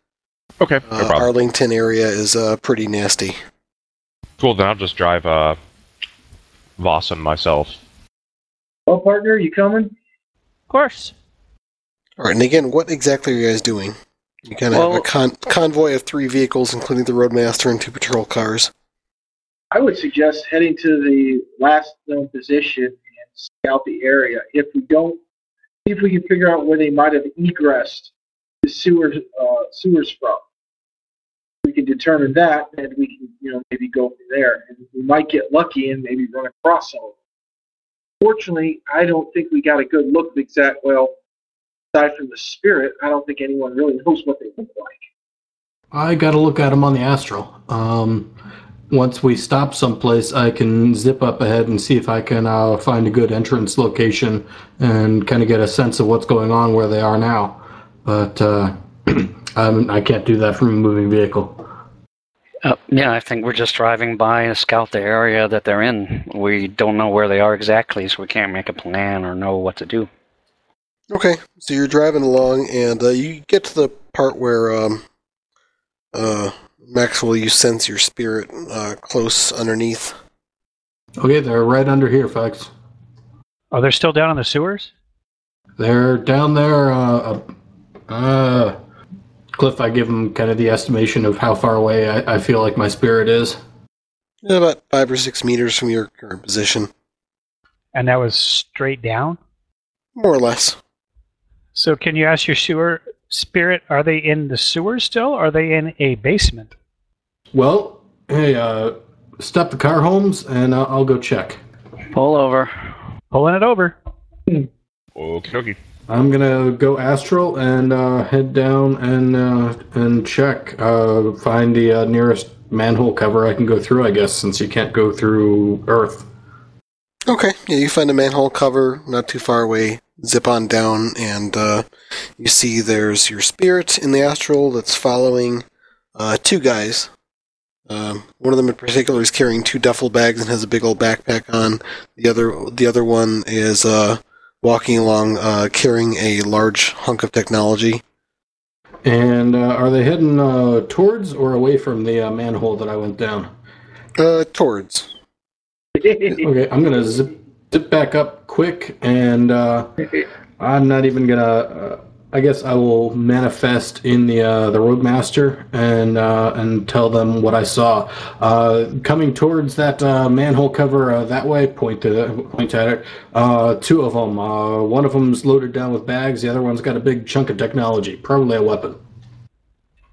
Okay, no Uh. Arlington area is uh, pretty nasty. Cool. Then I'll just drive uh, Voss and myself. Well, partner, you coming? Of course. All right, and again, what exactly are you guys doing? You kind of have a con- convoy of three vehicles, including the roadmaster and two patrol cars. I would suggest heading to the last known position and scout the area. If we don't, if we can figure out where they might have egressed the sewers uh, sewers from. We can determine that, and we can, you know, maybe go from there. And we might get lucky and maybe run across some them. Fortunately, I don't think we got a good look of exact. Well, aside from the spirit, I don't think anyone really knows what they look like. I got to look at them on the Astral. Um, once we stop someplace, I can zip up ahead and see if I can uh, find a good entrance location and kind of get a sense of what's going on where they are now. But uh, I'm, can't do that from a moving vehicle. Uh, yeah, I think we're just driving by and scout the area that they're in. We don't know where they are exactly, so we can't make a plan or know what to do. Okay, so you're driving along, and uh, you get to the part where um, uh, Maxwell, you sense your spirit uh, close underneath. Okay, they're right under here, folks. Oh, they're still down in the sewers? They're down there. Uh, uh, uh, Cliff, I give them kind of the estimation of how far away I, I feel like my spirit is. About five or six meters from your current position, And that was straight down? more or less. So can you ask your sewer spirit, are they in the sewers still? Or are they in a basement? Well, hey, uh, stop the car, Holmes, and I'll, I'll go check. Pull over. Pulling it over. Okie dokie. I'm gonna go astral and uh, head down and uh, and check. Uh, find the uh, nearest manhole cover I can go through. I guess since you can't go through Earth. Okay, yeah, you find a manhole cover not too far away. Zip on down, and uh, you see there's your spirit in the astral that's following uh, two guys. Um, one of them in particular is carrying two duffel bags and has a big old backpack on. The other, the other one is uh, walking along uh, carrying a large hunk of technology. And uh, are they heading uh, towards or away from the uh, manhole that I went down? Uh, towards. Okay, I'm gonna zip zip back up quick, and uh, I'm not even gonna. Uh, I guess I will manifest in the uh, the roadmaster and uh, and tell them what I saw. Uh, coming towards that uh, manhole cover uh, that way, point to point at it. Uh, two of them. Uh, one of them's loaded down with bags. The other one's got a big chunk of technology, probably a weapon.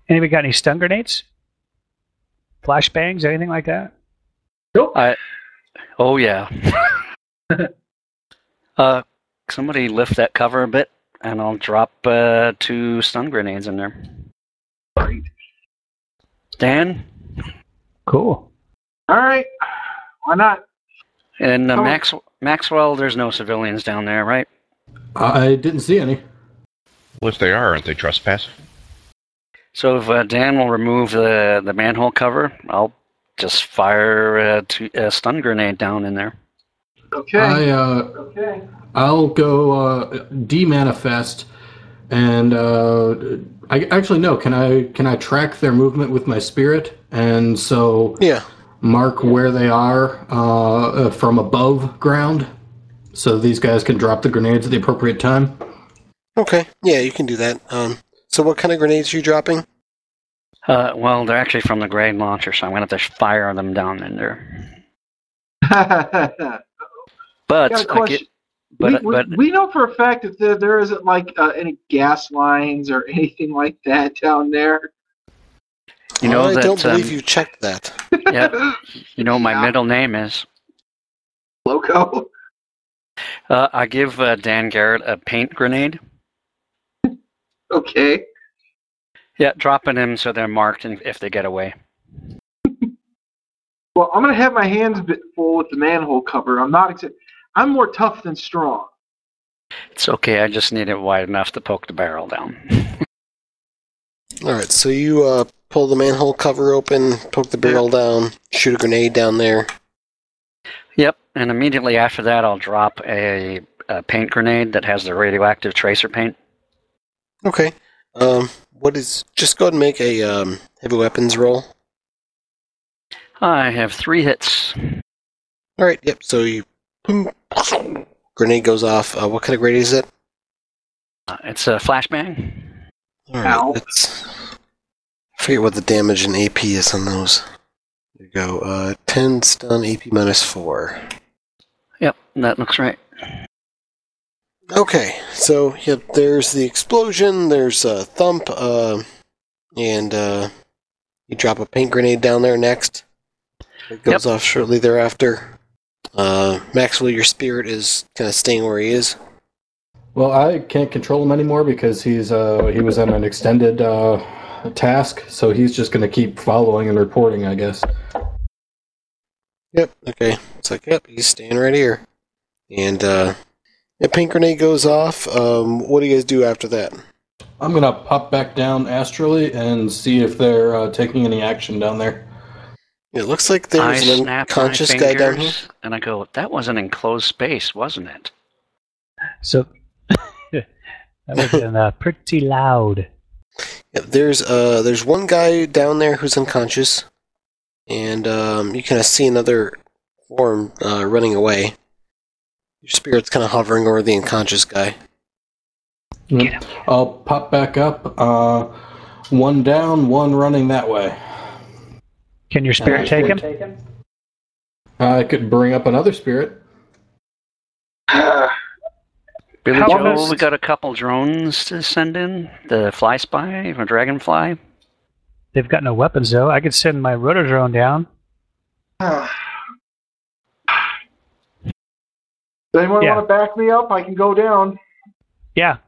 Anybody got any stun grenades? Flashbangs, anything like that? I. Oh yeah. uh, somebody lift that cover a bit, and I'll drop uh, two stun grenades in there. Dan Cool. All right, why not? and uh. Max Maxwell. There's no civilians down there, right? I didn't see any. Well, if they are, aren't they trespassing? So if uh, Dan will remove the the manhole cover, I'll just fire a, two, a stun grenade down in there. Okay. I uh, okay. I'll go uh, demanifest, and uh, I actually no. Can I can I track their movement with my spirit, and so Yeah. mark where they are uh, uh, from above ground, so these guys can drop the grenades at the appropriate time. Okay. Yeah, you can do that. Um, so what kind of grenades are you dropping? Uh, well, they're actually from the grade launcher, so I'm gonna have to fire them down in there. But Got a I question. get, but we, we, but we know for a fact that there, there isn't like uh, any gas lines or anything like that down there. you know I that don't believe um, you checked that. yeah, you know my Yeah. middle name is. Loco. Uh, I give uh, Dan Garrett a paint grenade. Okay. Yeah, dropping them so they're marked and if they get away. Well, I'm gonna have my hands a bit full with the manhole cover. I'm not. Exa- I'm more tough than strong. It's okay. I just need it wide enough to poke the barrel down. All right. So you uh, pull the manhole cover open, poke the barrel down, shoot a grenade down there. Yep, and immediately after that, I'll drop a, a paint grenade that has the radioactive tracer paint. Okay. Um, what is? Just go ahead and make a um, heavy weapons roll. I have three hits. All right. Yep. So you, boom, grenade goes off. Uh, what kind of grenade is it? Uh, it's a flashbang. All Ow. right, let's. I forget what the damage and AP is on those. There you go. Uh, 10 stun, AP minus 4. Yep, that looks right. Okay, so yep, there's the explosion. There's a thump, uh, and uh, you drop a paint grenade down there next. It goes off shortly thereafter. Uh, Maxwell, your spirit is kind of staying where he is. Well, I can't control him anymore because he's uh, he was on an extended uh, task, so he's just going to keep following and reporting, I guess. Yep. Okay. It's like, yep, he's staying right here. And uh, yeah, paint grenade goes off. Um, what do you guys do after that? I'm going to pop back down astrally and see if they're uh, taking any action down there. It looks like I there's an unconscious guy down here. and I go, that was an enclosed space, wasn't it? So that would have been uh, pretty loud. Yep, there's uh there's one guy down there who's unconscious, and um, you kind of see another form uh, running away. Your spirit's kind of hovering over the unconscious guy. Get him. I'll pop back up. Uh, one down, one running that way. Can your spirit take him? Uh, I could bring up another spirit. Billy How Joe, honest- we got a couple drones to send in. The Fly Spy or Dragonfly. They've got no weapons though. I could send my rotor drone down. Does anyone Yeah. want to back me up? I can go down. Yeah,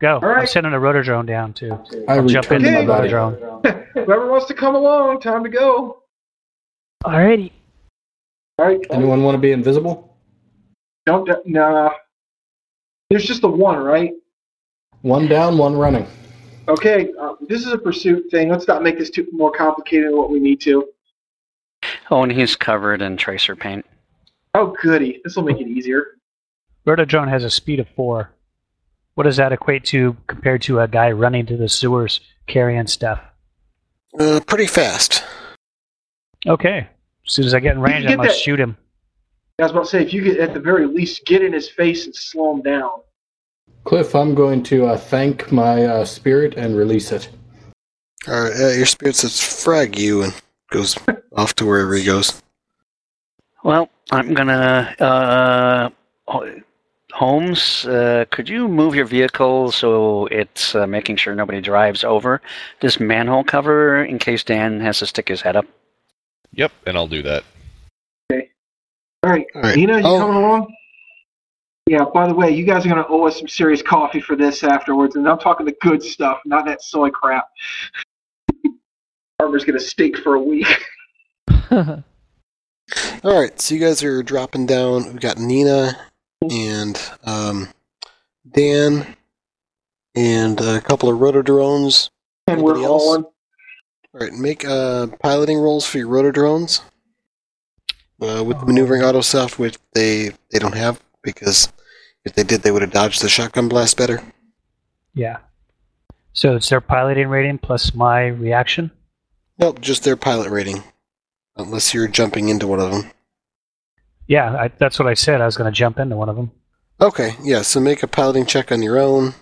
go. All right. I'm sending a rotor drone down too. I I'll jump into my my rotor drone. Whoever wants to come along, time to go. Alrighty. All right. Anyone want to be invisible? Don't. Nah. There's just the one, right? One down, one running. Okay. Uh, this is a pursuit thing. Let's not make this too more complicated than what we need to. Oh, and he's covered in tracer paint. Oh, goody. This will make it easier. Rotor drone has a speed of four. What does that equate to compared to a guy running to the sewers carrying stuff? Uh, pretty fast. Okay. As soon as I get in range, I get must that- shoot him. I was about to say, if you could at the very least get in his face and slow him down. Cliff, I'm going to uh, thank my uh, spirit and release it. All right, uh, your spirit says frag you and goes off to wherever he goes. Well, I'm gonna. Uh, Holmes, uh, could you move your vehicle so it's uh, making sure nobody drives over this manhole cover in case Dan has to stick his head up? Yep, and I'll do that. Okay. All right. All right. Nina, you Oh. coming along? Yeah, by the way, you guys are going to owe us some serious coffee for this afterwards. And I'm talking the good stuff, not that soy crap. Farmer's going to stink for a week. All right, so you guys are dropping down. We've got Nina and um, Dan and a couple of rotodrones. And we're Anybody else? hauling. All right, make uh, piloting rolls for your rotodrones uh, with the maneuvering auto soft, which they they don't have because if they did, they would have dodged the shotgun blast better. Yeah. So it's their piloting rating plus my reaction. Nope, just their pilot rating, unless you're jumping into one of them. Yeah, I, that's what I said. I was going to jump into one of them. Okay, yeah. So make a piloting check on your own.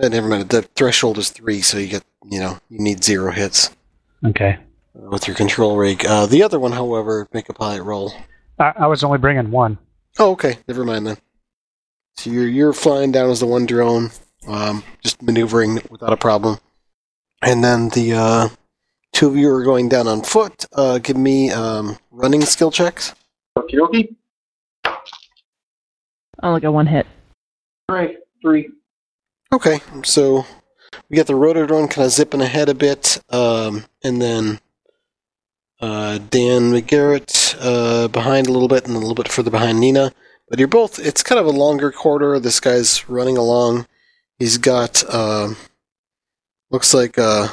Uh, never mind. The threshold is three, so you get you know you need zero hits Okay. uh, with your control rig. Uh, the other one, however, make a pilot roll. I, I was only bringing one. Oh, okay. Never mind then. So you're you're flying down as the one drone, um, just maneuvering without a problem. And then the uh, two of you are going down on foot. Uh, give me um, running skill checks. Okie dokie. I only got one hit. All right, three. Okay, so we got the rotodrone kind of zipping ahead a bit, um, and then uh, Dan McGarrett uh, behind a little bit, and a little bit further behind Nina. But you're both. It's kind of a longer corridor. This guy's running along. He's got uh, looks like a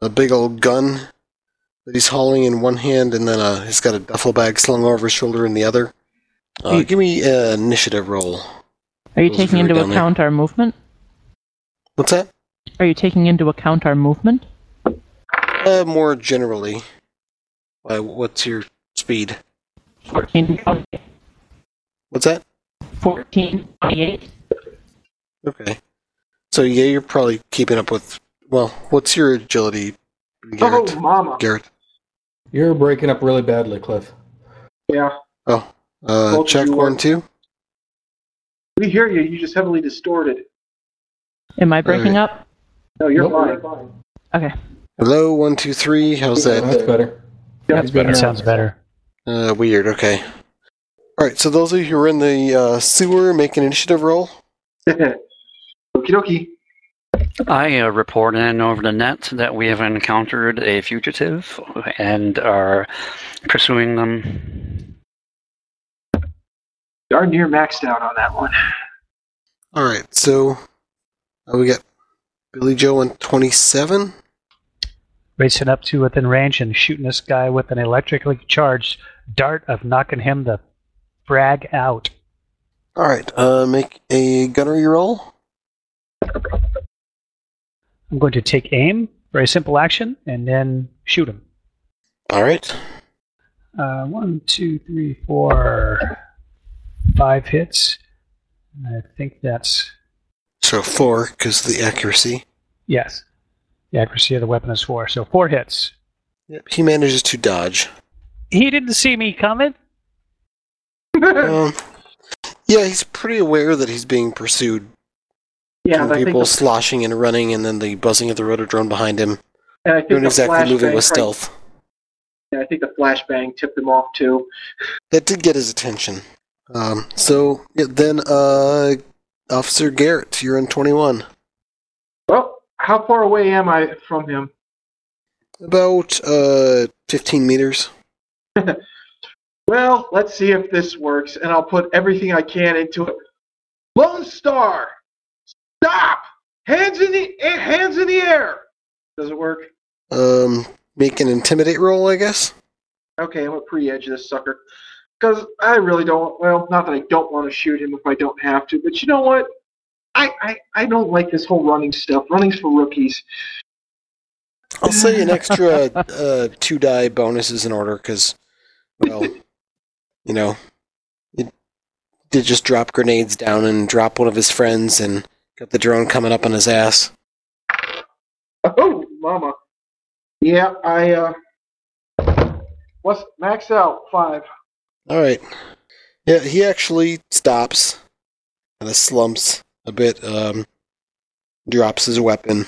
a big old gun that he's hauling in one hand, and then uh, he's got a duffel bag slung over his shoulder in the other. Uh, give me an initiative roll. Are you Those taking into down there. account our movement? What's that? Are you taking into account our movement? Uh, more generally, uh, what's your speed? 14, What's that? 14, 28. Okay. So yeah, you're probably keeping up with. Well, what's your agility, Garrett? Oh, mama. Garrett. You're breaking up really badly, Cliff. Yeah. Oh, uh, Both check one are- two. We hear you. You just heavily distorted. Am I breaking up? No, you're Nope. fine. Okay. Hello, one two three. How's that? That's better. Yeah, That's better. That sounds better. Uh, weird. Okay. All right. So those of you who are in the uh, sewer, make an initiative roll. Okie dokie. I uh, report in over the net that we have encountered a fugitive and are pursuing them. Darn near maxed out on that one. All right. So we got Billy Joe on twenty-seven. Racing up to within range and shooting this guy with an electrically charged dart of knocking him the frag out. All right. Uh, make a gunnery roll. I'm going to take aim, very simple action, and then shoot him. All right. Uh, one, two, three, four, five hits. I think that's So four because the accuracy. yes. The accuracy of the weapon is four, so four hits. Yep. He manages to dodge. He didn't see me coming. um, yeah, he's pretty aware that he's being pursued. Yeah, Two and think people the, sloshing and running, and then the buzzing of the rotor drone behind him. and I think Doing the exactly moving flashbang with tried- stealth. Yeah, I think the flashbang tipped him off too. That did get his attention. Um, so yeah, then, uh, Officer Garrett, you're in 21. Well, how far away am I from him? About uh 15 meters. Well, let's see if this works, and I'll put everything I can into it. Lone Star, stop! Hands in the hands in the air. Does it work? Um, make an intimidate roll, I guess. Okay, I'm gonna pre-edge this sucker because I really don't. Well, not that I don't want to shoot him if I don't have to, but you know what? I I, I don't like this whole running stuff. Running's for rookies. I'll say an extra uh, two die bonus is in order because, well, you know, it did just drop grenades down and drop one of his friends and got the drone coming up on his ass. Oh, mama. Yeah, I uh. What's max out five? All right. Yeah, he actually stops, kind of slumps a bit, um, drops his weapon.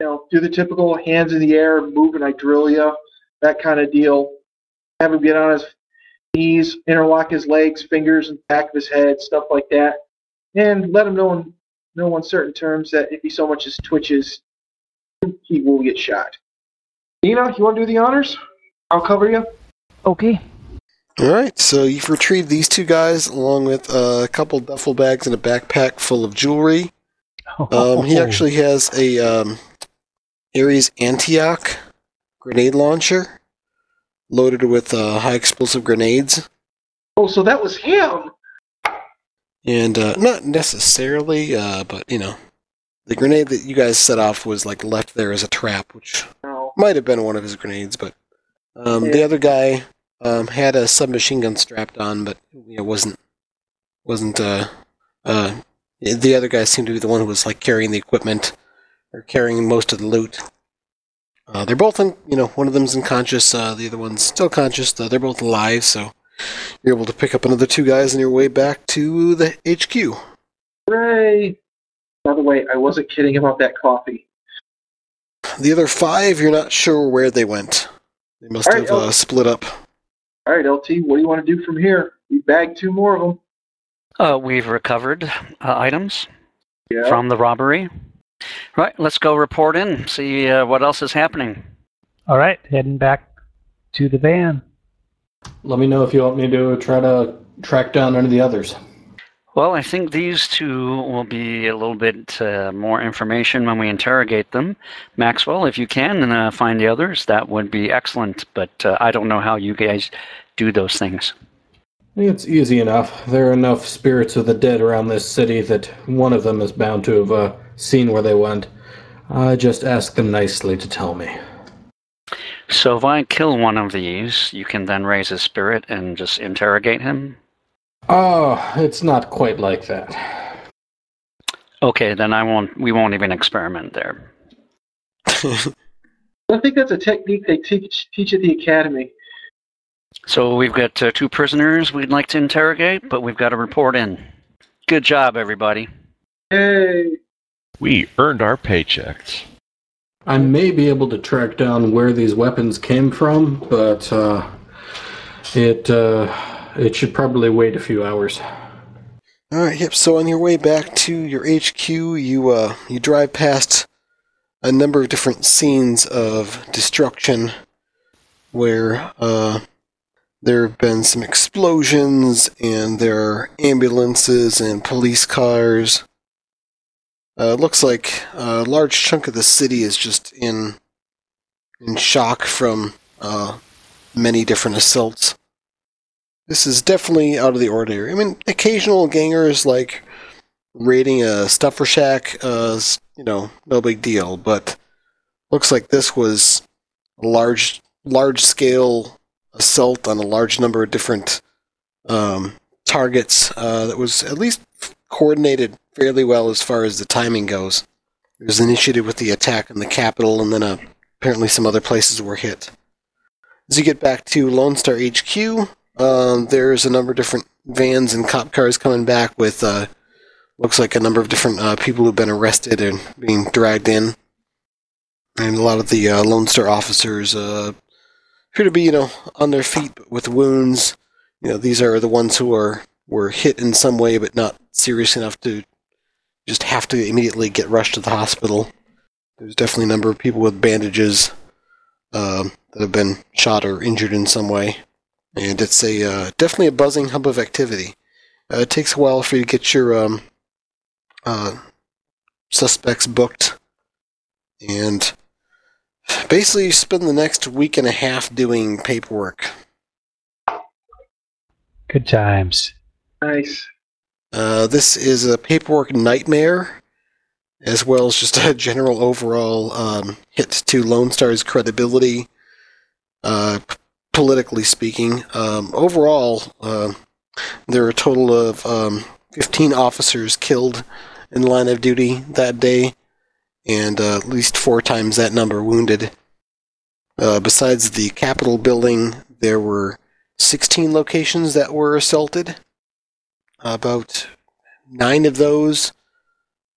You know, do the typical hands in the air, move and I drill ya, that kind of deal. Have him get on his knees, interlock his legs, fingers, and back of his head, stuff like that, and let him know in no uncertain terms that if he so much as twitches, he will get shot. Nina, you want to do the honors? I'll cover you. Okay. All right, so you've retrieved these two guys along with uh, a couple duffel bags and a backpack full of jewelry. Um, he actually has a um, Ares Antioch grenade launcher loaded with uh, high explosive grenades. Oh, so that was him. And uh, not necessarily, uh, but you know, the grenade that you guys set off was like left there as a trap, which No. might have been one of his grenades. But um, the other guy um, had a submachine gun strapped on, but it wasn't wasn't. Uh, uh, the other guy seemed to be the one who was like carrying the equipment or carrying most of the loot. Uh, they're both, in, you know, one of them's unconscious. Uh, the other one's still conscious. Uh, they're both alive, so you're able to pick up another two guys on your way back to the HQ. Hooray! By the way, I wasn't kidding about that coffee. The other five, you're not sure where they went. They must All right, have uh, oh. split up. All right, LT, what do you want to do from here? We bagged two more of them. Uh, we've recovered uh, items Yeah. from the robbery. Right, let's go report in, see uh, what else is happening. All right, heading back to the van. Let me know if you want me to try to track down any of the others. Well, I think these two will be a little bit uh, more information when we interrogate them. Maxwell, if you can uh, find the others, that would be excellent. But uh, I don't know how you guys do those things. It's easy enough. There are enough spirits of the dead around this city that one of them is bound to have uh, seen where they went. I just ask them nicely to tell me. So if I kill one of these, you can then raise his spirit and just interrogate him. Oh, it's not quite like that. Okay, then I won't. We won't even experiment there. I think that's a technique they teach teach at the academy. So we've got uh, two prisoners we'd like to interrogate, but we've got to report in. Good job, everybody. Hey, We earned our paychecks. I may be able to track down where these weapons came from, but uh, it uh, it should probably wait a few hours. All right. Yep. So on your way back to your HQ, you uh, you drive past a number of different scenes of destruction, where uh, there have been some explosions, and there are ambulances and police cars. Uh, it looks like a large chunk of the city is just in in shock from uh, many different assaults. This is definitely out of the ordinary. I mean, occasional gangers like raiding a stuffer shack, uh, you know, no big deal. But looks like this was a large, large scale assault on a large number of different um, targets. Uh, that was at least coordinated fairly well as far as the timing goes. It was initiated with the attack on the capital, and then uh, apparently some other places were hit. As you get back to Lone Star HQ, um, there's a number of different vans and cop cars coming back with uh, looks like a number of different uh, people who've been arrested and being dragged in, and a lot of the uh, Lone Star officers uh, appear to be, you know, on their feet but with wounds. You know, these are the ones who are were hit in some way but not serious enough to just have to immediately get rushed to the hospital. There's definitely a number of people with bandages um, that have been shot or injured in some way, and it's a uh, definitely a buzzing hub of activity. Uh, it takes a while for you to get your um, uh, suspects booked, and basically you spend the next week and a half doing paperwork. Good times. nice. Uh, this is a paperwork nightmare, as well as just a general overall um, hit to Lone Star's credibility, uh, p- politically speaking. Um, overall, uh, there are a total of um, 15 officers killed in line of duty that day, and uh, at least four times that number wounded. Uh, besides the Capitol building, there were 16 locations that were assaulted. About nine of those,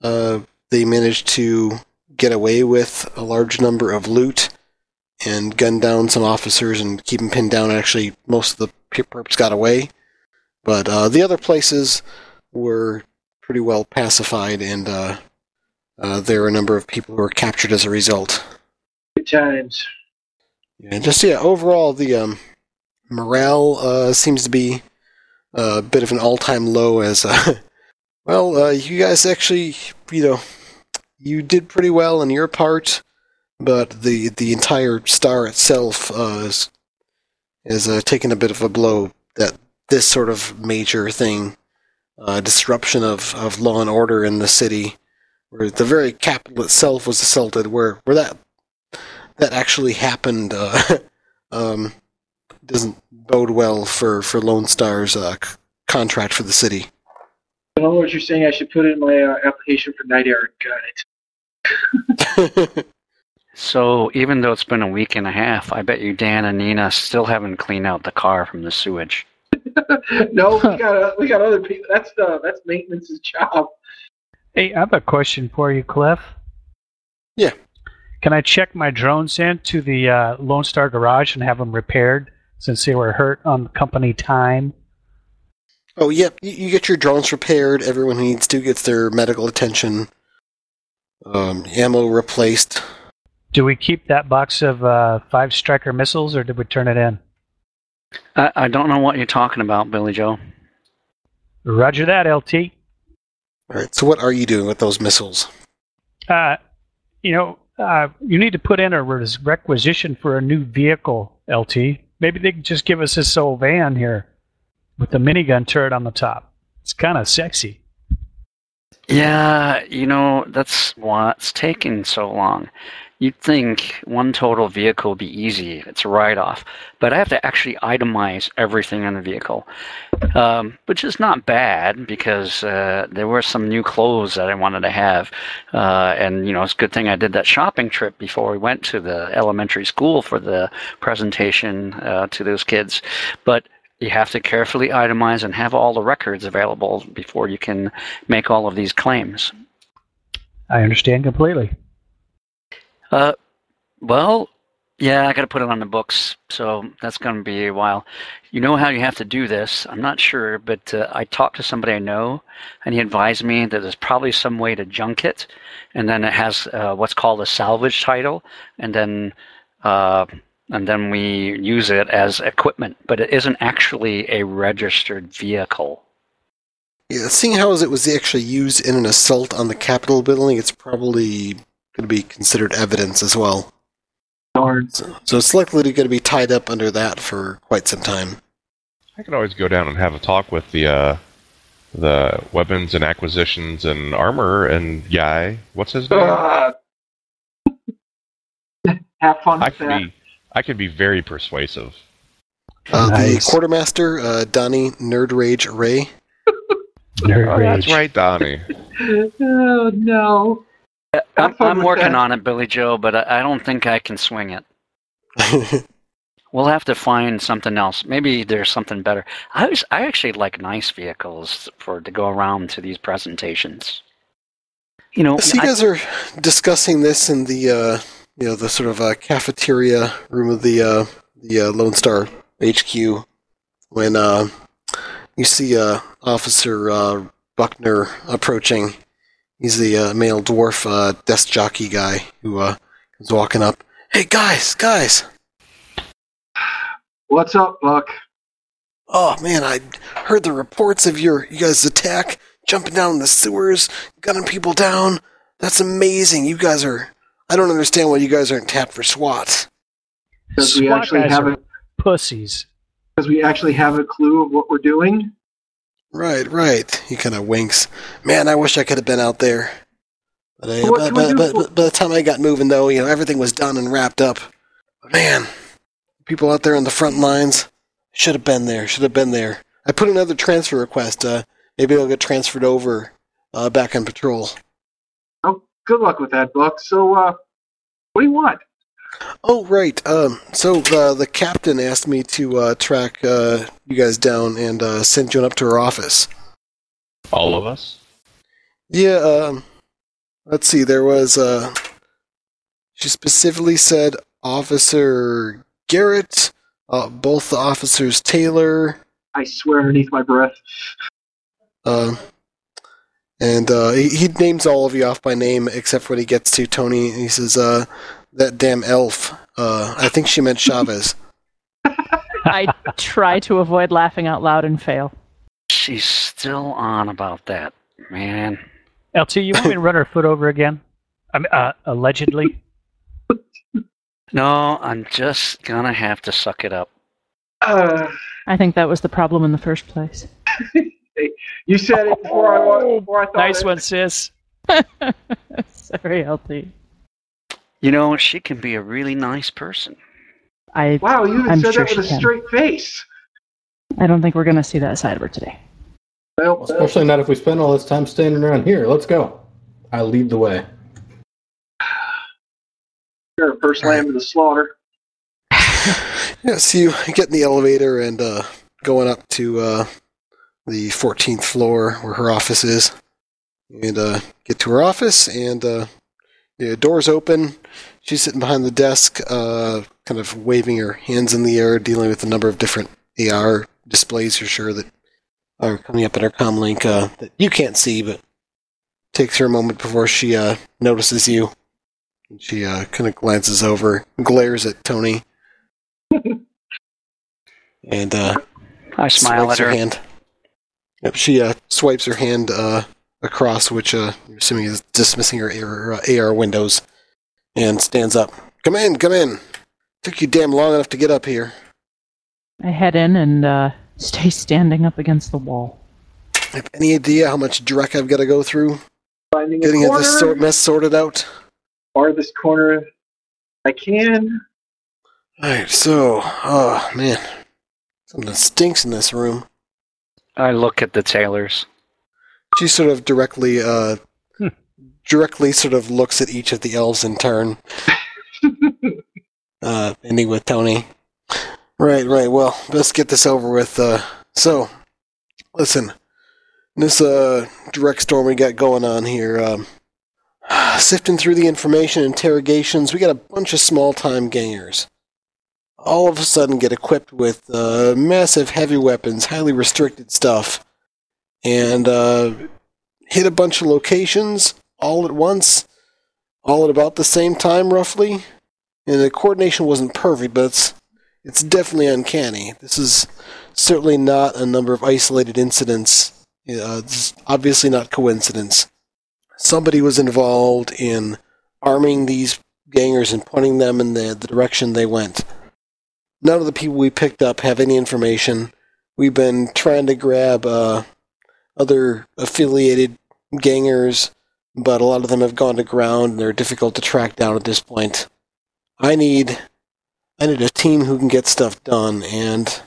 uh, they managed to get away with a large number of loot and gunned down some officers and keep them pinned down. Actually, most of the pe- perps got away, but uh, the other places were pretty well pacified, and uh, uh, there were a number of people who were captured as a result. Good times. Yeah, just yeah. Overall, the um, morale uh, seems to be a bit of an all-time low. As uh, well, uh, you guys actually, you know, you did pretty well in your part, but the the entire star itself uh, is is uh, taking a bit of a blow. That this sort of major thing, uh, disruption of, of law and order in the city, where the very capital itself was assaulted, where where that that actually happened uh, um, doesn't bode well for for Lone Star's uh, c- contract for the city. I don't know what you're saying. I should put in my uh, application for Knight Errant. Got it. So even though it's been a week and a half, I bet you Dan and Nina still haven't cleaned out the car from the sewage. no, we got uh, we got other people. That's uh, that's maintenance's job. Hey, I have a question for you, Cliff. Yeah. Can I check my drones in to the uh, Lone Star Garage and have them repaired since they were hurt on company time? oh, yep. You, you get your drones repaired. Everyone who needs to gets their medical attention. Um, ammo replaced. Do we keep that box of uh, five striker missiles or did we turn it in? I, I don't know what you're talking about, Billy Joe. Roger that, LT. All right. So what are you doing with those missiles? Uh, you know, uh, you need to put in a res- requisition for a new vehicle, LT. Maybe they can just give us this old van here with the minigun turret on the top. It's kind of sexy. Yeah, you know, that's what's taking so long. You'd think one total vehicle would be easy. It's a write-off, but I have to actually itemize everything in the vehicle, um, which is not bad because uh, there were some new clothes that I wanted to have, uh, and you know it's a good thing I did that shopping trip before we went to the elementary school for the presentation uh, to those kids. But you have to carefully itemize and have all the records available before you can make all of these claims. I understand completely. Uh, well, yeah, I got to put it on the books, so that's going to be a while. You know how you have to do this? I'm not sure, but uh, I talked to somebody I know, and he advised me that there's probably some way to junk it, and then it has uh, what's called a salvage title, and then uh, and then we use it as equipment, but it isn't actually a registered vehicle. Yeah, seeing how it was actually used in an assault on the Capitol building, it's probably going to be considered evidence as well. Darn. So, so it's likely going to be tied up under that for quite some time. I could always go down and have a talk with the uh, the weapons and acquisitions and armor and guy. What's his name? Uh, have fun I with can that. be I can be very persuasive. Uh, The quartermaster, uh, Donnie Nerd Rage Ray. Nerd Oh, that's right, Donnie. Oh no. I'm, I'm working that. on it, Billy Joe, but I, I don't think I can swing it. We'll have to find something else. Maybe there's something better. I was I actually like nice vehicles for to go around to these presentations. You know, so you I- guys are discussing this in the uh, you know the sort of uh, cafeteria room of the uh, the uh, Lone Star HQ when uh, you see uh, Officer uh, Buckner approaching. He's the uh, male dwarf uh, desk jockey guy who uh, comes walking up. Hey guys, guys! What's up, Buck? Oh man, I heard the reports of your you guys' attack, jumping down in the sewers, gunning people down. That's amazing. You guys are. I don't understand why you guys aren't tapped for SWAT. Because we SWAT actually guys have are a pussies. because we actually have a clue of what we're doing. Right, right. He kind of winks. Man, I wish I could have been out there. But, I, but, but, but, but by the time I got moving, though, you know, everything was done and wrapped up. But man, people out there on the front lines should have been there. Should have been there. I put another transfer request. Uh, maybe I'll get transferred over uh, back on patrol. Oh, good luck with that, Buck. So, uh, what do you want? Oh, right. Um, so uh, the captain asked me to uh, track uh, you guys down and uh, send you up to her office. All of us. Yeah. Um, let's see. There was. Uh, she specifically said Officer Garrett, uh, both the officers Taylor, I swear underneath my breath. uh, and uh, he, he names all of you off by name except when he gets to Tony. He says, uh, "That damn elf." Uh, I think she meant Chavez. I try to avoid laughing out loud and fail. she's still on about that, man. LT, you want me to run her foot over again? I mean, uh, allegedly. No, I'm just gonna have to suck it up. Uh, I think that was the problem in the first place. you said it before I wa- before I thought Nice it. one, sis. Sorry, LT. You know, she can be a really nice person. I Wow, you even I'm said sure that with a can. straight face. I don't think we're gonna see that side of her today. Well, Especially not if we spend all this time standing around here. Let's go. I lead the way. sure, first lamb to the slaughter. Yeah, so you get in the elevator and uh, going up to uh, the 14th floor where her office is, and uh, get to her office and uh, the doors open. She's sitting behind the desk, uh, kind of waving her hands in the air, dealing with a number of different AR displays. You're sure that are coming up in her comlink uh, that you can't see, but takes her a moment before she uh, notices you. And she uh, kind of glances over, glares at Tony, and uh, I smile at her. hand. Yep, she uh, swipes her hand uh, across, which uh, you're assuming is dismissing her AR, uh, AR windows, and stands up. Come in, come in. Took you damn long enough to get up here. I head in and uh, stay standing up against the wall. Have any idea how much dreck I've got to go through Finding getting a this corner, sort mess sorted out? farthest corner I can. Alright, so, oh man. Something stinks in this room. I look at the tailors. She sort of directly, uh, Hmm. directly sort of looks at each of the elves in turn. uh, ending with Tony. Right, right. Well, let's get this over with. Uh, so, listen, this uh direct storm we got going on here. Um, sifting through the information, interrogations, we got a bunch of small-time gangers. All of a sudden, get equipped with uh, massive heavy weapons, highly restricted stuff, and uh, hit a bunch of locations all at once, all at about the same time, roughly. And the coordination wasn't perfect, but it's it's definitely uncanny. This is certainly not a number of isolated incidents. Uh, it's obviously not coincidence. Somebody was involved in arming these gangers and pointing them in the, the direction they went. None of the people we picked up have any information. We've been trying to grab uh, other affiliated gangers, but a lot of them have gone to ground and they're difficult to track down at this point. I need I need a team who can get stuff done, and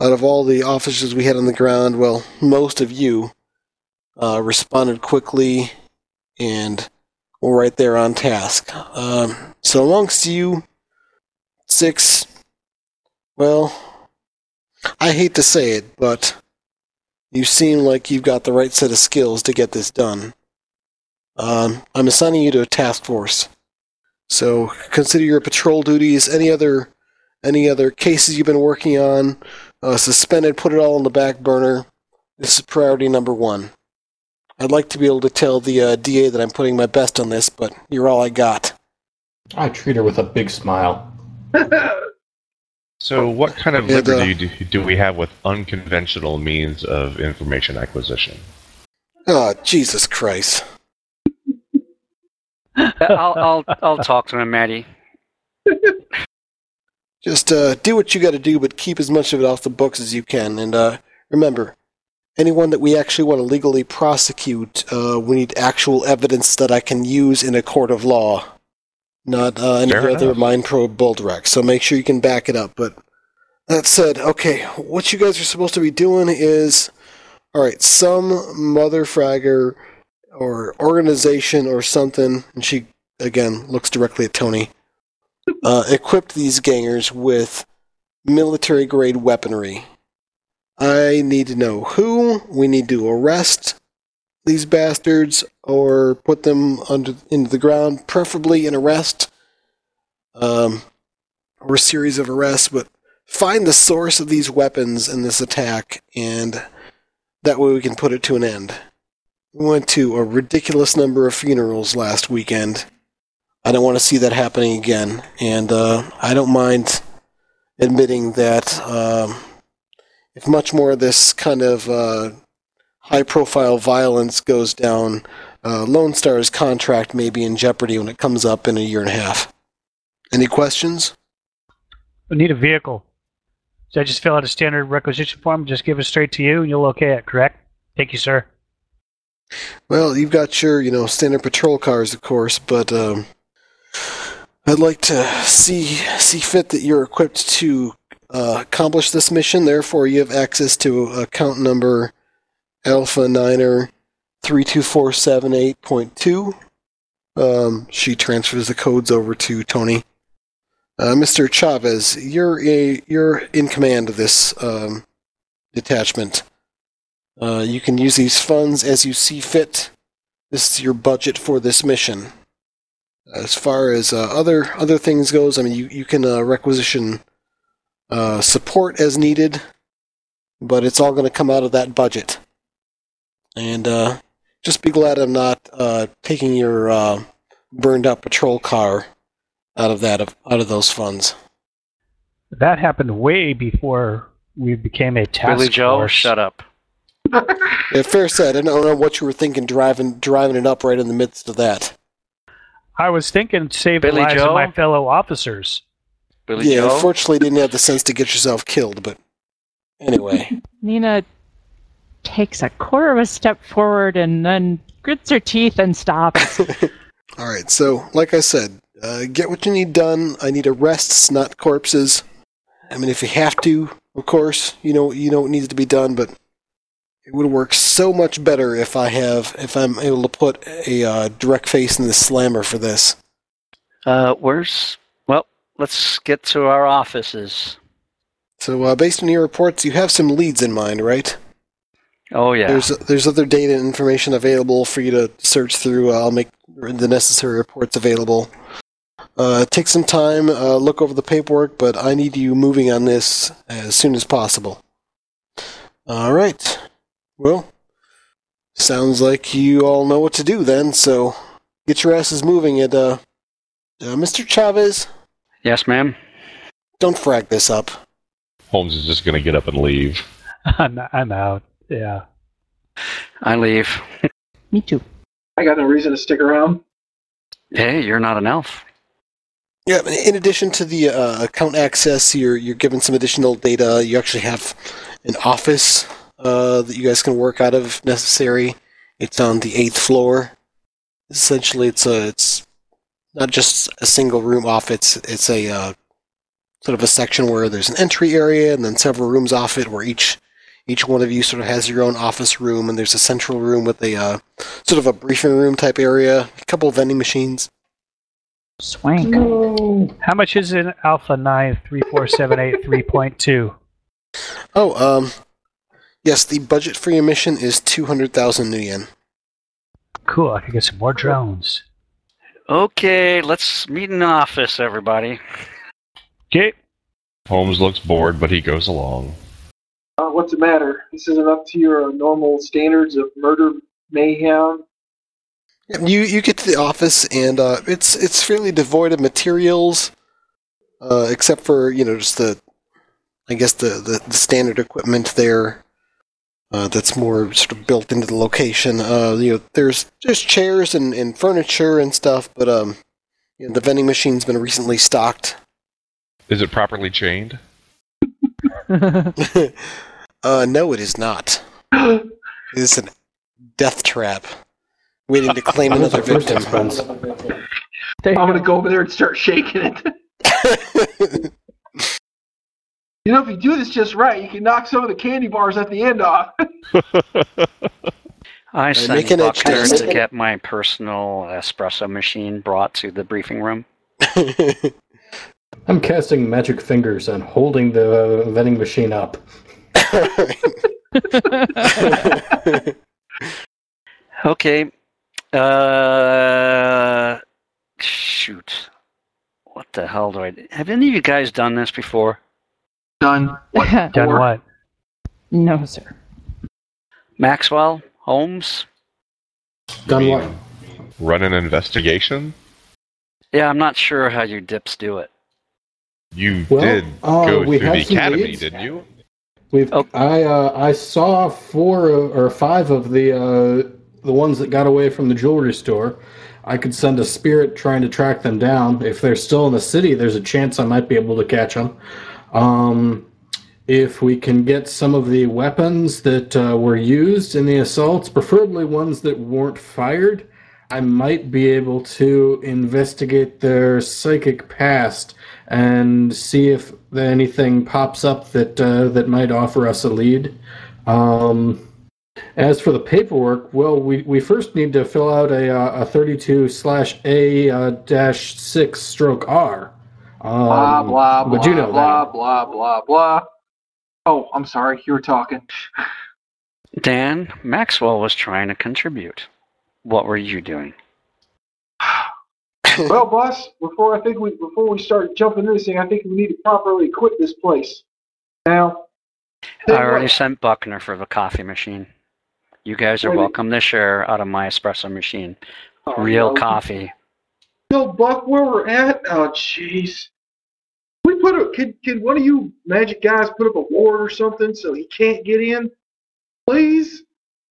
out of all the officers we had on the ground, well, most of you uh, responded quickly and were right there on task. Um, so amongst you six, well, I hate to say it, but you seem like you've got the right set of skills to get this done. Um, I'm assigning you to a task force. So consider your patrol duties, any other any other cases you've been working on, uh, suspended, put it all on the back burner. This is priority number one. I'd like to be able to tell the uh, DA that I'm putting my best on this, but you're all I got. I treat her with a big smile. So, what kind of And, uh, liberty do, do we have with unconventional means of information acquisition? Oh, Jesus Christ. I'll, I'll, I'll talk to him, Maddie. Just uh, do what you got to do, but keep as much of it off the books as you can. And uh, remember, anyone that we actually want to legally prosecute, uh, we need actual evidence that I can use in a court of law, not uh, any Fair other enough. mind probe Bulldrek. So make sure you can back it up. But that said, okay, what you guys are supposed to be doing is, all right, some mother fragger or organization or something, and she again looks directly at Tony uh, equipped these gangers with military grade weaponry. I need to know who. We need to arrest these bastards or put them under into the ground, preferably an arrest um, or a series of arrests. But find the source of these weapons in this attack, and that way we can put it to an end. We went to a ridiculous number of funerals last weekend. I don't want to see that happening again, and uh, I don't mind admitting that um, if much more of this kind of uh, high-profile violence goes down, uh, Lone Star's contract may be in jeopardy when it comes up in a year and a half. Any questions? We need a vehicle. So I just fill out a standard requisition form, just give it straight to you, and you'll okay it, correct? Thank you, sir. Well, you've got your, you know, standard patrol cars, of course, but um, I'd like to see see fit that you're equipped to uh, accomplish this mission. Therefore, you have access to account number Alpha Niner three two four seven eight point two. Um, she transfers the codes over to Tony. Uh, Mr. Chavez, you're a, you're in command of this um, detachment. Uh, you can use these funds as you see fit. This is your budget for this mission. As far as uh, other other things goes, I mean, you you can uh, requisition uh, support as needed, but it's all going to come out of that budget. And uh, just be glad I'm not uh, taking your uh, burned out patrol car out of that out of those funds. That happened way before we became a task Billy Joe, force. shut up. Yeah, fair said. I don't know what you were thinking driving driving it up right in the midst of that. I was thinking save Billy the lives Joe? of my fellow officers. Billy yeah, Joe. unfortunately, didn't have the sense to get yourself killed. But anyway, Nina takes a quarter of a step forward and then grits her teeth and stops. all right. So, like I said, uh, get what you need done. I need arrests, not corpses. I mean, if you have to, of course, you know you know what needs to be done, but it would work so much better if I have if I'm able to put a uh, direct face in the slammer for this. Uh, where's? Well, let's get to our offices. So, uh, based on your reports, you have some leads in mind, right? Oh yeah. There's there's other data and information available for you to search through. I'll make the necessary reports available. Uh, take some time, uh, look over the paperwork, but I need you moving on this as soon as possible. All right. Well, sounds like you all know what to do then. So get your asses moving. And uh, uh, Mr. Chavez, yes, ma'am. don't frag this up. Holmes is just going to get up and leave. I'm, I'm out. Yeah. I leave. Me too. I got no reason to stick around. Hey, you're not an elf. Yeah. In addition to the uh, account access, you're you're given some additional data. You actually have an office uh, that you guys can work out of if necessary. It's on the eighth floor. Essentially, it's a it's not just a single room off. It's it's a uh, sort of a section where there's an entry area and then several rooms off it, where each each one of you sort of has your own office room, and there's a central room with a uh, sort of a briefing room type area, a couple of vending machines. Swank. How much is in Alpha 93478 Oh, um, yes, the budget for your mission is two hundred thousand new yen. Cool, I can get some more drones. Okay, let's meet in the office, everybody. Okay. Holmes looks bored, but he goes along. Uh, what's the matter? This isn't up to your uh, normal standards of murder mayhem. You you get to the office and uh, it's it's fairly devoid of materials, uh, except for you know just the, I guess the the, the standard equipment there. Uh, that's more sort of built into the location. Uh, you know, there's just chairs and, and furniture and stuff, but um, you know, the vending machine's been recently stocked. Is it properly chained? uh, no, it is not. It is a death trap, waiting to claim another victim. expense. There you I'm gonna go over there and start shaking it. you know, if you do this just right, you can knock some of the candy bars at the end off. I sent Buckner to get my personal espresso machine brought to the briefing room. I'm casting magic fingers and holding the vending machine up. Okay. Uh, shoot. What the hell do I? Have any of you guys done this before? Done. Done Or- what? no, sir. Maxwell, Holmes. Done what? Run an investigation? Yeah, I'm not sure how you dips do it. You Well, did uh, go through the academy, leads. didn't you? We've Oh. I uh, I saw four or five of the uh, the ones that got away from the jewelry store. I could send a spirit trying to track them down. If they're still in the city, there's a chance I might be able to catch them. Um, if we can get some of the weapons that uh, were used in the assaults, preferably ones that weren't fired, I might be able to investigate their psychic past and see if anything pops up that uh, that might offer us a lead. Um, as for the paperwork, well, we, we first need to fill out a, uh, a 32 slash A uh, dash 6 stroke R. Um, Blah blah blah But you know blah that. blah blah blah. Oh, I'm sorry. You were talking. Dan, Maxwell was trying to contribute. What were you doing? well, boss, before I think we before we start jumping into this thing, I think we need to properly equip this place. Now, I already sent Buckner for the coffee machine. You guys are welcome to share out of my espresso machine. Oh, Real no. coffee. Yo, Buck, where we're at? Oh, jeez. We put a can, can one of you magic guys put up a ward or something so he can't get in? Please?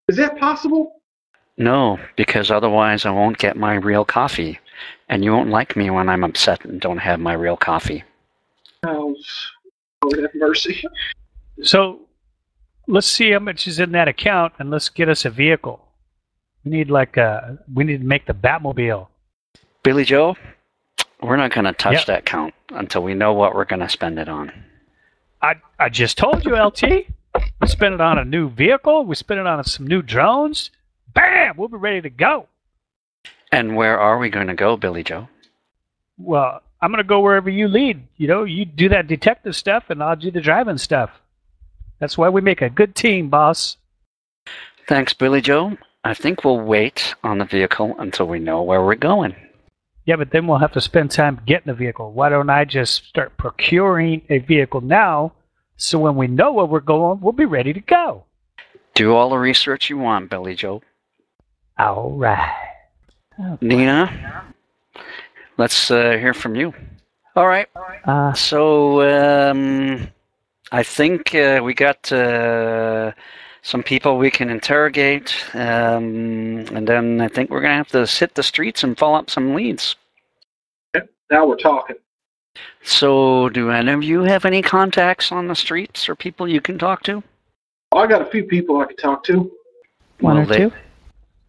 Is that possible? No, because otherwise I won't get my real coffee. And you won't like me when I'm upset and don't have my real coffee. Oh, Lord have mercy. So let's see how much is in that account and let's get us a vehicle. We need like a we need to make the Batmobile. Billy Joe, We're not going to touch Yep. that count until we know what we're going to spend it on. I I just told you, LT. We spend it on a new vehicle. We spend it on some new drones. Bam! We'll be ready to go. And where are we going to go, Billy Joe? Well, I'm gonna go wherever you lead. You know, you do that detective stuff, and I'll do the driving stuff. That's why we make a good team, boss. Thanks, Billy Joe. I think we'll wait on the vehicle until we know where we're going. Yeah, but then we'll have to spend time getting a vehicle. Why don't I just start procuring a vehicle now, so when we know where we're going, we'll be ready to go. Do all the research you want, Billy Joe. All right. Nina, let's uh, hear from you. All right. Uh, So, um, I think uh, we got uh, some people we can interrogate, um, and then I think we're going to have to hit the streets and follow up some leads. Now we're talking. So, do any of you have any contacts on the streets or people you can talk to? I got a few people I could talk to. one Well, or they- two.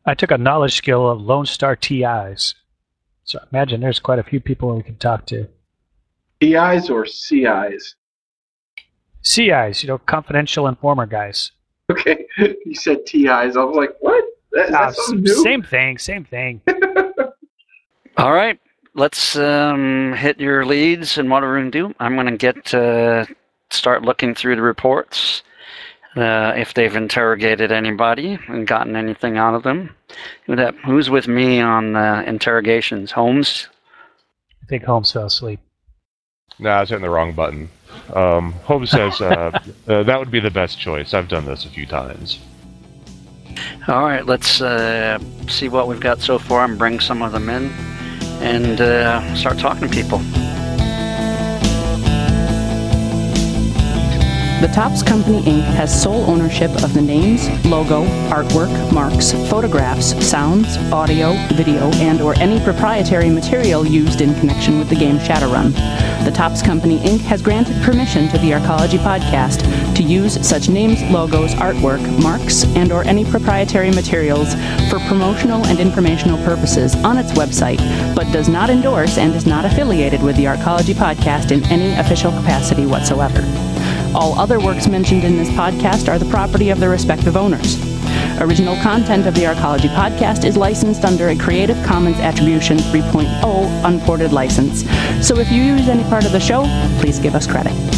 I took a knowledge skill of Lone Star TIs. So I imagine there's quite a few people we can talk to. PIs or CIs? CIs, you know, confidential informer guys. Okay, you said TIs. I was like, what? That, is that something new? same thing, same thing. All right, let's um, hit your leads and what we're going to do. I'm going to get uh, start looking through the reports. Uh, if they've interrogated anybody and gotten anything out of them, that- who's with me on uh, interrogations? Holmes. I think Holmes fell asleep. No, I was hitting the wrong button. Um, Holmes says uh, uh, that would be the best choice. I've done this a few times. All right, let's uh, see what we've got so far and bring some of them in and uh, start talking to people. The Topps Company Inc. has sole ownership of the names, logo, artwork, marks, photographs, sounds, audio, video, and or any proprietary material used in connection with the game Shadowrun. The Topps Company Inc. has granted permission to the Arcology podcast to use such names, logos, artwork, marks, and or any proprietary materials for promotional and informational purposes on its website, but does not endorse and is not affiliated with the Arcology podcast in any official capacity whatsoever. All other works mentioned in this podcast are the property of their respective owners. Original content of the Arcology podcast is licensed under a Creative Commons Attribution 3.0 unported license. So if you use any part of the show, please give us credit.